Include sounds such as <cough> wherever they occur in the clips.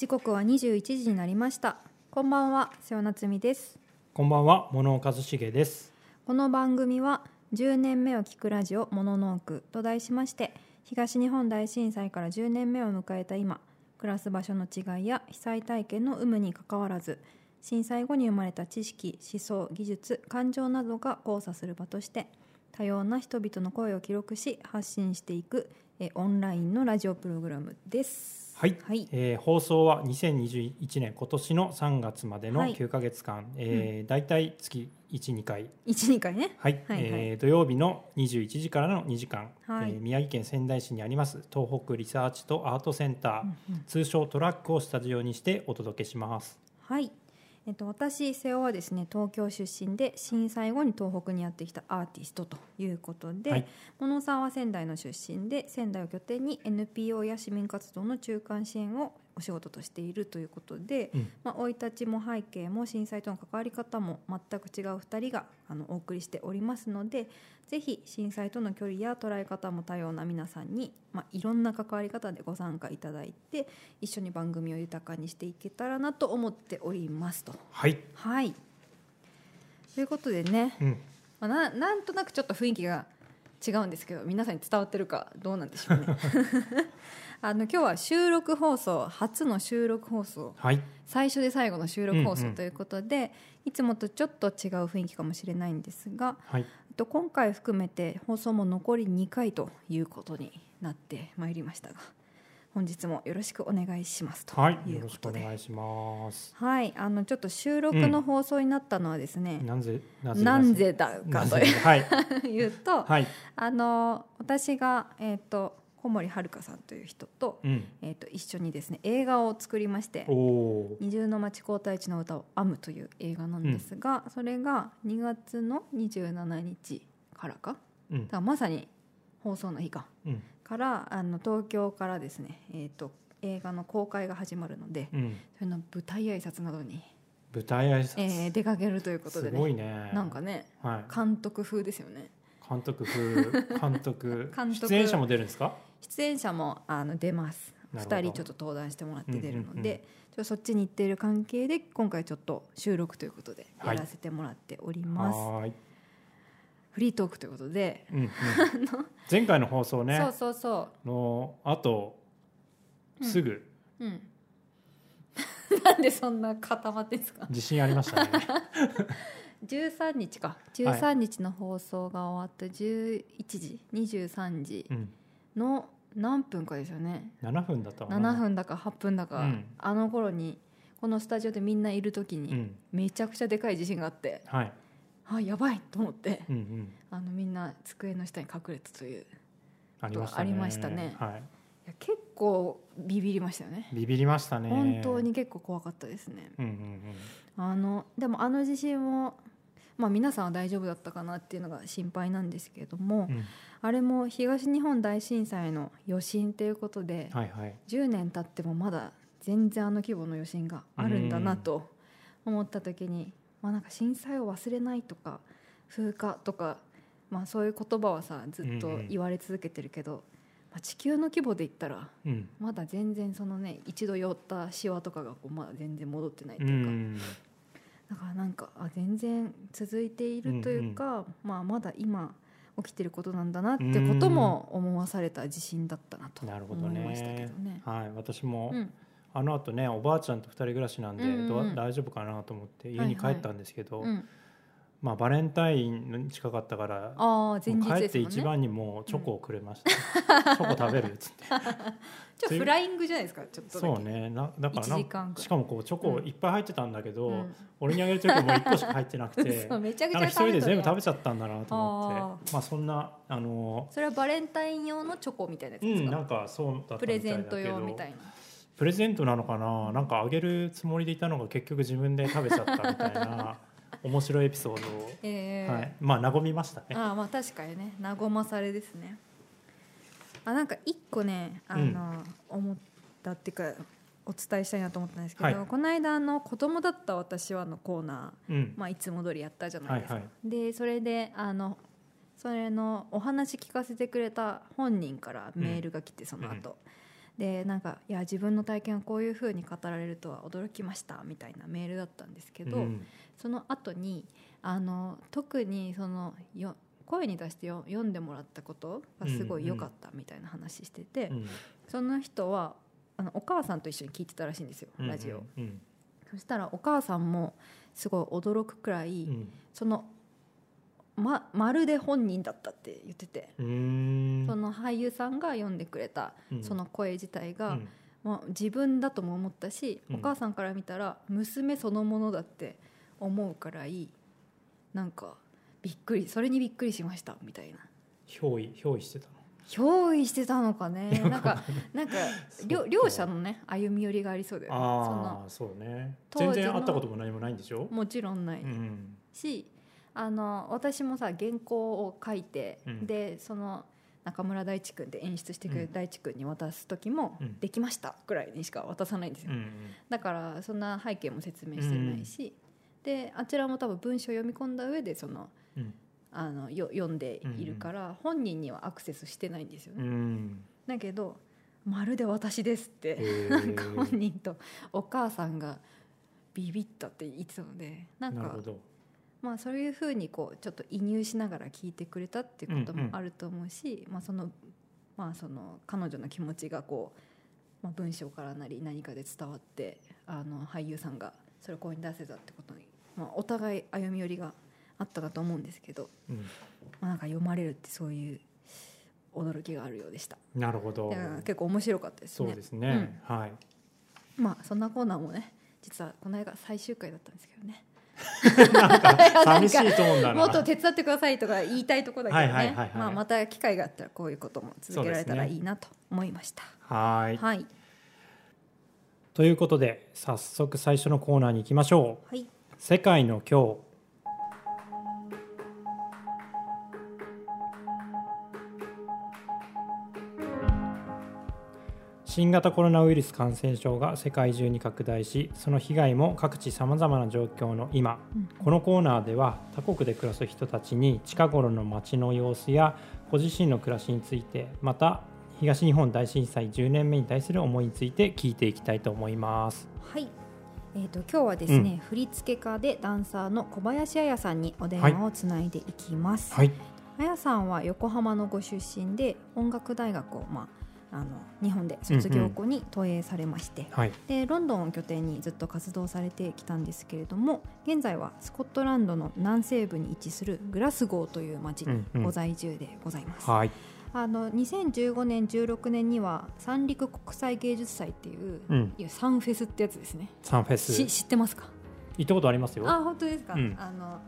時刻は21時になりました。こんばんは瀬尾夏美です。こんばんは、物岡一茂です。この番組は10年目を聞くラジオモノノークと題しまして東日本大震災から10年目を迎えた今暮らす場所の違いや被災体験の有無にかかわらず震災後に生まれた知識思想技術感情などが交差する場として多様な人々の声を記録し発信していくえオンラインのラジオプログラムですはい、はい。えー放送は2021年今年の3月までのはい。9ヶ月間、えーだいたい月1、2回、12回ね。はい。はいはい。えー土曜日の21時からの2時間、はい。えー宮城県仙台市にあります東北リサーチとアートセンター、通称トラックをスタジオにしてお届けします。はい、えっと、私瀬尾はですね東京出身で震災後に東北にやってきたアーティストということで、はい。小野さんは仙台の出身で仙台を拠点に NPO や市民活動の中間支援をお仕事としているということでうんまあ、生い立ちも背景も震災との関わり方も全く違う2人があのお送りしておりますのでぜひ震災との距離や捉え方も多様な皆さんに、まあ、いろんな関わり方でご参加いただいて一緒に番組を豊かにしていけたらなと思っておりますと。はい、はいということでね、うん、まあ、ななんとなくちょっと雰囲気が違うんですけど皆さんに伝わってるかどうなんでしょうね。<laughs> あの今日は収録放送初の収録放送。はい、最初で最後の収録放うんうん送ということで、いつもとちょっと違う雰囲気かもしれないんですがはい、あと今回含めて放送も残り2回ということになってまいりましたが本日もよろしくお願いしますとはい、いよろしくうことで。お願いします。はい、あのちょっと収録の放送になったのはですね、なんぜ、なぜ、なんぜだかとなぜ、はい、<laughs> いうと、はい、あの私が、えー、と小森遥さんという人と,、うん、えー、と一緒にですね映画を作りましておお「二重の町皇太一の歌を編む」という映画なんですが、それが2月の27日からかだか、らまさに放送の日かうん、からあの東京からですね、えー、と映画の公開が始まるのでうん、それの舞台挨拶などに、舞台挨拶、えー出かけるということですねごいね。なんかねはい。監督風ですよね。監督風監督。<laughs> 監督。出演者も出るんですか？出演者もあの出ます。なるほど。2人ちょっと登壇してもらって出るので、うんうんうん。ちょっとそっちに行っている関係で今回ちょっと収録ということではい。やらせてもらっております、はーい、フリートークということで、うんうん、<laughs> 前回の放送ね。そうそうそのあとうんすぐ。ううん。<laughs> なんでそんな固まってんですか？自信ありましたね。<laughs> 13日か。13日の放送が終わった11時23時。うんの何分かですよね。7分だったかな7分だか8分だか、うん。あの頃にこのスタジオでみんないる時にうん。めちゃくちゃでかい地震があって、はい。あやばいと思ってうんうん。あのみんな机の下に隠れたといういありましたね。ありましたね。はい。や結構ビビりましたよね。ビビりましたね。本当に結構怖かったですね。うんうん。あのでもあの地震もまあ皆さんは大丈夫だったかなっていうのが心配なんですけれども、うん。うんあれも東日本大震災の余震ということで、はいはい。10年経ってもまだ全然あの規模の余震があるんだなと思った時に、まあ、なんか震災を忘れないとか風化とか、まあ、そういう言葉はさずっと言われ続けてるけど、まあ、地球の規模で言ったらうん。まだ全然そのね一度寄ったシワとかがこうまだ全然戻ってないとういうか、んだからなんかあ全然続いているというか、まあ、まだ今起きてることなんだなってことも思わされた地震だったなとなるほど思いましたけねどね。はい私もうん。あの後ねおばあちゃんと二人暮らしなんでうんうんどう大丈夫かなと思って家に帰ったんですけどうん、まあバレンタインに近かったからああ前日もう帰って一番にもうチョコをくれました、<laughs> チョコ食べるっつって。<laughs> ちょっとフライングじゃないですかちょっとそうね。なだからな1時間くらい。しかもこうチョコいっぱい入ってたんだけど、うん。俺にあげる時はもう1個しか入ってなくて <laughs> めちゃくちゃなんか一人で全部食べべちゃったんだなと思あって。まあそんなあのそれはバレンタイン用のチョコみたいなやつうですか、んなんかそうだプレゼント用みたいな。プレゼントなのかな？なんかあげるつもりでいたのが結局自分で食べちゃったみたいな面白いエピソードを、えーはい、まあ和みましたね。ああまあ確かにね。和まされですね。あなんか一個ねあの、思ったっていうかお伝えしたいなと思ったんですけど、はい。この間あの子供だった私はのコーナーうん。まあ、いつも通りやったじゃないですか、はいはでそれであのそれのお話聞かせてくれた本人からメールが来てその後、でなんかいや自分の体験はこういうふうに語られるとは驚きましたみたいなメールだったんですけど、うん。その後にあの特にそのよ声に出してよ読んでもらったことがすごい良かったみたいな話してて、うん。その人はあのお母さんと一緒に聞いてたらしいんですよラジオ、うんそしたらお母さんもすごい驚くくらい、うん。そのままるで本人だったって言ってて、うん。その俳優さんが読んでくれたうん。その声自体が、うん。まあ、自分だとも思ったし、うん。お母さんから見たら娘そのものだって思うからいい。なんかびっくりそれにびっくりしましたみたいな。憑依憑依してたの？憑依してたのかね。なんかなんか両両者のね歩み寄りがありそうだよね。そあのあそうね。全然会ったことも何もないんでしょ？もちろんない、うん。しあの私もさ原稿を書いて、うん。でその中村大地君で演出してくれるうん。大地君に渡す時もうん「できました」ぐらいにしか渡さないんですよ、うんだからそんな背景も説明してないし、であちらも多分文章を読み込んだ上でそのうん。あのよ読んでいるから、本人にはアクセスしてないんですようね、ん。だけど「まるで私です」って、へなんか本ー人とお母さんがビビったって言ってたのでなんかなるほどまあそういうふうにこうちょっと移入しながら聞いてくれたっていうこともあると思うし、まあそのまあその彼女の気持ちがこう、まあ、文章からなり何かで伝わってあの俳優さんがそれを声に出せたってことに、まあ、お互い歩み寄りがあったかと思うんですけど、うん。まあ、なんか読まれるってそういう驚きがあるようでした。なるほど。結構面白かったですね。そうですね。はい。まあそんなコーナーもね実はこの間最終回だったんですけどね。<laughs> 寂しいトーンだな。もっと手伝ってくださいとか言いたいところだけどね。まあまた機会があったらこういうことも続けられたらいいなと思いました。はい。はい。ということで早速最初のコーナーに行きましょう。はい。世界の今日新型コロナウイルス感染症が世界中に拡大しその被害も各地さまざまな状況の今このコーナーでは他国で暮らす人たちに近頃の街の様子やご自身の暮らしについてまた東日本大震災10年目に対する思いについて聞いていきたいと思います。はい。えー、と今日はですね、振付家でダンサーの小林彩さんにお電話をつないでいきます。はい、彩さんは横浜のご出身で音楽大学を、まあ、あの日本で卒業後に投影されまして、はい、でロンドンを拠点にずっと活動されてきたんですけれども現在はスコットランドの南西部に位置するグラスゴーという町にご在住でございます。はい、あの2015年16年には三陸国際芸術祭っていう、うん。いやサンフェスってやつですね。サンフェス。し知ってますか？行ったことありますよ。あ本当ですか、うん。あの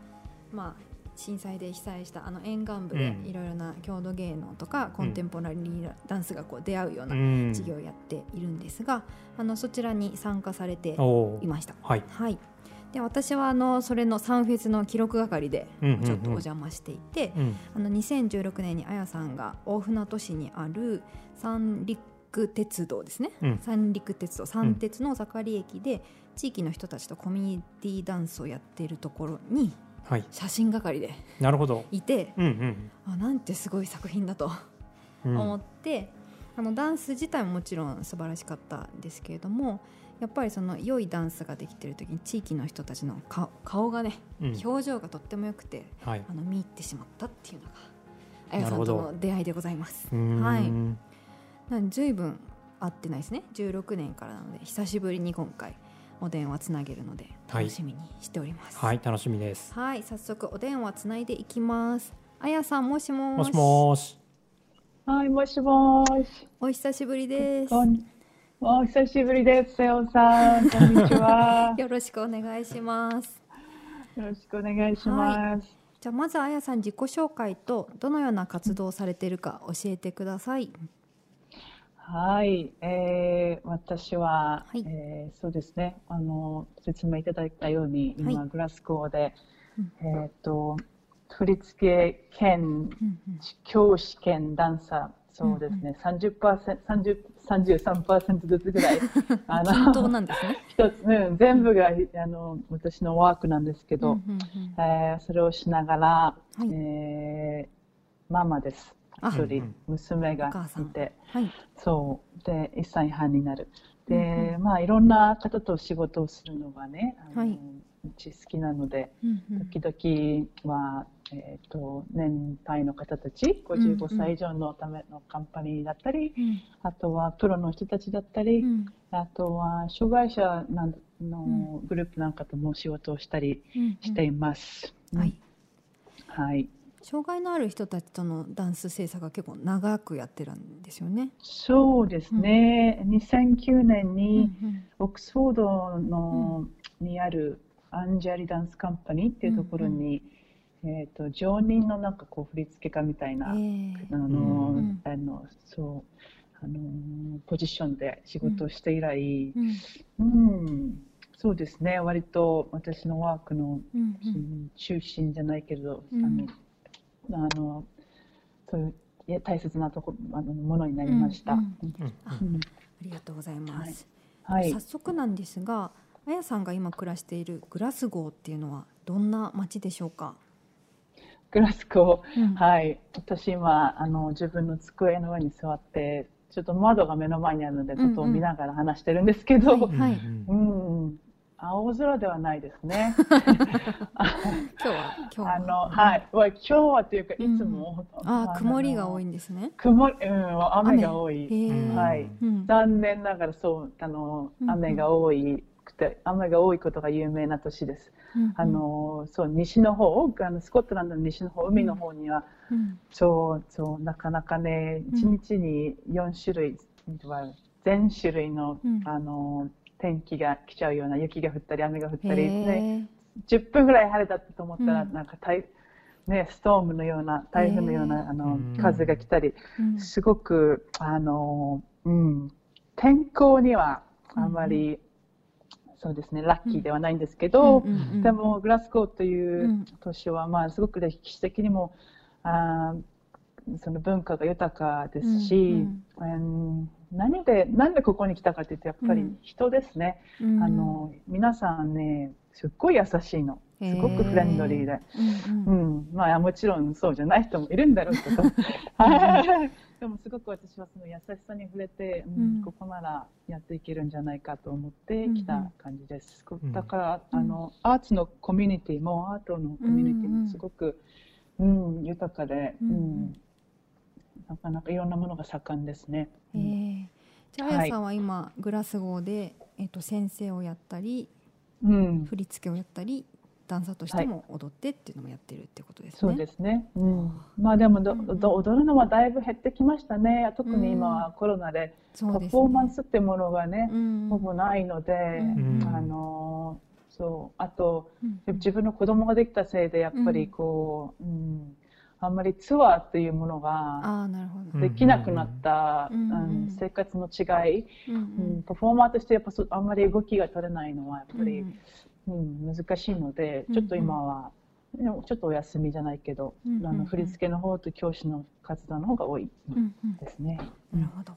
まあ震災で被災したあの沿岸部でうん。いろいろな郷土芸能とかコンテンポラリーダンスがこう出会うようなうん。授業をやっているんですが、あのそちらに参加されていました。はい、はい。で私はあのそれのサンフェスの記録係でちょっとお邪魔していて、うん、あの2016年にあやさんが大船渡市にある三陸鉄道ですね、うん。三陸鉄道三鉄の盛り駅で地域の人たちとコミュニティダンスをやっているところにはい、写真係でなるほど。いてうんうんあなんてすごい作品だとうん、思って、あのダンス自体ももちろん素晴らしかったんですけれどもやっぱりその良いダンスができている時に地域の人たちの顔顔がねうん。表情がとっても良くてはい、あの見入ってしまったっていうのがあやさんとの出会いでございます。はい。なんで随分会ってないですね。16年からなので久しぶりに今回お電話つなげるのではい楽しみにしております。はい、楽しみです。はい、早速お電話つないでいきます。あやさんもしももしもーし。はい、もしもーし。お久しぶりです。お久しぶりです、瀬尾さん。こんにちは。<laughs> よろしくお願いします。よろしくお願いします。じゃあまずあやさん自己紹介とどのような活動をされているか教えてください。はい、えー、私は、はい。えーそうですね、あの、説明いただいたように、今、はい。グラスゴーで、うん。えっ、と、振り付け兼、教師兼ダンサー、そうですね、30%、30、33%ずつぐらい、<laughs> あ均等なんですね。<laughs> 一つ、うん、全部があの私のワークなんですけど、うんうんうん。えーそれをしながら、い。えーママです。あ一人うん。娘がいて、はい。そう。で1歳半になる。で、うん。まあいろんな方と仕事をするのがねあの、はい。うち好きなのでうんうん。時々は、えー、と年配の方たちうんうん55歳以上のためのカンパニーだったり、うんあとはプロの人たちだったり、うん。あとは障害者のグループなんかとも仕事をしたりうんしています。はい。はい、障害のある人たちとのダンス制作が結構長くやってるんですよね。そうですね、2009年にうんオックスフォードの、にあるアンジャリダンスカンパニーっていうところに、えー、と常任のなんかこう振付家みたいな、うんえあのうんあのそうあのポジションで仕事をして以来。え、うん。うん。そうですね。割と私のワークの、うんううんん。中心じゃないけど、うん。あのあのそういう大切なとこあのものになりました。うんうん。うん。ありがとうございます。はい。早速なんですが、あやさんが今暮らしているグラスゴーっていうのはどんな街でしょうか？グラスゴー。うん。はい、私今あの自分の机の上に座ってちょっと窓が目の前にあるのでうんうん。外を見ながら話してるんですけど、はいはい。うんうん青空ではないですね。<laughs> 今日は今日は。あのはい、まあ今日はというかいうん。つも、あ曇りが多いい。んですね。曇り、うん、雨が多い。はい。うん。残念ながらそうあのうんうん。雨が多いくて雨が多いことが有名な都市です。うんあのそう西の方あのスコットランドの西の方海の方には、うん。そうそうなかなかねうん一日に4種類、全種類の,、うん。あの天気が来ちゃうような雪が降ったり雨が降ったり、へね、え10分ぐらい晴れたと思ったら、うん。なんか台ね、ストームのような台風のような、あのうん。風が来たり、うん。すごくあの、うん、天候にはあまり、そうですねラッキーではないんですけど、うん。うん。うん。でもグラスゴーといううん。都市は、まあ、すごく歴史的にもあーその文化が豊かですし、うん何でなんでここに来たかというとやっぱりうん。人ですね、うん。あの皆さんねすっごい優しいの。すごくフレンドリーで。うんうん。うん、まあもちろんそうじゃない人もいるんだろうけど。<laughs> はい。でもすごく私はその優しさに触れて、うんうん。ここならやっていけるんじゃないかと思って来た感じです、ん。だから、うん。あのアーツのコミュニティもアートのコミュニティもすごく、うん豊かで、うん。うんなかなかいろんなものが盛んですね、へえじゃあ、あやさんは今グラスゴーで、えっと先生をやったりうん、振り付けをやったりダンサーとしても踊ってっていうのもやってるってことですね。そうですね、うん、まあでもど、うんうん。ど踊るのはだいぶ減ってきましたね。特に今はコロナでパフォーマンスってものがね、うんほぼないので、うんあのそう。あとうん自分の子供ができたせいでやっぱりこう、うんあんまりツアーっていうものが。できなくなった、生活の違い、うんうん。パフォーマーとしてやっぱそあんまり動きが取れないのはやっぱり、うんうん。難しいのでうんちょっと今は、でもちょっとお休みじゃないけど、うんうんあの振り付けの方と教師の活動の方が多いうんうん。ですね。なるほど。あ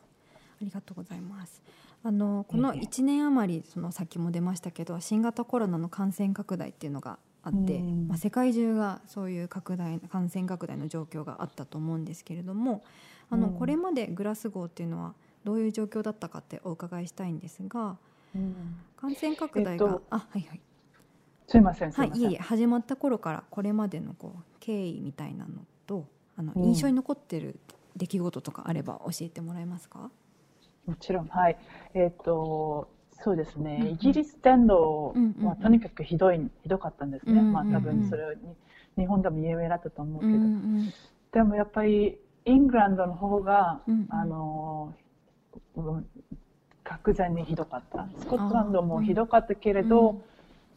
りがとうございます。あのこのいえい。え1年余りそのさっきも出ましたけど新型コロナの感染拡大っていうのがあって、うん。まあ、世界中がそういう拡大感染拡大の状況があったと思うんですけれどもあのうん。これまでグラスゴーっていうのはどういう状況だったかってお伺いしたいんですがうん。感染拡大が、えっとあはいはい。すいませんすはいいません。いえ始まった頃からこれまでのこう経緯みたいなのとあのうん。印象に残ってる出来事とかあれば教えてもらえますか、もちろん、はい。えっ、と、そうですね、うんうん。イギリス伝道はとにかくひどい、ひどかったんですね。うんうんうん。まあ多分それに、日本でも有名だったと思うけど。うんうんでもやっぱり、イングランドの方が、うんうん。あの、うん格段にひどかった。スコットランドもひどかったけれど、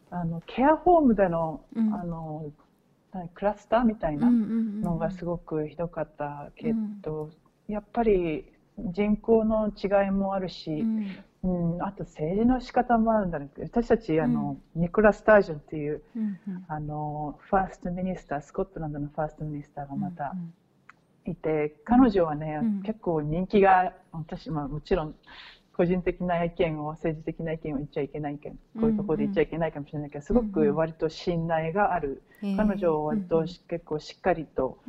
あの、ケアホームでの、うん。あの、何クラスターみたいな、のがすごごくひどかったけど、やっぱり人口の違いもあるし、うん、あと政治の仕方もあるんだけど私たちあの、ニコラ・スタージョンっていうあのファーストミニスタースコットランドのファーストミニスターがまたいて、彼女はね、うん。結構人気が私、まあ、もちろん個人的な意見を政治的な意見を言っちゃいけないけんこういうところで言っちゃいけないかもしれないけど、すごく割と信頼がある、彼女は割と結構しっかりと、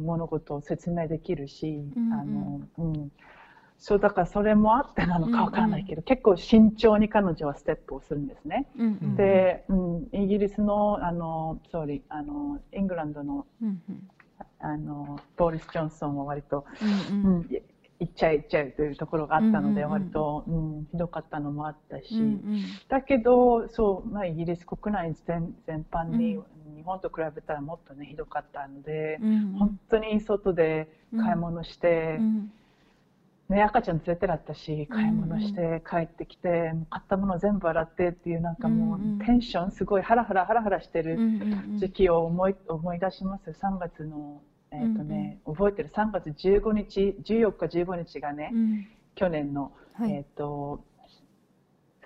物事を説明できるし、あのうんそうだからそれもあってなのかわからないけど、うんうん、結構慎重に彼女はステップをするんですね。うんうん、で、うん、イギリスのあの総理あのイングランドのうんうん、あのボーリス・ジョンソンは割と、うんうん、行っちゃえ行っちゃえというところがあったので、うんうん、割と、うん、ひどかったのもあったし、うんうん、だけどそう、まあ、イギリス国内全全般に、日本と比べたらもっとねひどかったので、うんうん、本当に外で買い物して。うんね、赤ちゃん連れてらったし買い物して帰ってきて、うん、買ったもの全部洗ってっていうなんかもう、テンションすごいハラハラハラハラしてる時期を思い思い出します。3月の、えーとね、うんうん、覚えてる？3月15日14日15日がね、うん、去年の、はい、えーと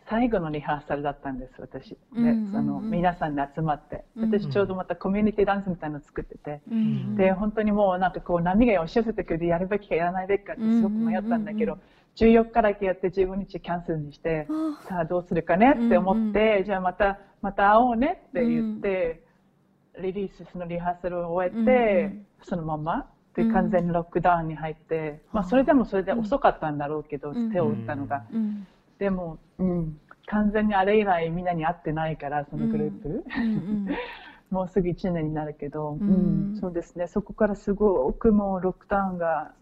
最後のリハーサルだったんです私。で、うんうんうん、その皆さんで集まって。私ちょうどまたコミュニティダンスみたいなの作ってて、うんうん、で本当にもうなんかこう波が押し寄せてくるでやるべきかやらないべきかってすごく迷ったんだけど、うんうんうん、14日だけやって15日キャンセルにしてさあどうするかねって思って、うんうん、じゃあまたまた会おうねって言って、うん、リリースそのリハーサルを終えて、うんうん、そのままで完全にロックダウンに入って、まあ、それでもそれで遅かったんだろうけど、手を打ったのが。でも、うん、完全にあれ以来みんなに会ってないからそのグループ、うん、<laughs> もうすぐ1年になるけど、うん、そうですね。そこからすごくもうロックダウンが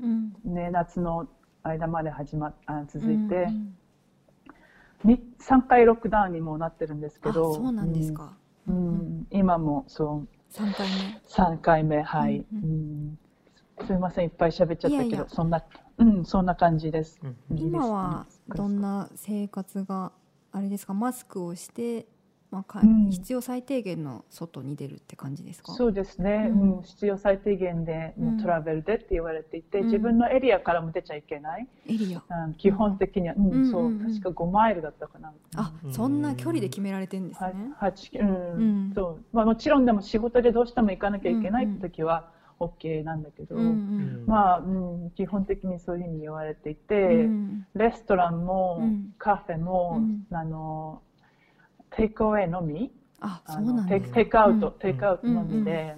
ね、夏の間まで始まあ続いて、うん、3回ロックダウンにもなってるんですけど。そうなんですか、うん。今もそう。3回目。3回目はい、うんすみません。いっぱい喋っちゃったけどそんなうん、そんな感じです。今はどんな生活があれですか？マスクをして、まあうん、必要最低限の外に出るって感じですか？そうですね、うん、必要最低限で、うトラベルでって言われていて、自分のエリアからも出ちゃいけない、エリア、基本的には、うん。そう。確か5マイルだったかな。あそんな距離で決められてるんですね、うん。そう。まあ、もちろんでも仕事でどうしても行かなきゃいけないって時は、OK なんだけど、うんうん、まあ、うん、基本的にそういうふうに言われていて、うん、レストランも、カフェも、あのテイクアウェイのみ。あそうなんテイクアウト、テイクアウトのみで、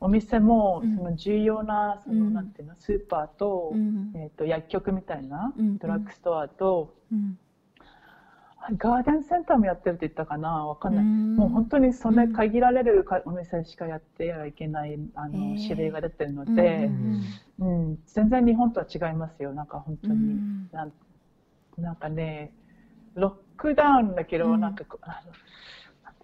お店もその重要なその、なんていうのスーパーと,、えー、と薬局みたいな、ドラッグストアと、ガーデンセンターもやってるって言ったかな？わかんない。もう本当にそれ限られるお店しかやってはいけないあの指令が出てるので、うん、全然日本とは違いますよ。なんか本当に、なんなんかね、ロックダウンだけど、なんか、あ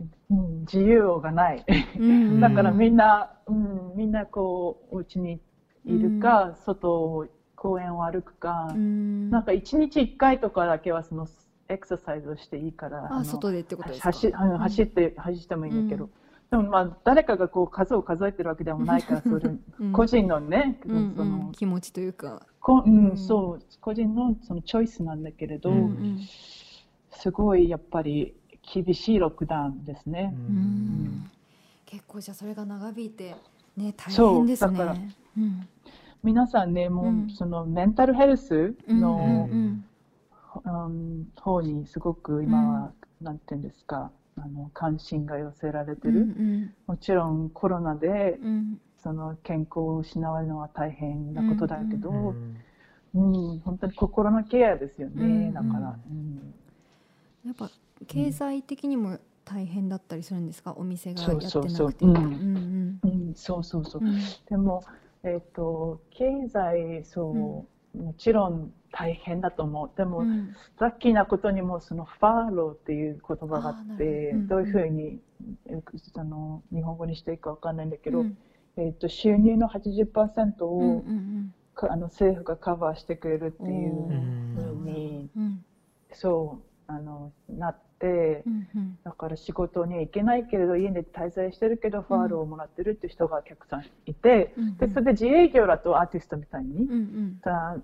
のうん、自由がない。<laughs> だからみんな、うん、みんなこう、お家にいるか、外を、公園を歩くか、なんか一日一回とかだけはそのエクササイズをしていいからあ外でってことですか？走走って走ってもいいんだけど、でもまあ誰かがこう数を数えてるわけでもないから <laughs> それ個人のね、その気持ちというか。こ、うん、そう個人のそのチョイスなんだけれど、すごいやっぱり厳しいロックダウンですね。結構じゃあそれが長引いてね大変ですね。だから、皆さんねもうそのメンタルヘルスの、方にすごく今は、うん、なんていうんですかあの関心が寄せられてる、うんうん、もちろんコロナで、うん、その健康を失われるのは大変なことだけど、うんうん、本当に心のケアですよね、うんうん、だから、うん、やっぱ経済的にも大変だったりするんですか、お店がやってなくてそうそうそう、うん。そうそうそう、でもえっ、ー、と経済そう、もちろん大変だと思う。でも、うん、ラッキーなことにもそのファーローっていう言葉があってど。ういうふうにあの日本語にしていいか分かんないんだけど、うん、えーと、収入の80%を、うんうんうん、あの政府がカバーしてくれるっていうふうに、そうあのなって、うんうん、だから仕事には行けないけれど家で滞在してるけどファールをもらってるっていう人がたくさんいて、うんうん、でそれで自営業だとアーティストみたいに、うんうん。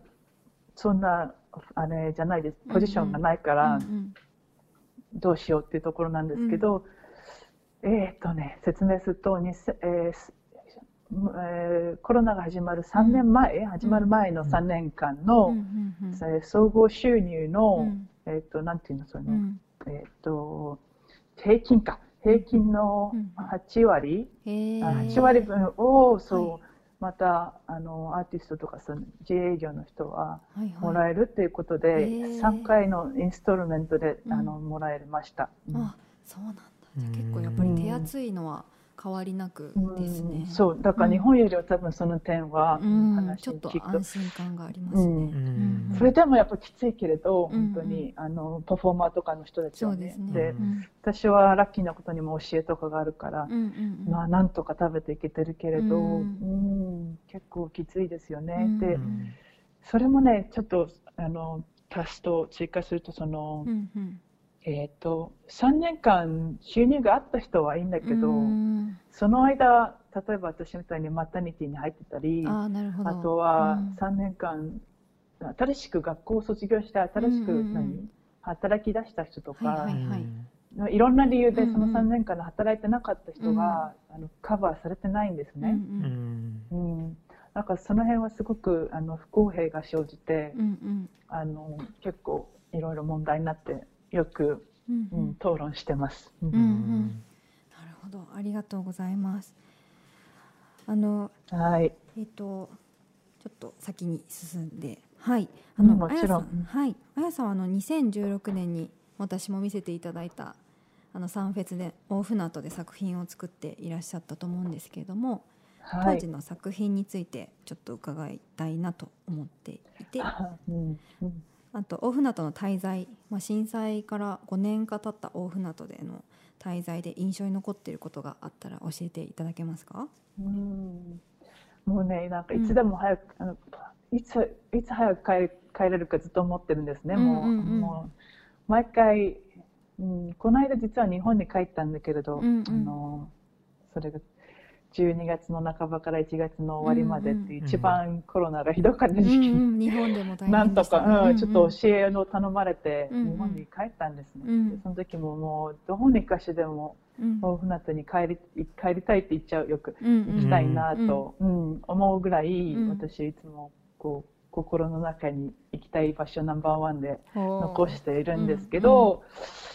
そんなあれじゃないです。ポジションがないから、どうしようっていうところなんですけど、うん、えっ、ー、とね説明すると、えー、えーコロナが始まる3年前、始まる前の3年間の、えー総合収入の、えっ、と、なんていうの、その、えっ、と、平均か。平均の8割、あ8割分を、そう、はい。また、あの、アーティストとか、その、自営業の人は、はいはい。もらえるっていうことで、へー。3回のインストールメントで、うん。あの、もらえました。うん。あそうなんだ。じゃあ結構やっぱり手厚いのは変わりなくですね、うんそう、だから日本よりは多分その点は、うん。話ちょっと聞く安心感がありますね、うん。うん。それでもやっぱきついけれど、うん本当に、あの、パフォーマーとかの人たちはね。そうですね。でうん。私はラッキーなことにも教えとかがあるから、うんうんうん。まあ、なんとか食べていけてるけれど、ううん。ん結構きついですよね。うん。で、うん。それもね、ちょっと、あの、足すと、追加すると、その、うんうんえっ、と、3年間収入があった人はいいんだけど、うん。その間、例えば私みたいにマタニティに入ってたり、あとはうん。3年間、新しく学校を卒業して、新しくうんうんうん。何、働き出した人とか、はいはいい。ろんな理由でうんうん。その3年間で働いてなかった人が、あのカバーされてないんですうんね。うん。うん。なんかその辺はすごくあの不公平が生じて、うんうん。あの結構いろいろ問題になってよく、うんうん。うん、討論してます。うんうん。うん。なるほど。ありがとうございます。あのはい。えっ、とちょっと先に進んで。はい。あうんの、もちろん。あやさん。はい。あやさんはあの2016年に私も見せていただいたあのサンフェスで大船渡で作品を作っていらっしゃったと思うんですけれども、はい。当時。の作品についてちょっと伺いたいなと思っていて。あうんうんと大船渡の滞在、まあ、震災から5年か経った大船渡での滞在で印象に残っていることがあったら教えていただけますか？うん。もうね、なんかいつでも早く、あのいついつ早く帰帰れるかずっと思ってるんですね。もう,、うんうん。うんもう毎回、うん、この間実は日本に帰ったんだけれど、うんうん。あのそれが12月の半ばから1月の終わりまでって一番コロナがひどかったうん時期に、うん、日本でも大なんとか、うん、ちょっとうん教えを頼まれて、うんうん。日本に帰ったんですね。うんでその時ももうどこにかしでもうん。大船渡に帰り帰りたいって言っちゃうよく。うん行きたいなと、うん思うぐらい、うん。私いつもこう心の中に行きたい場所ナンバーワンで残しているんですけど、うん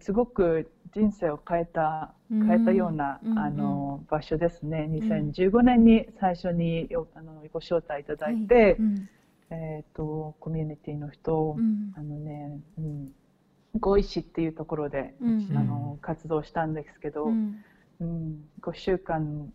すごく人生を変えたうん。変えたような、うんあの場所ですね。2015年に最初によあのご招待いただいて、はい。うん。えー、とコミュニティの人、うん。あのね、うん、ご石っていうところで、うん。あの活動したんですけど、うん。うん、5週間、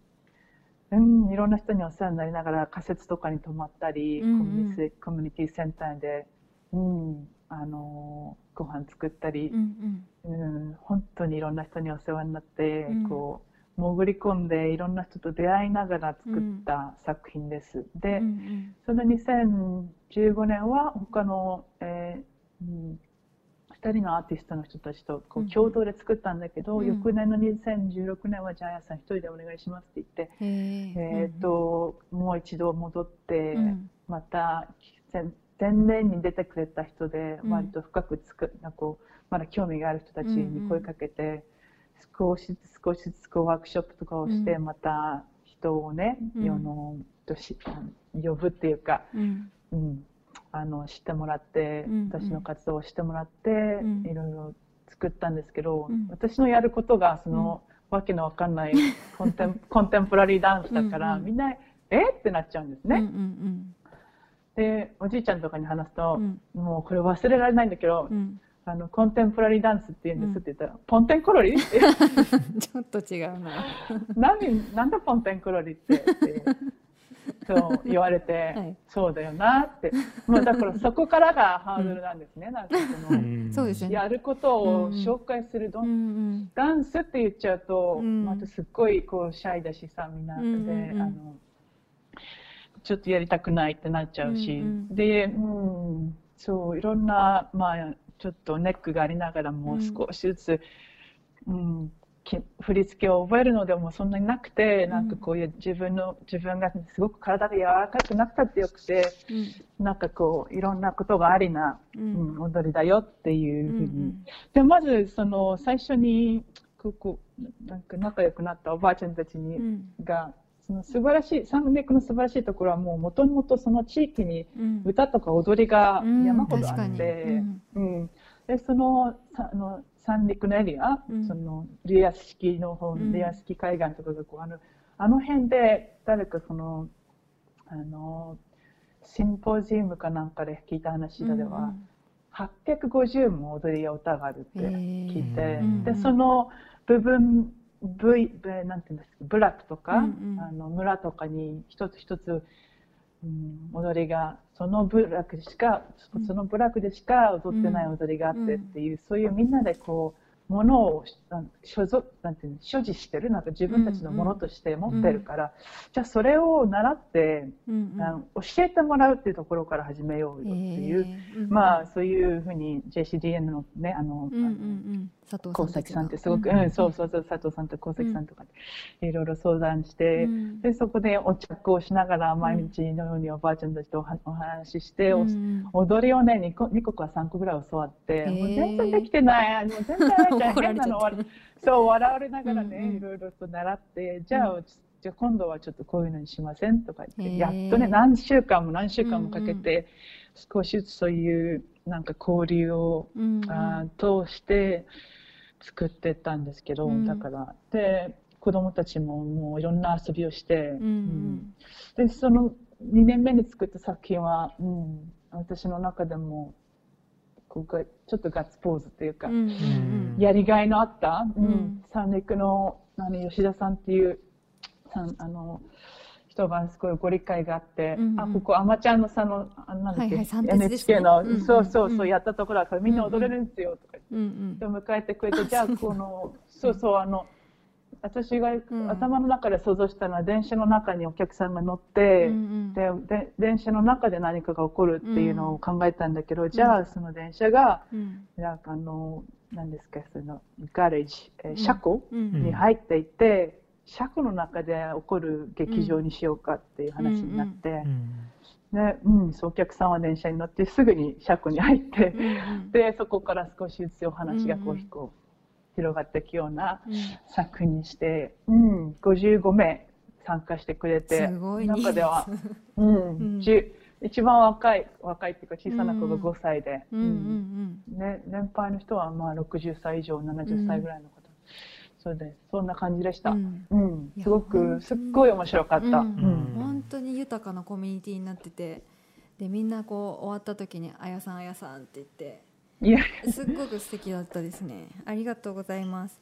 うん、いろんな人にお世話になりながら仮設とかに泊まったり、うんうん。コミュニティコミュニティセンターで、うん、あのご飯作ったりう、んうん。本当にいろんな人にお世話になって、うん。こう潜り込んでいろんな人と出会いながら作った作品です。うんで、うん。その2015年は他の、えーうん、2人のアーティストの人たちとこうんう共同で作ったんだけど、うん。翌年の2016年はジャイアンさん一人でお願いしますって言って、へえー、ともう一度戻って、うん。また前前年に出てくれた人でうん。割と深くつく、なんかこうまだ興味がある人たちに声かけて、少しずつ少しずつこうワークショップとかをして、うん。また人をね、うん。世の呼ぶっていうか、うん。うん、あの知ってもらって、うんうん。私の活動をしてもらって、ん。いろいろ作ったんですけど、うん。私のやることがその、わけのわかんないコンテン <laughs> コンテンポラリーダンスだから、うんうんみんなえってなっちゃうんですね。うんうんでおじいちゃんとかに話すとう、ん。もうこれ忘れられないんだけど、うん。あのコンテンポラリーダンスって言うんですって言ったら、ポンテンコロリ？<laughs> ってちょっと違うな。何なんだポンテンコロリって？っ <laughs> てそう言われて、はい。そうだよなって、まあ、だからそこからがハードルなんですね、<laughs> なんかその、ん。そうですやることを紹介するど、うんうんダンスって言っちゃうと、うん。またすっごいこうシャイだしさみんなで、うんうんうん。あのちょっとやりたくないってなっちゃうし、うんうん。で、うん、そういろんな、まあ、ちょっとネックがありながらもうん。少しずつ、うんき振り付けを覚えるのでもそんなになくて、なんかこういう自分の自分がすごく体が柔らかくなったってよくてなんかこういろんなことがありな、ううんん踊りだよっていうふうに、うんでまずその最初にここなんか仲良くなったおばあちゃんたちに、うん。がその素晴らしい三陸の素晴らしいところはもうもともとその地域に歌とか踊りが山ほどあって、うん、うん、でそのあの三陸のエリア、うん、そのリアス式の方、リアス式海岸とかがこうあのあの辺で誰かそのあのシンポジウムかなんかで聞いた話では、うん、850も踊りや歌があるって聞いて、でその部分 V なんていうんですか？部落とか、うんうん、あの村とかに一つ一つ、うん、踊りがその部落でしか、その部落でしか踊ってない踊りがあってっていう、そういうみんなでこうものを所属なんていうの所持してるなんか自分たちのものとして持ってるから、うんうん、じゃあそれを習って、うんうん、教えてもらうっていうところから始めようよっていう、えー、まあそういうふうに JCDN のねあの、うんうんうん高崎さんってすごく、うん、うん、そうそうそう佐藤さんと高崎さんとかいろいろ相談して、うん、でそこでお着をしながら毎日のようにおばあちゃんたちとお話しして、うん、踊りをね 2, 個2個か3個ぐらい教わって、もう全然できてないもう全然 <laughs> 変なのそう笑われながらね、いろいろと習ってじゃあ、じゃあ今度はちょっとこういうのにしませんとか言って、やっとね何週間も何週間もかけて、少しずつそういうなんか交流を、あ通して作ってったんですけど、だからで子供たちももういろんな遊びをして、うん。でその2年目に作った作品は、うん、私の中でもここちょっとガッツポーズっていうか、うんうんやりがいのあった、うん、三陸のあの吉田さんっていうさんあの人がすごいご理解があって、うんうん、あここあまちゃんのさのあなんだっけ、はいはいね、NHK の、うんうん、そうそうそうやったところだからみんな踊れるんですよとか言って、うんうん、迎えてくれてじゃあこの <laughs> そうそう。あの私が頭の中で想像したのは電車の中にお客さんが乗って、うんうん、で電車の中で何かが起こるっていうのを考えたんだけど、うん、じゃあその電車が、うん、なんかあの何ですかそのガレージ、え車庫に入っていて、車庫の中で起こる劇場にしようかっていう話になって。でうん、お客さんは電車に乗ってすぐに車庫に入って、でそこから少しずつお話がこうこう広がっていくような作品にして、うん、55名参加してくれて中では、<laughs> うん、うん、一番若い若いっていうか小さな子が5歳で、うん。うんね、年配の人はまあ60歳以上70歳ぐらいの方、そうです。そんな感じでした、うん。すごくすっごい面白かった、本当に豊かなコミュニティになっててでみんなこう終わった時に「あやさんあやさん」って言っていや。すっごく素敵だったですね。ありがとうございます。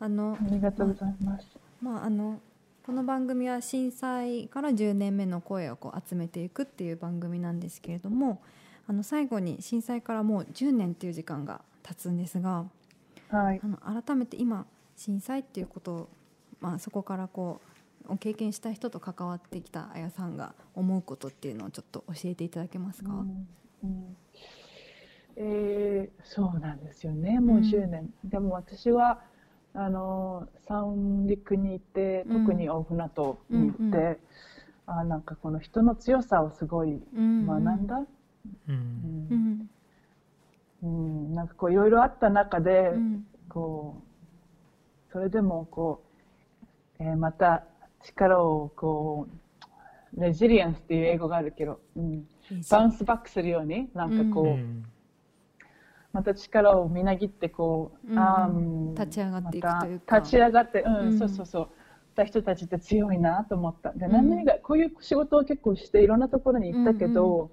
あのありがとうございます、まあ、あのこの番組は震災から10年目の声をこう集めていくっていう番組なんですけれどもあの最後に震災からもう10年っていう時間が経つんですが、はい、あの改めて今震災っていうことを、まあ、そこからこう経験した人と関わってきたあやさんが思うことっていうのをちょっと教えていただけますか、うんうん。えー、そうなんですよね。もう10年、うん、でも私はあの三陸に行って特に大船渡に行って、うんうん、あなんかこの人の強さをすごい学んだ、うん。うん。なんかこういろいろあった中で、こうそれでもこう、えー、また力をこうレジリエンスっていう英語があるけど、うん、バウンスバックするようになんかこう、また力をみなぎってこう、うん、あ立ち上がっていくというか。立ち上がって、うん、うん、そうそうそう。た人たちって強いなと思った。で、何々がこういう仕事を結構していろんなところに行ったけど、うんうん、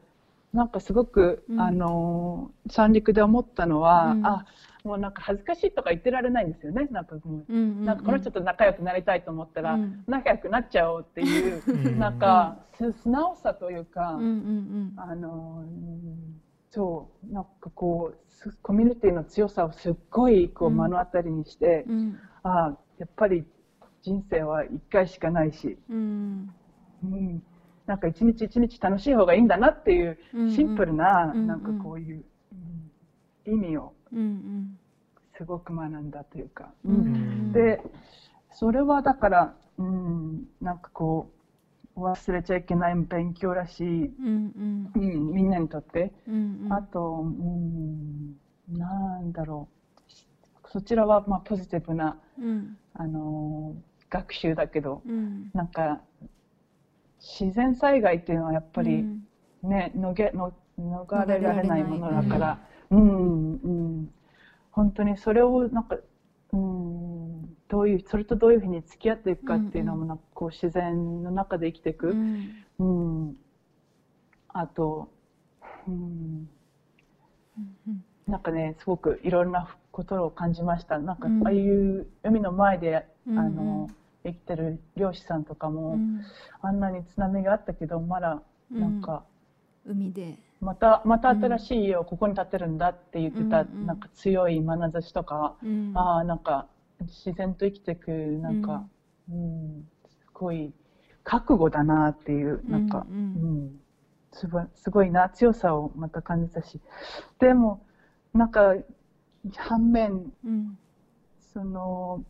なんかすごく、あの三陸で思ったのは、うん、あもうなんか恥ずかしいとか言ってられないんですよねなんかもう、なんかこの人と仲良くなりたいと思ったら、仲良くなっちゃおうっていう、<laughs> なんか素直さというか、あのそうなんかこうコミュニティの強さをすっごいこう目の当たりにして、うん、ああやっぱり人生は一回しかないし、うん、うん、なんか一日一日楽しい方がいいんだなっていうシンプルな、うん、なんかこういう、うん、意味をすごく学んだというか、うん。でそれはだから、うん、なんかこう忘れちゃいけない勉強らしい、うんうん、うん、みんなにとって、うんうん、あと、うん、なんだろう。そちらはまあポジティブな、うん、あの学習だけど、うん。なんか自然災害っていうのはやっぱりね、逃げの逃れられないものだから、うんうん、本当にそれをなんか、うん、どういうそれとどういうふうに付き合っていくかっていうのもなんかこう自然の中で生きていく、うん。うん、あと、うん、うんなんかねすごくいろんなことを感じました。なんかうんああいう海の前で、うん。あの生きてる漁師さんとかも、うん。あんなに津波があったけどまだなんか、海でまたまた新しい家をここに建てるんだって言ってた、うんうんなんか強い眼差しとか、うん。ああなんか自然と生きていくなんか、うん。すごい覚悟だなっていうなんか、ううん。んすごいすごいな強さをまた感じたし。でもなんか反面うん。その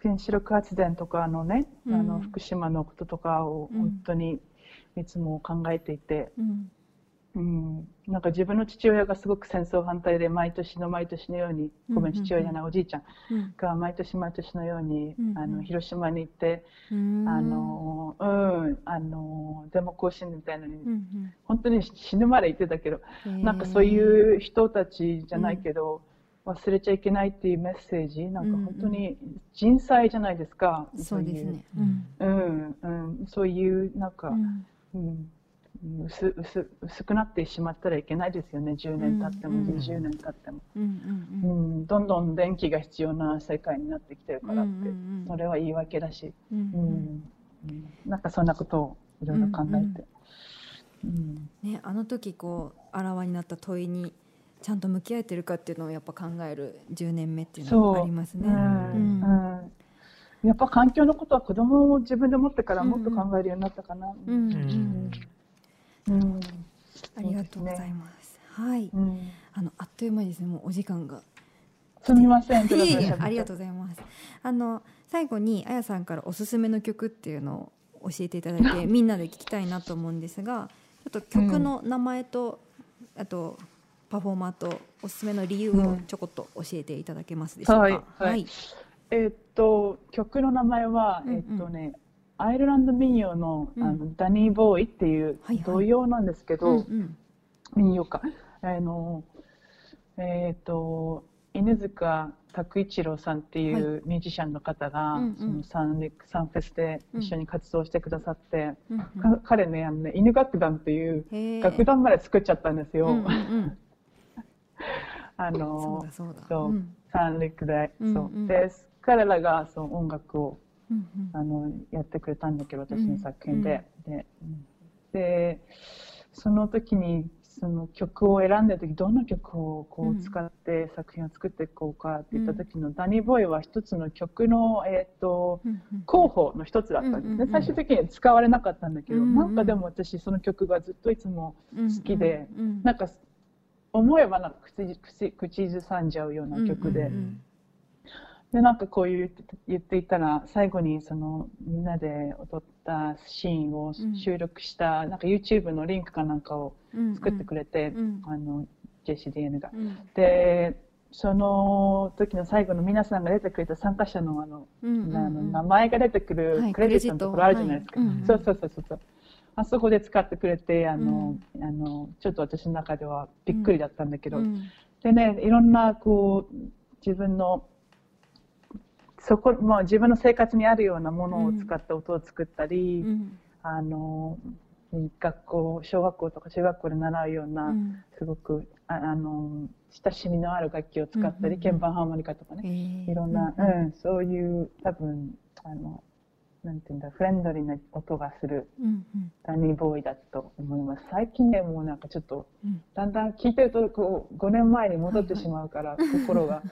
原子力発電とかのね、うん。あの福島のこととかをうん本当にいつも考えていて、うん。うん、なんか自分の父親がすごく戦争反対で毎年の毎年のようにごめんうんうん。うん父親じゃないおじいちゃんうん。が毎年毎年のように、うんうん。あの広島に行って、うん。あのうんあのデモ行進みたいなのに、うん本当に死ぬまで行ってたけど、うんなんかそういう人たちじゃないけど、忘れちゃいけないっていうメッセージなんか本当に人災じゃないですか、そうですね。う。うん。うんうん、そういうなんか、うんうん、薄薄薄くなってしまったらいけないですよね。10年経っても、うん20年経っても、うんどんどん電気が必要な世界になってきてるからって、うんうんうん。それは言い訳だし、うんなんかそんなことをいろいろ考えて、うんね、あの時こうあらわになった問いにちゃんと向き合えてるかっていうのをやっぱ考える10年目っていうのがありますね。う。うんやっぱ環境のことは子供を自分で持ってからもっと考えるようになったかな。うんうんうんありがとうございます。はい、うんあのあっという間にですね、もうお時間が。すみません。ありがとう。うございます。あの最後にあやさんからおすすめの曲っていうのを教えていただいて <laughs> みんなで聞きたいなと思うんですが、ちょっと曲の名前と、あとパフォーマーとおすすめの理由をちょこっと教えていただけますでしょうか？はいはいえーっと曲の名前は、うんうん。えーっとねアイルランド民謡の,、うん。あのダニーボーイっていうはいはい。童謡なんですけど、うんうん。民謡か。あのえーっと犬塚拓一郎さんっていうミュージシャンの方が、うんうん。そのサンレサンフェスで一緒に活動してくださって、うんか彼ねあのね犬楽団っていう楽団まで作っちゃったんですよ。うんうんうん。<laughs> あそうのだそうだ。そううん。三陸で、うんそう。うんで彼らがその音楽をうんあのやってくれたんだけど私の作品で、でうん。でその時にその曲を選んだ時どんな曲をこうんう使って作品を作っていこうかって言った時の、ダニーボーイは一つの曲の、えー、とうんうん。候補の一つだったんですね、うんうんうん最終的には使われなかったんだけど、うんうんなんかでも私その曲がずっといつもうん好きでうんうんなんか思えばなんか口口口ずさんじゃうような曲で。うんうんでなんかこう言って言っていたら最後にそのみんなで踊ったシーンをうん収録した、なんか YouTube のリンクかなんかをうん作ってくれて、うん。あの JCDN が。うん。でその時の最後の皆さんが出てくれた参加者のあの,、うんうんうん。あの名前が出てくはいるクレジットのところあるじゃないですか。そうそうそうそう。あそこで使ってくれてあの、あのちょっと私の中ではびっくりだったんだけど、うん。でね、いろんなこう自分のそこ、まあ、自分の生活にあるようなものを使った音を作ったり、うん。あの学校小学校とか中学校で習うような、うん。すごくああの親しみのある楽器を使ったり、鍵盤ハーモニカとかね、いろんな、ううん。ん。そういう多分あのなんていうんだフレンドリーな音がするダニーボーイだと思います。最近ねもうなんかちょっとうん。だんだん聞いてるとこう5年前に戻ってしまうから、<laughs> 心が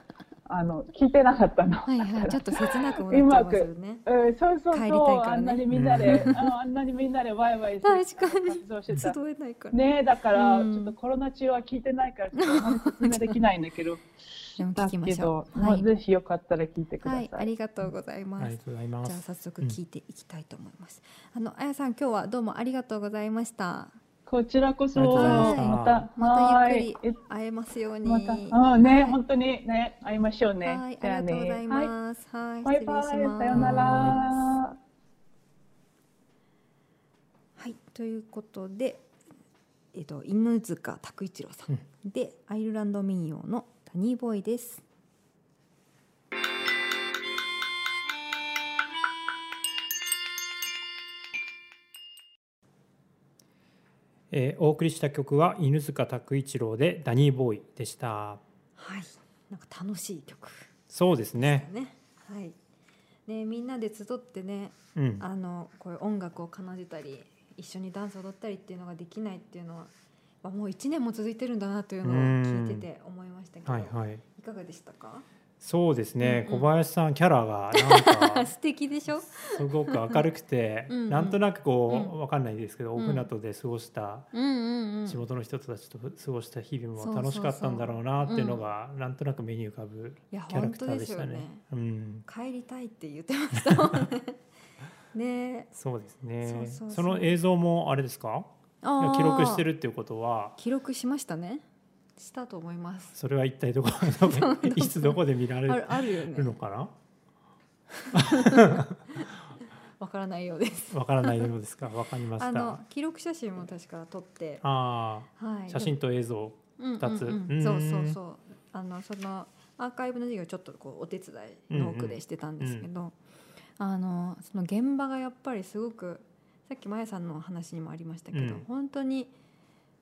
あの聞いてなかったの。はいはいちょっと切なくもなっちゃいますよね。<laughs> うん、そうそう帰りたいそう、からね。あんなにみんなで、ああんなにみんなでワイワイして確かに。活動してた。集えないから。ねえだから、うん。ちょっとコロナ中は聞いてないからちょっと <laughs> できないんだけど。でもだ聞きましょけど、うはい。まあぜひよかったら聞いてくださ。はいいありがとうございます。ありがとうございます。じゃあ早速聞いていきたいと思います、あのあやさん今日はどうもありがとうございましたこちらこそ。ました。またゆっくはい。り会えますように。また。あね本当にね会いましょうね。はい、ありがとうございはいます。はい、バイバイさようなら。はい、ということで、えっと犬塚拓一郎さん、でアイルランド民謡のタニーボーイです。えーお送りした曲は犬塚拓一郎でダニーボーイでした。はい、なんか楽しい曲。そうですね。ね。はい。ね、みんなで集ってね、うん。あのこういう音楽を奏でたり、一緒にダンスを踊ったりっていうのができないっていうのは、まあもう一年も続いてるんだなというのを聞いてて思いましたけど、はいはい。いかがでしたか？そうですね、うんうん。小林さんキャラがなんか <laughs> 素敵でしょ？すごく明るくてうんうん。なんとなくこう、うんわかんないですけど、うん。オフナトで過ごした。地元の人たちと過ごした日々も楽しかったんだろうなっていうのが、なんとなく目に浮かぶキャラクターでしたね。ね。うん、帰りたいって言ってましたもんね。<laughs> ね。そうですね。その映像もあれですか？記録してるっていうことは。記録しましたね。したと思います。それは一体どこ <laughs> いつどこで見られある。のかな？<laughs> わからないようです。わからないようですか？わかりましたあの記録写真も確か撮って、あはい。ー写真と映像二二つうんそうそうそう。あのそのアーカイブの授業ちょっとこうお手伝いの奥でしてたんですけど、あのその現場がやっぱりすごくさっきまやさんの話にもありましたけど、うん本当に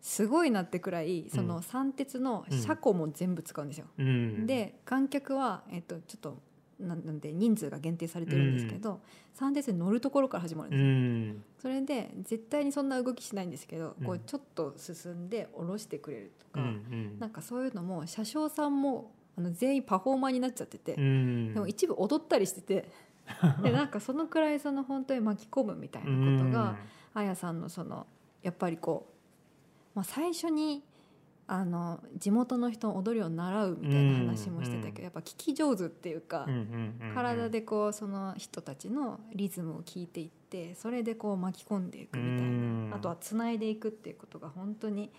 すごいなってくらいその三鉄の車庫も全部使うんですよ。うん、で観客は、えっと、ちょっとなんで人数が限定されてるんですけど、三鉄に乗るところから始まるんうですよ。ん。それで絶対にそんな動きしないんですけど、こううんちょっと進んで下ろしてくれるとうんか、なんかそういうのも車掌さんもあの全員パフォーマーになっちゃってて、うん。でも一部踊ったりしてて <laughs> でなんかそのくらいその本当に巻き込むみたいなことが、あやさんのそのやっぱりこう、まあ、最初にあの地元の人の踊りを習うみたいな話もしてたけど、うんやっぱ聞き上手っていうか、うんうんうんうん。体でこうその人たちのリズムを聞いていってそれでこう巻き込んでいくみたいな、うん。あとはつないでいくっていうことが本当に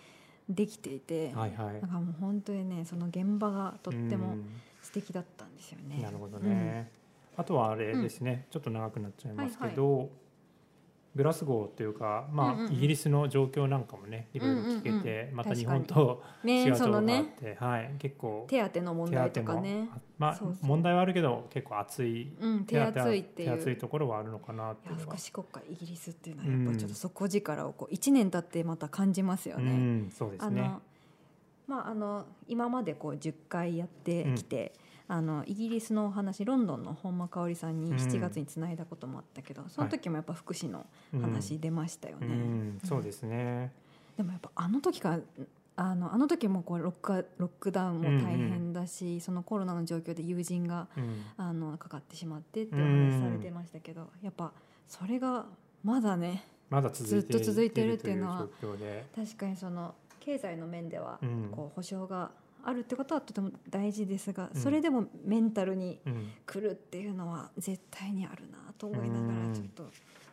できていて、はいはい。なんかもう本当にねその現場がとってもうん。素敵だったんですよね。なるほどね、あとはあれですね、ちょっと長くなっちゃいますけど、グラスゴーというか、まあうんうんうん。イギリスの状況なんかもねいろいろ聞けて、うん。うんうんまた日本とうん、ね違うとこそのろがあっねて、はい、結構手当の問題とかね。あまあそうそう。問題はあるけど結構熱いうん、手厚いって手厚いところはあるのかなっていう福祉国家イギリスっていうのはやっぱりちょっと底力をこう1年経ってまた感じますようね。んそうですね。まあ、あの今までこう10回やってきて、あのイギリスのお話ロンドンの本間香織さんにうん。7月につないだこともあったけど、その時もやっぱ福祉の話出ましたよね。うん。うん。そうですね、でもやっぱあの時からあのあの時もこうロックロックダウンも大変だし、そのコロナの状況で友人がうん。あのかかってしまってってお話されてましたけど、やっぱそれがまだねまだ続いてずっと続いてるっていうのは確かにその経済の面ではうん。こう保障があるってことはとても大事ですが、うん。それでもメンタルにうん。来るっていうのは絶対にあるなと思いながうんらちょっと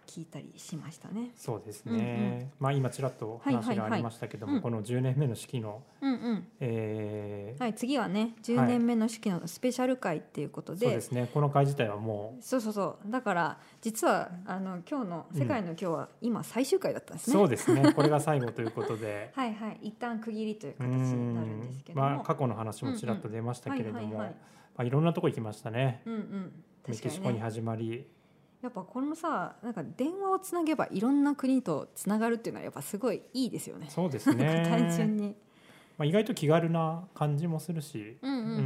聞いたりしましたね。そうですうんね、まあ今ちらっと話がありましたけども、はいはい。はいこの10年目の式の、うんうん。えーはい、次はね10年目の式のスペシャル会っていうことで,、そうですね。この会自体はもそうそうそう。だから実はあの今日の「世界の今日」は今最終回だったんでうすね。そうですね。これが最後ということで。<laughs> はいはい。一旦区切りというう形になるんですけども、まあ過去の話もちらっと出ましたけれども、はいはいはい。まあいろんなとこ行きましたね。うんうん。メキシコに始まり、やっぱこのさなんか電話をつなげばいろんな国とつながるっていうのはやっぱすごいいいですよね。そうですね。<laughs> 単純に、まあ意外と気軽な感じもするし、うんうんうん。うんう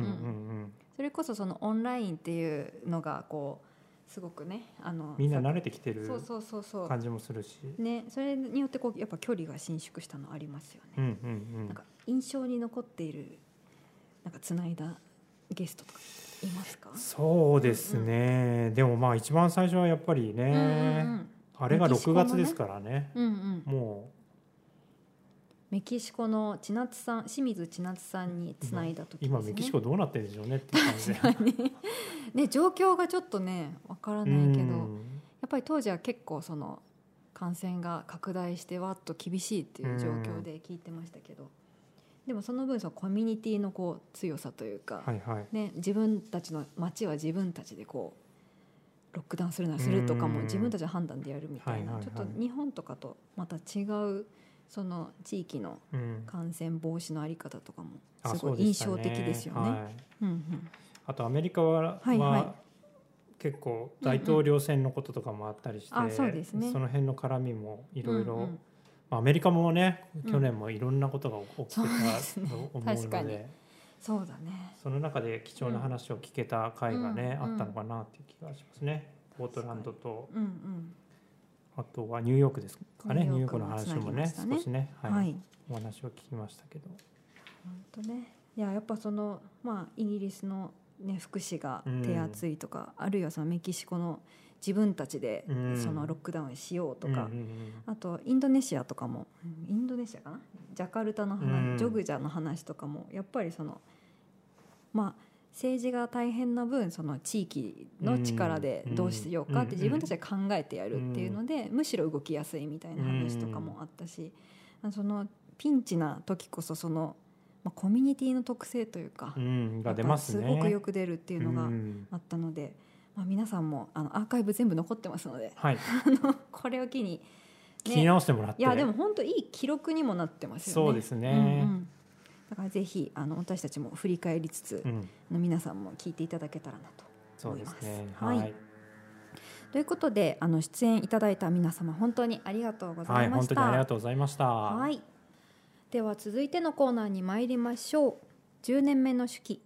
んそれこそそのオンラインっていうのがこうすごくねあのみんな慣れてきてるそうそうそうそ感じもするし、うねそれによってこうやっぱ距離が伸縮したのありますよね。うんうんうん。なんか印象に残っているなんかつないだゲストとかいますか？そうですね、でもまあ一番最初はやっぱりね、うんうんあれが6メキシコのね。月ですからね。うんうん。う。んもメキシコの千夏さん清水千夏さんにつないだう時ですね。今メキシコどうなってるんでしょうねって感じで。<laughs> ね状況がちょっとねわからないけど、やうん。っぱり当時は結構その感染が拡大してわっと厳しいっていう状況で聞いてましたけど、でもその分そのコミュニティのこう強さというか、はいはい。ね、自分たちの街は自分たちでこうロックダウンするならするとかもうん。自分たちの判断でやるみたいな、はいはいはい。ちょっと日本とかとまた違うその地域のうん。感染防止のあり方とかもあすごい印象的ですよね。はい。うんうん。あとアメリカは,、はいはい。結構大統領選のこととかもあったりして、うんうん。あその辺の絡みもいろいろアメリカもねうん。去年もいろんなことが起きてたと思う確かに。ので、そうだね。その中で貴重な話を聞けた回がね、うんあったのかなっていう気がしますね。ポートランドとうんうん。あとはニューヨークですかね。ニューヨークの話もねね。少しね、はい。はい。お話を聞きましたけど、本当ね。いややっぱそのまあイギリスのね福祉が手厚いとか、あるいはそのメキシコの自分たちでうん。そのロックダウンしようとか、あとインドネシアとかもインドネシアかな？ジャカルタの話、うん。ジョグジャの話とかもやっぱりそのまあ政治が大変な分その地域の力でどうしようかってうん。自分たちで考えてやるっていうのでむしろ動きやすいみたいな話とかもあったしあそのピンチな時こそその、まあ、コミュニティの特性というかうん、が出ますすごくよく出るっていうのがん。あったので、まあ、皆さんもあのアーカイブ全部残ってますのではい、<laughs> これを機に、聞き直してもらって。いやでも本当いい記録にもなってますよね。そうですねうんうんだからぜひあの私たちも振り返りつつ、うん、あの皆さんも聞いていただけたらなと思います。ですね。ははいい、ということであの出演いただいた皆様本当にありがとうござはいい、ました。本当にありがとうございました。はいでは続いてのコーナーに参りましょう。10年目の手記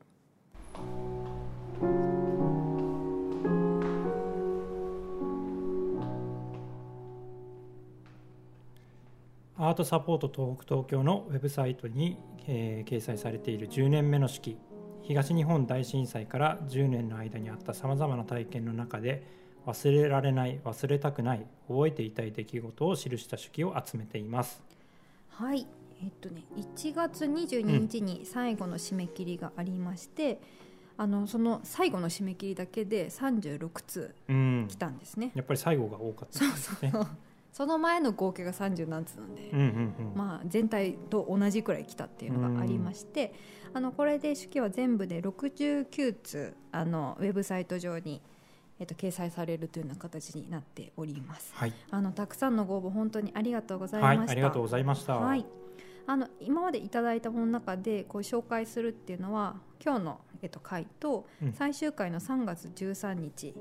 アートサポート東北東京のウェブサイトに、えー掲載されている10年目の式東日本大震災から10年の間にあったさまざまな体験の中で忘れられない忘れたくない覚えていたい出来事を記した手記を集めています。はい。えっとね1月22日に最後の締め切りがありまして、あのその最後の締め切りだけで36通うん。来たんですね。やっぱり最後が多かったですね。その前の合計が30何通なんで、うんうんうん。まあ、全体と同じくらい来たっていうのがありまして、あのこれで手記は全部で69通あのウェブサイト上に、えっと、掲載されるというような形になっております。はい、あのたくさんのご応募本当にありがとうございはい、ました。ありがとうございました、はい、あの今までいただいたものの中でこう紹介するっていうのは今日の、えっと、回とうん。最終回の3月13日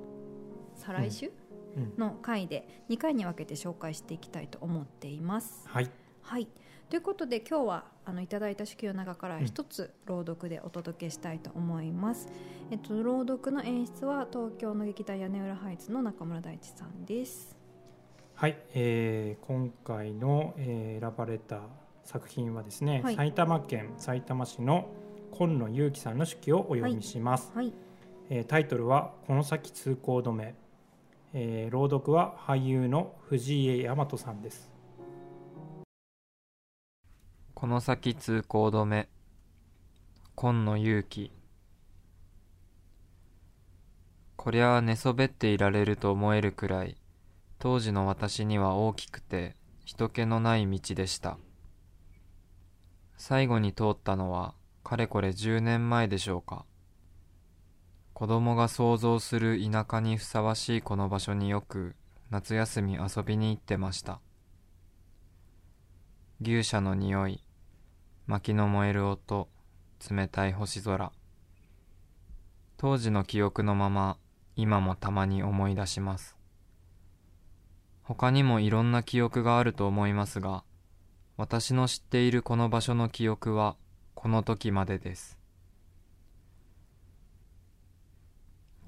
再来週？うんの回で2回に分けて紹介していきたいと思っています。はい。はい。ということで今日はあのいただいた手記の中から一つ朗読でお届けしたいと思います。えっと朗読の演出は東京の劇団屋根裏ハイツの中村大地さんです。はい、えー今回の、えー選ばれた作品はですね、はい。埼玉県さいたま市の今野祐樹さんの手記をお読みします、はい。えータイトルは「この先通行止め」えー朗読は俳優の藤井大和さんです。この先通行止め。今野勇気。こりゃ寝そべっていられると思えるくらい当時の私には大きくて人気のない道でした。最後に通ったのはかれこれ10年前でしょうか。子供が想像する田舎にふさわしいこの場所によく夏休み遊びに行ってました。牛舎の匂い薪の燃える音冷たい星空。当時の記憶のまま今もたまに思い出します。他にもいろんな記憶があると思いますが私の知っているこの場所の記憶はこの時までです。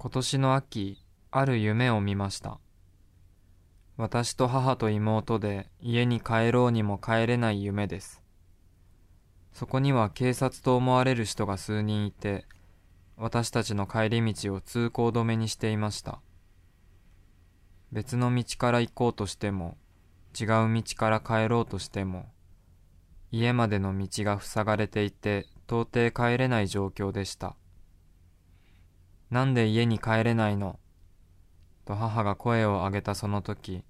今年の秋ある夢を見ました。私と母と妹で家に帰ろうにも帰れない夢です。そこには警察と思われる人が数人いて私たちの帰り道を通行止めにしていました。別の道から行こうとしても違う道から帰ろうとしても家までの道が塞がれていて到底帰れない状況でした。なんで家に帰れないの？と母が声を上げたその時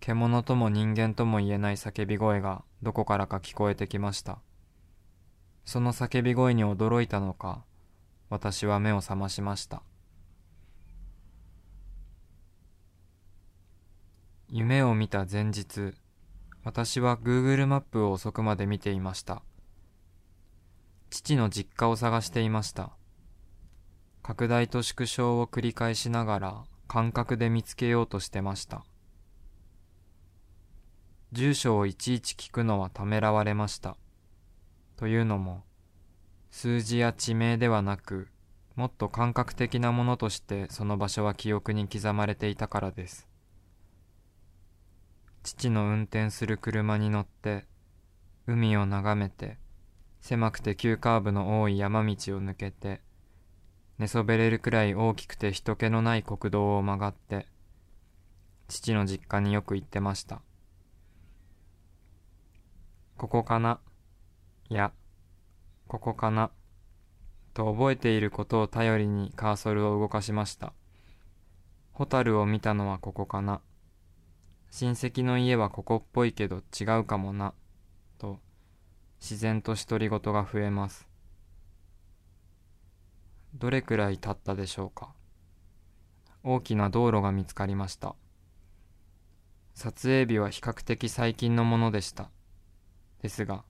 獣とも人間とも言えない叫び声がどこからか聞こえてきましたその叫び声に驚いたのか？私は目を覚ましました夢を見た前日私は Google マップを遅くまで見ていました。父の実家を探していました。拡大と縮小を繰り返しながら感覚で見つけようとしてました住所をいちいち聞くのはためらわれました。というのも、数字や地名ではなく、もっと感覚的なものとしてその場所は記憶に刻まれていたからです。父の運転する車に乗って、海を眺めて、狭くて急カーブの多い山道を抜けて、寝そべれるくらい大きくて人気のない国道を曲がって、父の実家によく行ってました。ここかな、いや、ここかな、と覚えていることを頼りにカーソルを動かしました。ホタルを見たのはここかな？親戚の家はここっぽいけど違うかもな、と自然と独り言が増えます。どれくらい経ったでしょうか？大きな道路が見つかりました。撮影日は比較的最近のものでした。ですが、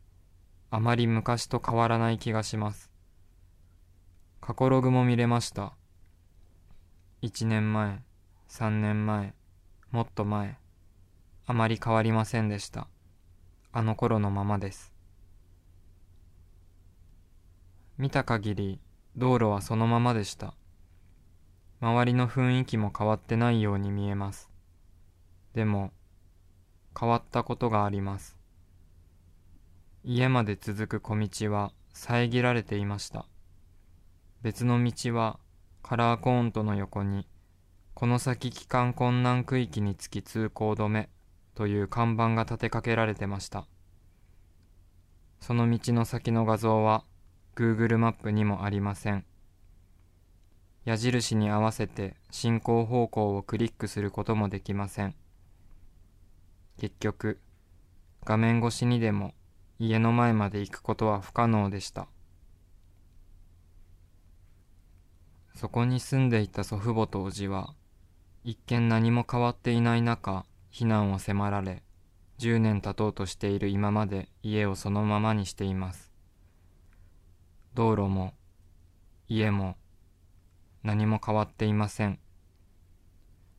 あまり昔と変わらない気がします。過去ログも見れました。1年前、3年前、もっと前、あまり変わりませんでした。あの頃のままです。見た限り、道路はそのままでした。周りの雰囲気も変わってないように見えます。でも、変わったことがあります。家まで続く小道は遮られていました。別の道はカラーコーンとの横に、この先帰還困難区域につき通行止めという看板が立てかけられてました。その道の先の画像は Google マップにもありません。矢印に合わせて進行方向をクリックすることもできません。結局、画面越しにでも家の前まで行くことは不可能でした。そこに住んでいた祖父母と叔父は、一見何も変わっていない中、避難を迫られ、10年経とうとしている今まで家をそのままにしています。道路も、家も、何も変わっていません。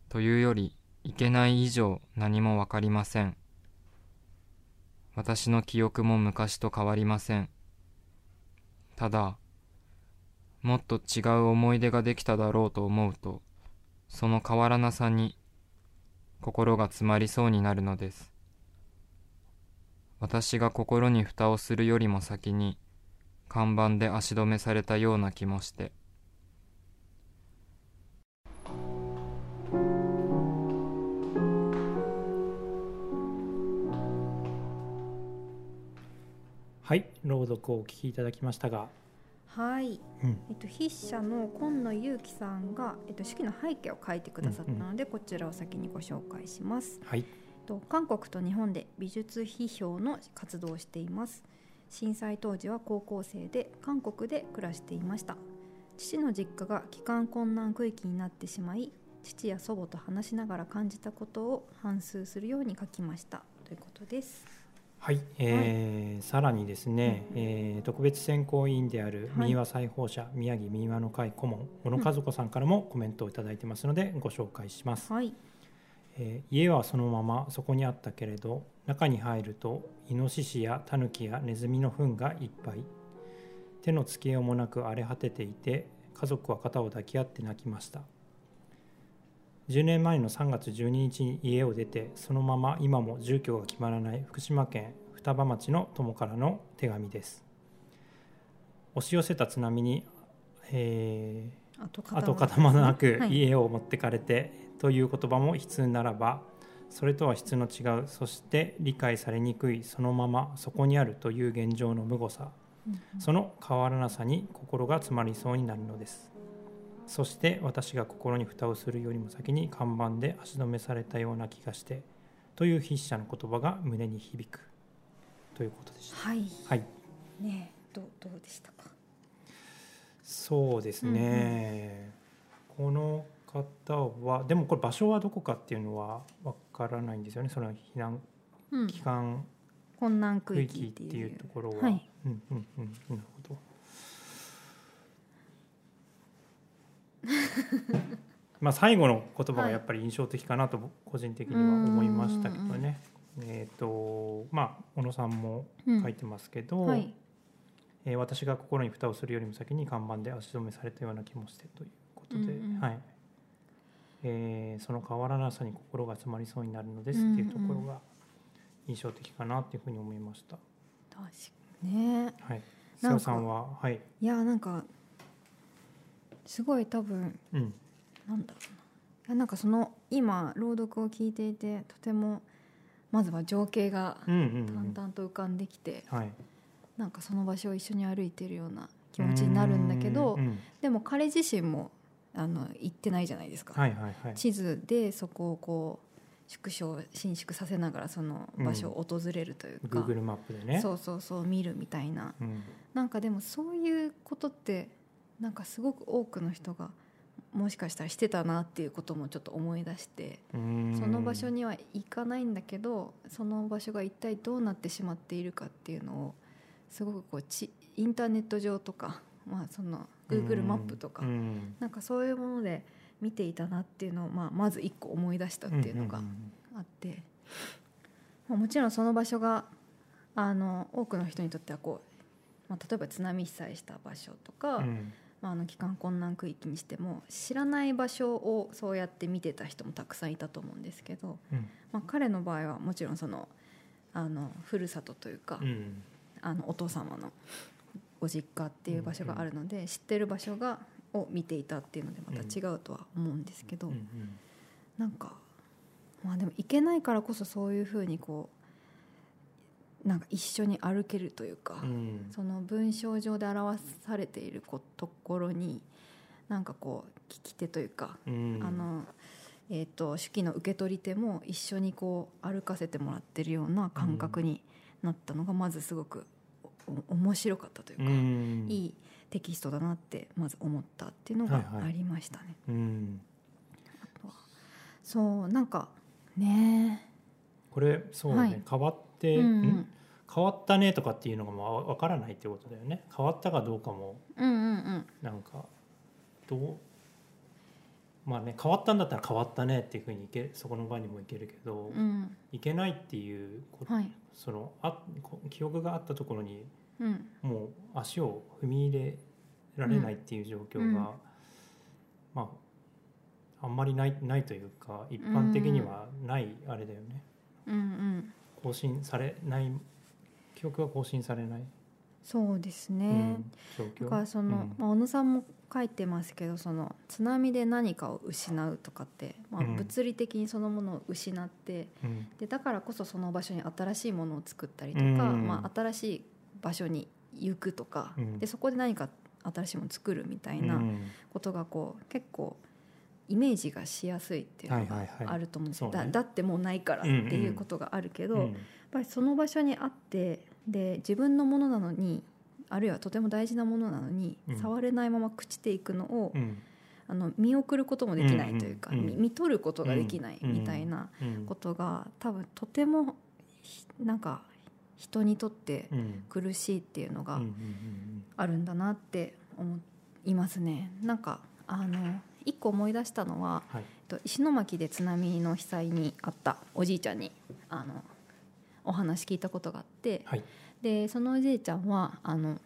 というより、いけない以上何もわかりません。私の記憶も昔と変わりません。ただ、もっと違う思い出ができただろうと思うと、その変わらなさに心が詰まりそうになるのです。私が心に蓋をするよりも先に看板で足止めされたような気もして。はい朗読をお聞きいただきましたが。はい、うん、えっと、筆者の今野裕樹さんが、えっと、手記の背景を書いてくださったので、うん。うん、こちらを先にご紹介します、はい、と韓国と日本で美術批評の活動をしています震災当時は高校生で韓国で暮らしていました。父の実家が帰還困難区域になってしまい父や祖母と話しながら感じたことを反数するように書きました。ということです。はい、えー、はい、さらにですね、うん、えー、特別選考委員である民話裁縫者、宮城民話の会顧問小野和子さんからもコメントを頂いてますのでご紹介します、はい、えー、家はそのままそこにあったけれど中に入るとイノシシやタヌキやネズミの糞がいっぱい。手のつけようもなく荒れ果てていて家族は肩を抱き合って泣きました。10年前の3月12日に家を出てそのまま今も住居が決まらない福島県双葉町の友からの手紙です。押し寄せた津波に、えー、跡形もなく。家を持ってかれて、という言葉も悲痛ならばそれとは質の違う。そして理解されにくい。そのままそこにあるという現状の無誤さ、その変わらなさに心が詰まりそうになるのです。そして私が心に蓋をするよりも先に看板で足止めされたような気がしてという筆者の言葉が胸に響く。ということでした。はい、はい、ねどうどうでしたか？そうですね、この方はでもこれ場所はどこかっていうのはわからないんですよね。その避難うん。期間困難区区域ってていうところは、はい。うんうんうんなるほど。<laughs> まあ最後の言葉がやっぱり印象的かなと個人的には思いましたけどね、えっ、とまあ小野さんも書いてますけど、はい。えー私が心に蓋をするよりも先に看板で足止めされたような気もしてということで、うんうん。はいえーその変わらなさに心が詰まりそうになるのですっていうところが印象的かなっていうふうに思いました。確かにね。はい、瀬尾さんは？はい、いやなんかすごい多分うん。なんだろうな。いやなんかその今朗読を聞いていてとてもまずは情景がうんうんうん。淡々と浮かんできて、はい、なんかその場所を一緒に歩いてるような気持ちになるんだけどうんうん。でも彼自身もあの行ってないじゃないですか、はいはいはい、地図でそこをこう縮小伸縮させながらその場所を訪れるというか、Google マップでね。そうそうそう見るみたいな。うん。なんかでもそういうことってなんかすごく多くの人がもしかしたらしてたなっていうこともちょっと思い出してうん。その場所には行かないんだけどその場所が一体どうなってしまっているかっていうのをすごくこうちインターネット上とか、まあ、その Google マップとかうん。なんかそういうもので見ていたなっていうのを、まあ、まず一個思い出したっていうのがあって、まあもちろんその場所があの多くの人にとってはこう、まあ、例えば津波被災した場所とか、うん。まあ、あの帰還困難区域にしても知らない場所をそうやって見てた人もたくさんいたと思うんですけど、うん。まあ、彼の場合はもちろんそのあのふるさとというか、うん。あのお父様のご実家っていう場所があるので、知ってる場所がを見ていたっていうのでまた違うとは思うんですけど、うなんかまあでも行けないからこそそういうふうにこうなんか一緒に歩けるというか、うん。その文章上で表されていることころになんかこう聞き手というか、うん。あのえー、と手記の受け取り手も一緒にこう歩かせてもらってるような感覚になったのがまずすごくお面白かったというか、うん。いいテキストだなってまず思ったっていうのがはいはい。ありましたね。うん。そうなんかね。これそうね、はい。変わって、うん変わったねとかっていうのがまあわからないってことだよね。変わったかどうかも。うんうんうん。なんかどう？まあね変わったんだったら変わったねっていうふうにいけそこの場にもいけるけど、うん。いけないっていうこはい。そのあこ記憶があったところにうん。もう足を踏み入れられないっていう状況が、うん。まああんまりないないというか一般的にはないあれだよね、うんうん。更新されない記憶が更新されない、そうですね、うん状況。だからその、うん。まあ、小野さんも書いてますけどその津波で何かを失うとかって、まあ、うん。物理的にそのものを失って、うん。でだからこそその場所に新しいものを作ったりとか、うん。まあ、新しい場所に行くとか、うん。でそこで何か新しいものを作るみたいうん。なことがこう結構イメージがしやすいっていうのがあると思うんですよ、だだってもうないからっていうことがあるけど、うん。やっぱりその場所にあってで自分のものなのにあるいはとても大事なものなのに、うん。触れないまま朽ちていくのを、うん。あの見送ることもできないというか、見取ることができないみたいなうんことが多分とてもひなんか人にとってうん苦しいっていうのがあるんだなって思いますね。なんかあの一個思い出したのははい。えっと石巻で津波の被災にあったおじいちゃんにあのお話聞いたことがあって、はいでそのおじいちゃんはあの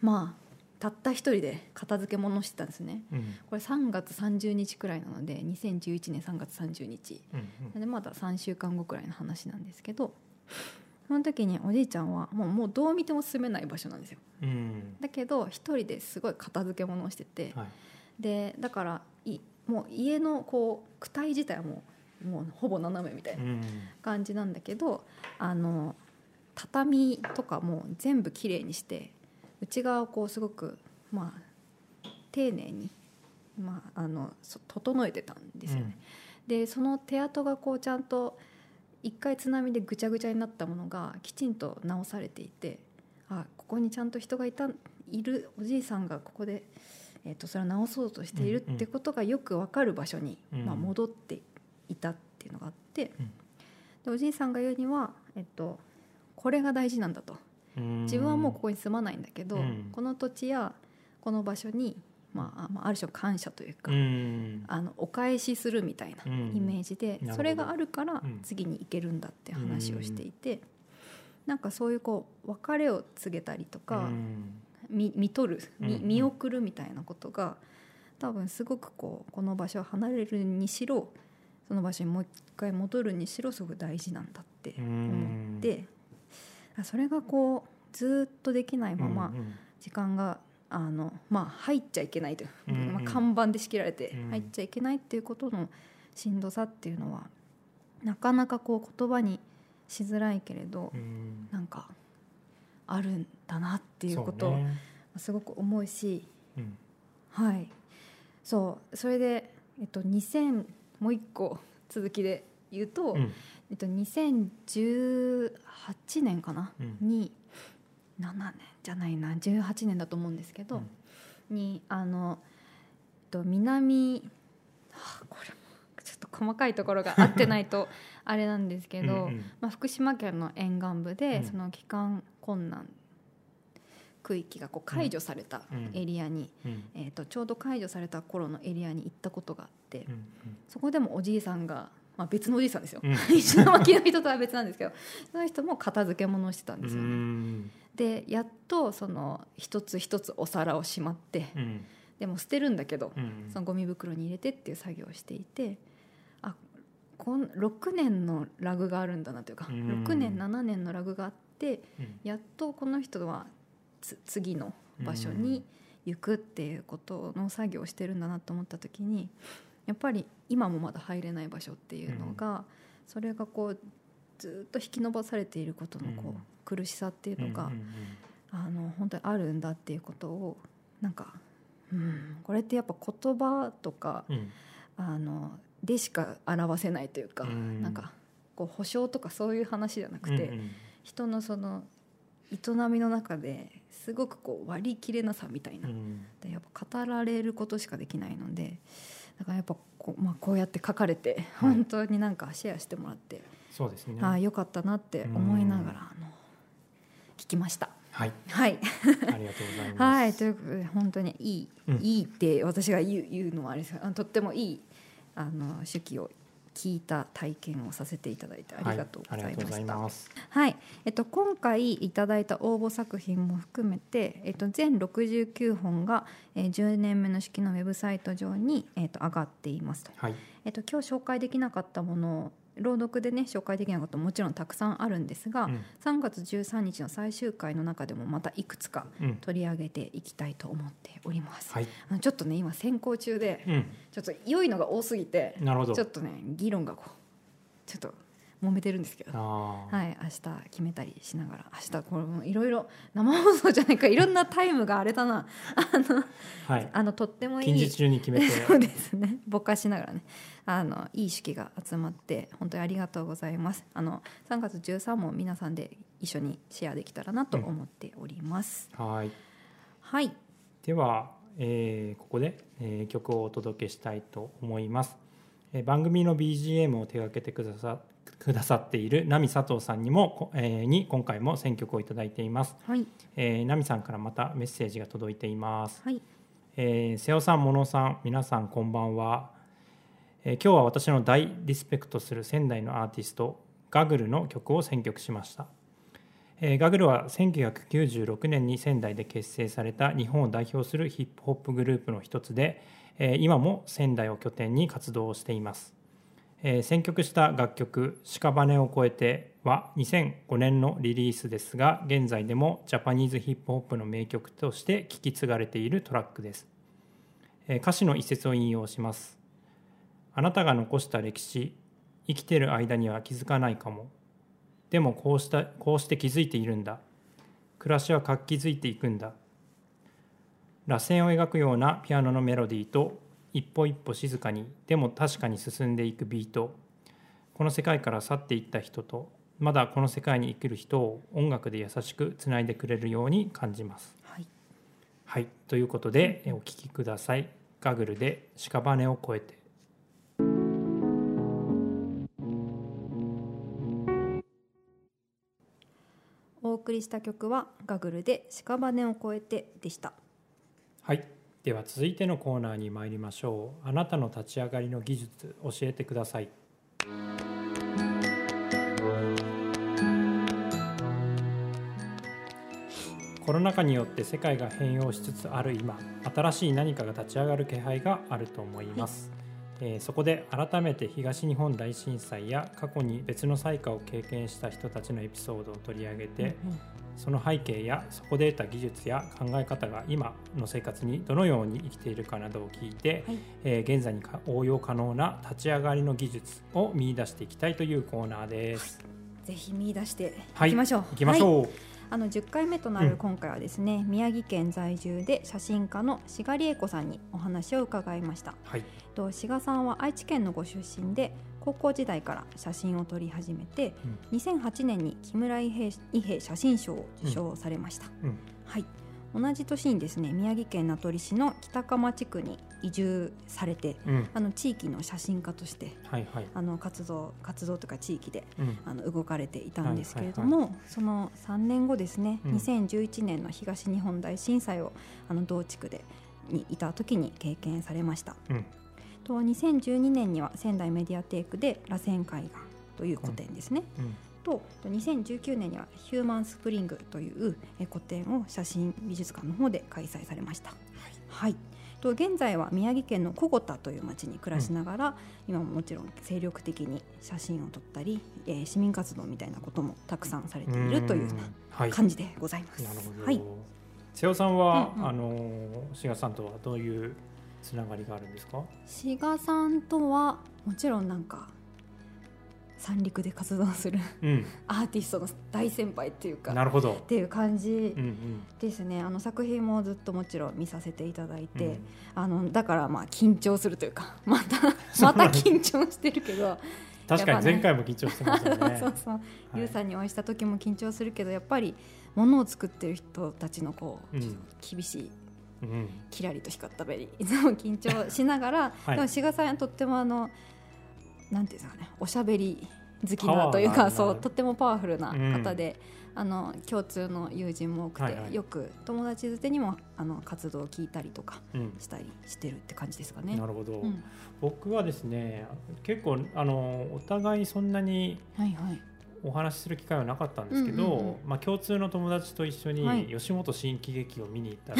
まあたった一人で片付け物をしてたんですね。うん。これ3月30日くらいなので2011年3月30日。うんでまだ3週間後くらいの話なんですけどその時におじいちゃんはもうもうどう見ても住めない場所なんですよ。うん。だけど一人ですごい片付け物をしてて、はい。でだからいもう家のこう躯体自体はもうもうほぼ斜めみたいうなん。感じなんだけどあの畳とかも全部きれいにして内側をこうすごくまあ丁寧に、まあ、あのそ整えてたんですよね。でその手跡がこうちゃんと一回津波でぐちゃぐちゃになったものがきちんと直されていてあここにちゃんと人がいたいるおじいさんがここで、えー、とそれを直そうとしているってことがよく分かる場所に、うん。まあ、戻っていたっていうのがあって、うん。でおじいさんが言うには、えっと、これが大事なんだと。自分はもうここに住まないんだけど、うん。この土地やこの場所に、まあ、まあある種感謝というか、うん。あのお返しするみたいなうん。イメージで、なるほど。それがあるからうん。次に行けるんだって話をしていて、なんかそういうこう別れを告げたりとか、うん。見見取る見うん。見送るみたいなことが多分すごくこうこの場所を離れるにしろその場所にもう一回戻るにしろすごく大事なんだって思って、あそれがこうずっとできないままうん時間があの、まあ、入っちゃいけないという、まあ、看板で仕切られてうん。入っちゃいけないっていうことのしんどさっていうのはなかなかこう言葉にしづらいけれどう、ん。なんかあるんだなっていうことをすごく思うし、うん。はい。そう。それで、えっと、2000もう一個続きで言うと、うんえっと、2018年かな、うん。に7年？じゃないな。18年だと思うんですけど、にあの、えっと、南はあこれもちょっと細かいところが合ってないと <laughs> あれなんですけど、まあ、福島県の沿岸部で、うん。その帰還困難区域がこう解除されたうん。エリアに、うん。えー、とちょうど解除された頃のエリアに行ったことがあって、うん。そこでもおじいさんが、まあ、別のおじいさんですよ、うん。<laughs> 石巻の人とは別なんですけどその人も片付け物をしてたんですよね。うん。でやっとその一つ一つお皿をしまってうん。でも捨てるんだけど、うんそのゴミ袋に入れてっていう作業をしていてあこん6年のラグがあるんだなというか、うん。6年7年のラグがあってうん。やっとこの人はつ次の場所に行くっていうことの作業をしてるんだなと思った時にやっぱり今もまだ入れない場所っていうのが、それがこうずっと引き伸ばされていることのこう、うん。苦しさっていうのが、あの本当にあるんだっていうことをなんか、うん、これってやっぱ言葉とかうん。あのでしか表せないというか、うん。なんかこう保証とかそういう話じゃなくて、人のその営みの中ですごくこう割り切れなさみたいな、うん。でやっぱ語られることしかできないのでだからやっぱこう,、まあ、こうやって書かれてはい。本当になんかシェアしてもらって、そうですね。ああよかったなって思いながらあの聞きました。はい。はい。ありがとうございます。<laughs> はい、ということで本当にいい、うん。いいって私が言う言うのはあれですがとってもいいあの手記を聞いた体験をさせていただいてありがとうございました。ますはい、えっと今回いただいた応募作品も含めて、えっと全69本が、えー、10年目の式のウェブサイト上にえっと上がっていますと。はいえっと今日紹介できなかったものを朗読でね紹介できなかったももちろんたくさんあるんですが、うん。3月13日の最終回の中でもまたいくつかうん。取り上げていきたいと思っております。はい。あのちょっとね今選考中でうん。ちょっと良いのが多すぎてなるほど。ちょっとね議論がこうちょっと揉めてるんですけど。はい、明日決めたりしながら明日これもいろいろ生放送じゃないかいろんなタイムがあれだな。あのはい。あのとってもいい。近日中に決めて。<laughs> そうですね。ぼかしながらねあのいい手記が集まって本当にありがとうございます。あの3月13も皆さんで一緒にシェアできたらなと思っております、はい。はい。では、えーここで、えー曲をお届けしたいと思います、えー番組の BGM を手掛けてくださくださっているナミ佐藤さんにも、こえーに今回も選曲をいただいています、はい。えー、ナミさんからまたメッセージが届いています。はい。えー瀬尾さん、モノさん、皆さんこんばんは、えー今日は私の大リスペクトする仙台のアーティストガグルの曲を選曲しました、えーガグルは1996年に仙台で結成された日本を代表するヒップホップグループの一つで、えー今も仙台を拠点に活動をしています。えー選曲した楽曲「屍を越えて」は2005年のリリースですが現在でもジャパニーズヒップホップの名曲として聴き継がれているトラックです、え歌詞の一節を引用します。あなたが残した歴史生きてる間には気づかないかもでもこうしたこうして気づいているんだ暮らしは活気づいていくんだ螺旋を描くようなピアノのメロディーと一歩一歩静かにでも確かに進んでいくビートこの世界から去っていった人とまだこの世界に生きる人を音楽で優しくつないでくれるように感じます。はい、はい、ということでお聴きください。ガグルで屍を越えて。送りした曲はガグルで屍を越えてでした。はい、では続いてのコーナーに参りましょう。あなたの立ち上がりの技術教えてください。コロナ禍によって世界が変容しつつある今新しい何かが立ち上がる気配があると思います、えーそこで改めて東日本大震災や過去に別の災禍を経験した人たちのエピソードを取り上げて、その背景やそこで得た技術や考え方が今の生活にどのように生きているかなどを聞いて、はいえー現在にか応用可能な立ち上がりの技術を見出していきたいというコーナーです。ぜひ見出してはいいきましょう。行きましょう。あの10回目となうん。る今回はですね、宮城県在住で写真家の志賀理恵子さんにお話を伺いました。はい。と志賀さんは愛知県のご出身で高校時代から写真を撮り始めて、2008年に木村伊兵伊兵写真賞を受賞されました、うん。はい同じ年にですね宮城県名取市の北釜地区に移住されてうん。あの地域の写真家としてはいはい。あの活動活動とか地域でうん。あの動かれていたんですけれども、その3年後ですね、うん2011年の東日本大震災をあの同地区でにいた時に経験されました。うん。と2012年には仙台メディアテイクで「螺旋海岸」という個展ですね。うん。と2019年には「ヒューマンスプリング」というえ個展を写真美術館の方で開催されました。はいと現在は宮城県の小五田という町に暮らしながら、今ももちろん精力的に写真を撮ったり、えー市民活動みたいなこともたくさんされているというはい。感じでございます。なるほど。はい、瀬尾さんは、うんうんあの志賀さんとはどういうつながりがあるんですか？志賀さんとはもちろんなんか三陸で活動するうん。アーティストの大先輩っていうかなるほどっ。ていう感じうんうん。ですね、あの作品もずっともちろん見させていただいて、うんあのだからまあ緊張するというか <laughs> またまた緊張してるけど <laughs> 確かに前回も緊張してましたよね。<laughs> そうそう、はいゆうさんにお会いした時も緊張するけどやっぱり物を作ってる人たちのこう、うん厳しいうん。キラリと光った目にいつも緊張しながら、はいでも志賀さんはとってもあのなんていうんですかねおしゃべり好きなというかそうとってもパワフルなうん方で、あの共通の友人も多くて、はいはいよく友達づてにもあの活動を聞いたりとかうん。したりしてるって感じですかね。なるほど、うん僕はですね結構あのお互いそんなにはいはい。お話しする機会はなかったんですけど、うんうんうん。まあ、共通の友達と一緒はい。に吉本新喜劇を見に行った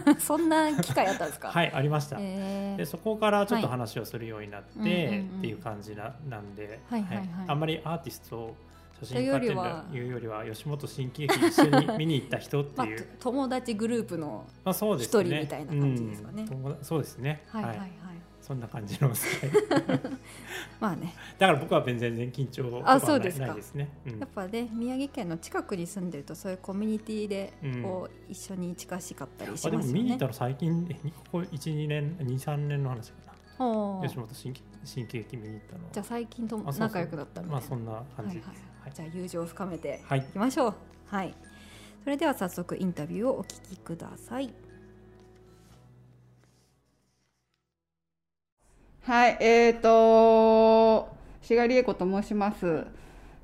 のが、<laughs> そんな機会あったんですか？<laughs> はいありました、えー。でそこからちょっとはい。話をするようになって、うんうんうん。っていう感じななんで、はいはいはい。あんまりアーティストを写真家っていうよりは？吉本新喜劇一緒に見に行った人ってまあいう、<laughs> と友達グループのまあそうですね。一人みたいな感じですかね。うん。友達そうですね。はいはい。はい。そんな感じの <laughs> まあね。だから僕は全然緊張はないあそうですか。ないですね、うん。やっぱね宮城県の近くに住んでるとそういうコミュニティでうん。こう一緒に近しかったりしあでますよね。も見に行った。の最近えここ12年23年の話かな。吉本新喜新喜劇見に行ったのは。じゃあ最近と仲良くなったみたいな。まあそんな感じです。はいはいじゃあ友情を深めてはい。い。きましょう。はい。それでは早速インタビューをお聞きください。はい、えーと、志賀理恵子と申します。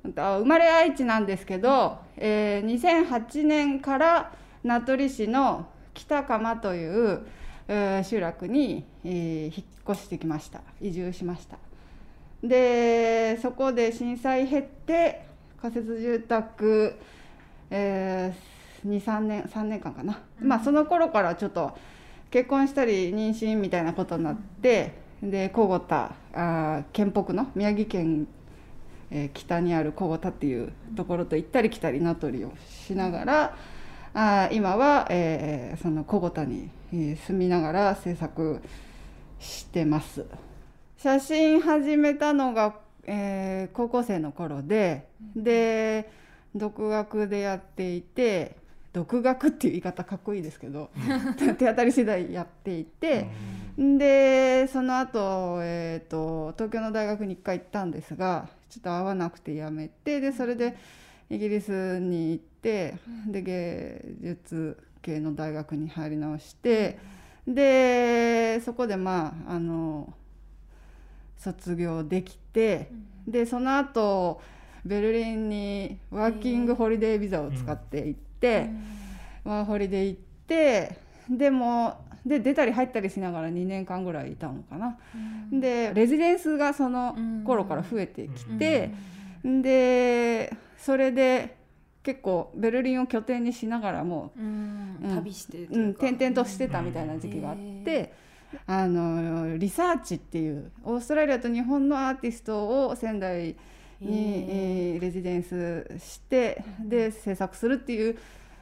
生まれ愛知なんですけど、えー2008年から名取市の北釜という、えー集落に、えー引っ越してきました。移住しました。で、そこで震災減って仮設住宅、えー、2、3年、3年間かな。まあその頃からちょっと結婚したり妊娠みたいなことになって、で小五田あー県北の宮城県、えー北にある小五田っていうところと行ったり来たり名取をしながらあー今は、えーその小五田に、えー住みながら制作してます写真始めたのが、えー高校生の頃でで独学でやっていて独学っていう言い方かっこいいですけど <laughs> 手当たり次第やっていて。でその後、えー、と東京の大学に1回行ったんですがちょっと合わなくてやめてでそれでイギリスに行ってで芸術系の大学に入り直してでそこでまああの卒業できてでその後ベルリンにワーキングホリデービザを使って行って、ワーホリで行ってでもで出たり入ったりしながら2年間ぐらいいたのかな。でレジデンスがその頃から増えてきて、でそれで結構ベルリンを拠点にしながらも、うん。うん、旅してうん、転々としてたみたいな時期があって。あのリサーチっていうオーストラリアと日本のアーティストを仙台に、えー、レジデンスしてで制作するっていう、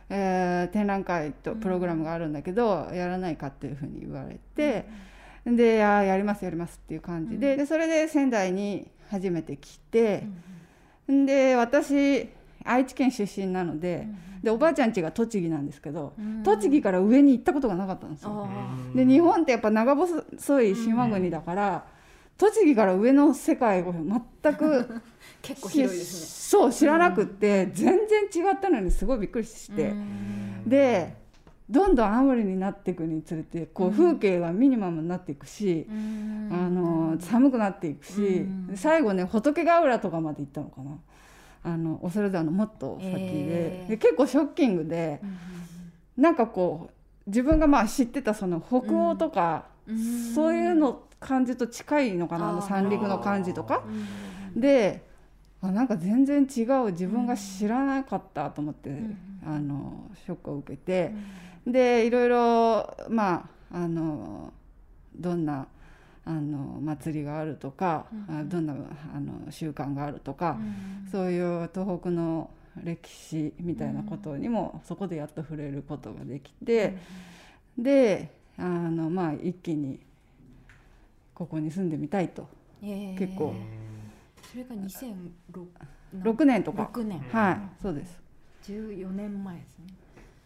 えー、展覧会とプログラムがあるんだけど、やらないかっていうふうに言われて、でややりますやりますっていう感じで,、でそれで仙台に初めて来て、で私愛知県出身なので,、でおばあちゃん家が栃木なんですけど、栃木から上に行ったことがなかったんですよ。で日本ってやっぱ長細い島国だから、栃木から上の世界を全く <laughs> 結構広いですね。そう知らなくって、全然違ったのにすごいびっくりして、でどんどん青森になっていくにつれてこう風景がミニマムになっていくし、あの寒くなっていくし、最後ね仏ヶ浦とかまで行ったのかな。あの恐山のもっと先で。えー、で結構ショッキングで、うん、なんかこう自分がまあ知ってたその北欧とか、うん、そういうの感じと近いのかなあの三陸の感じとか。であなんか全然違う自分が知らなかったと思って、あのショックを受けて、でいろいろまああのどんなあの祭りがあるとか、うん、どんなあの習慣があるとか、うん、そういう東北の歴史みたいなことにも、そこでやっと触れることができて、うん、であのまあ一気にここに住んでみたいと、えー、結構。それが2006 6年。とか。6年。はいそうです。14年前ですね。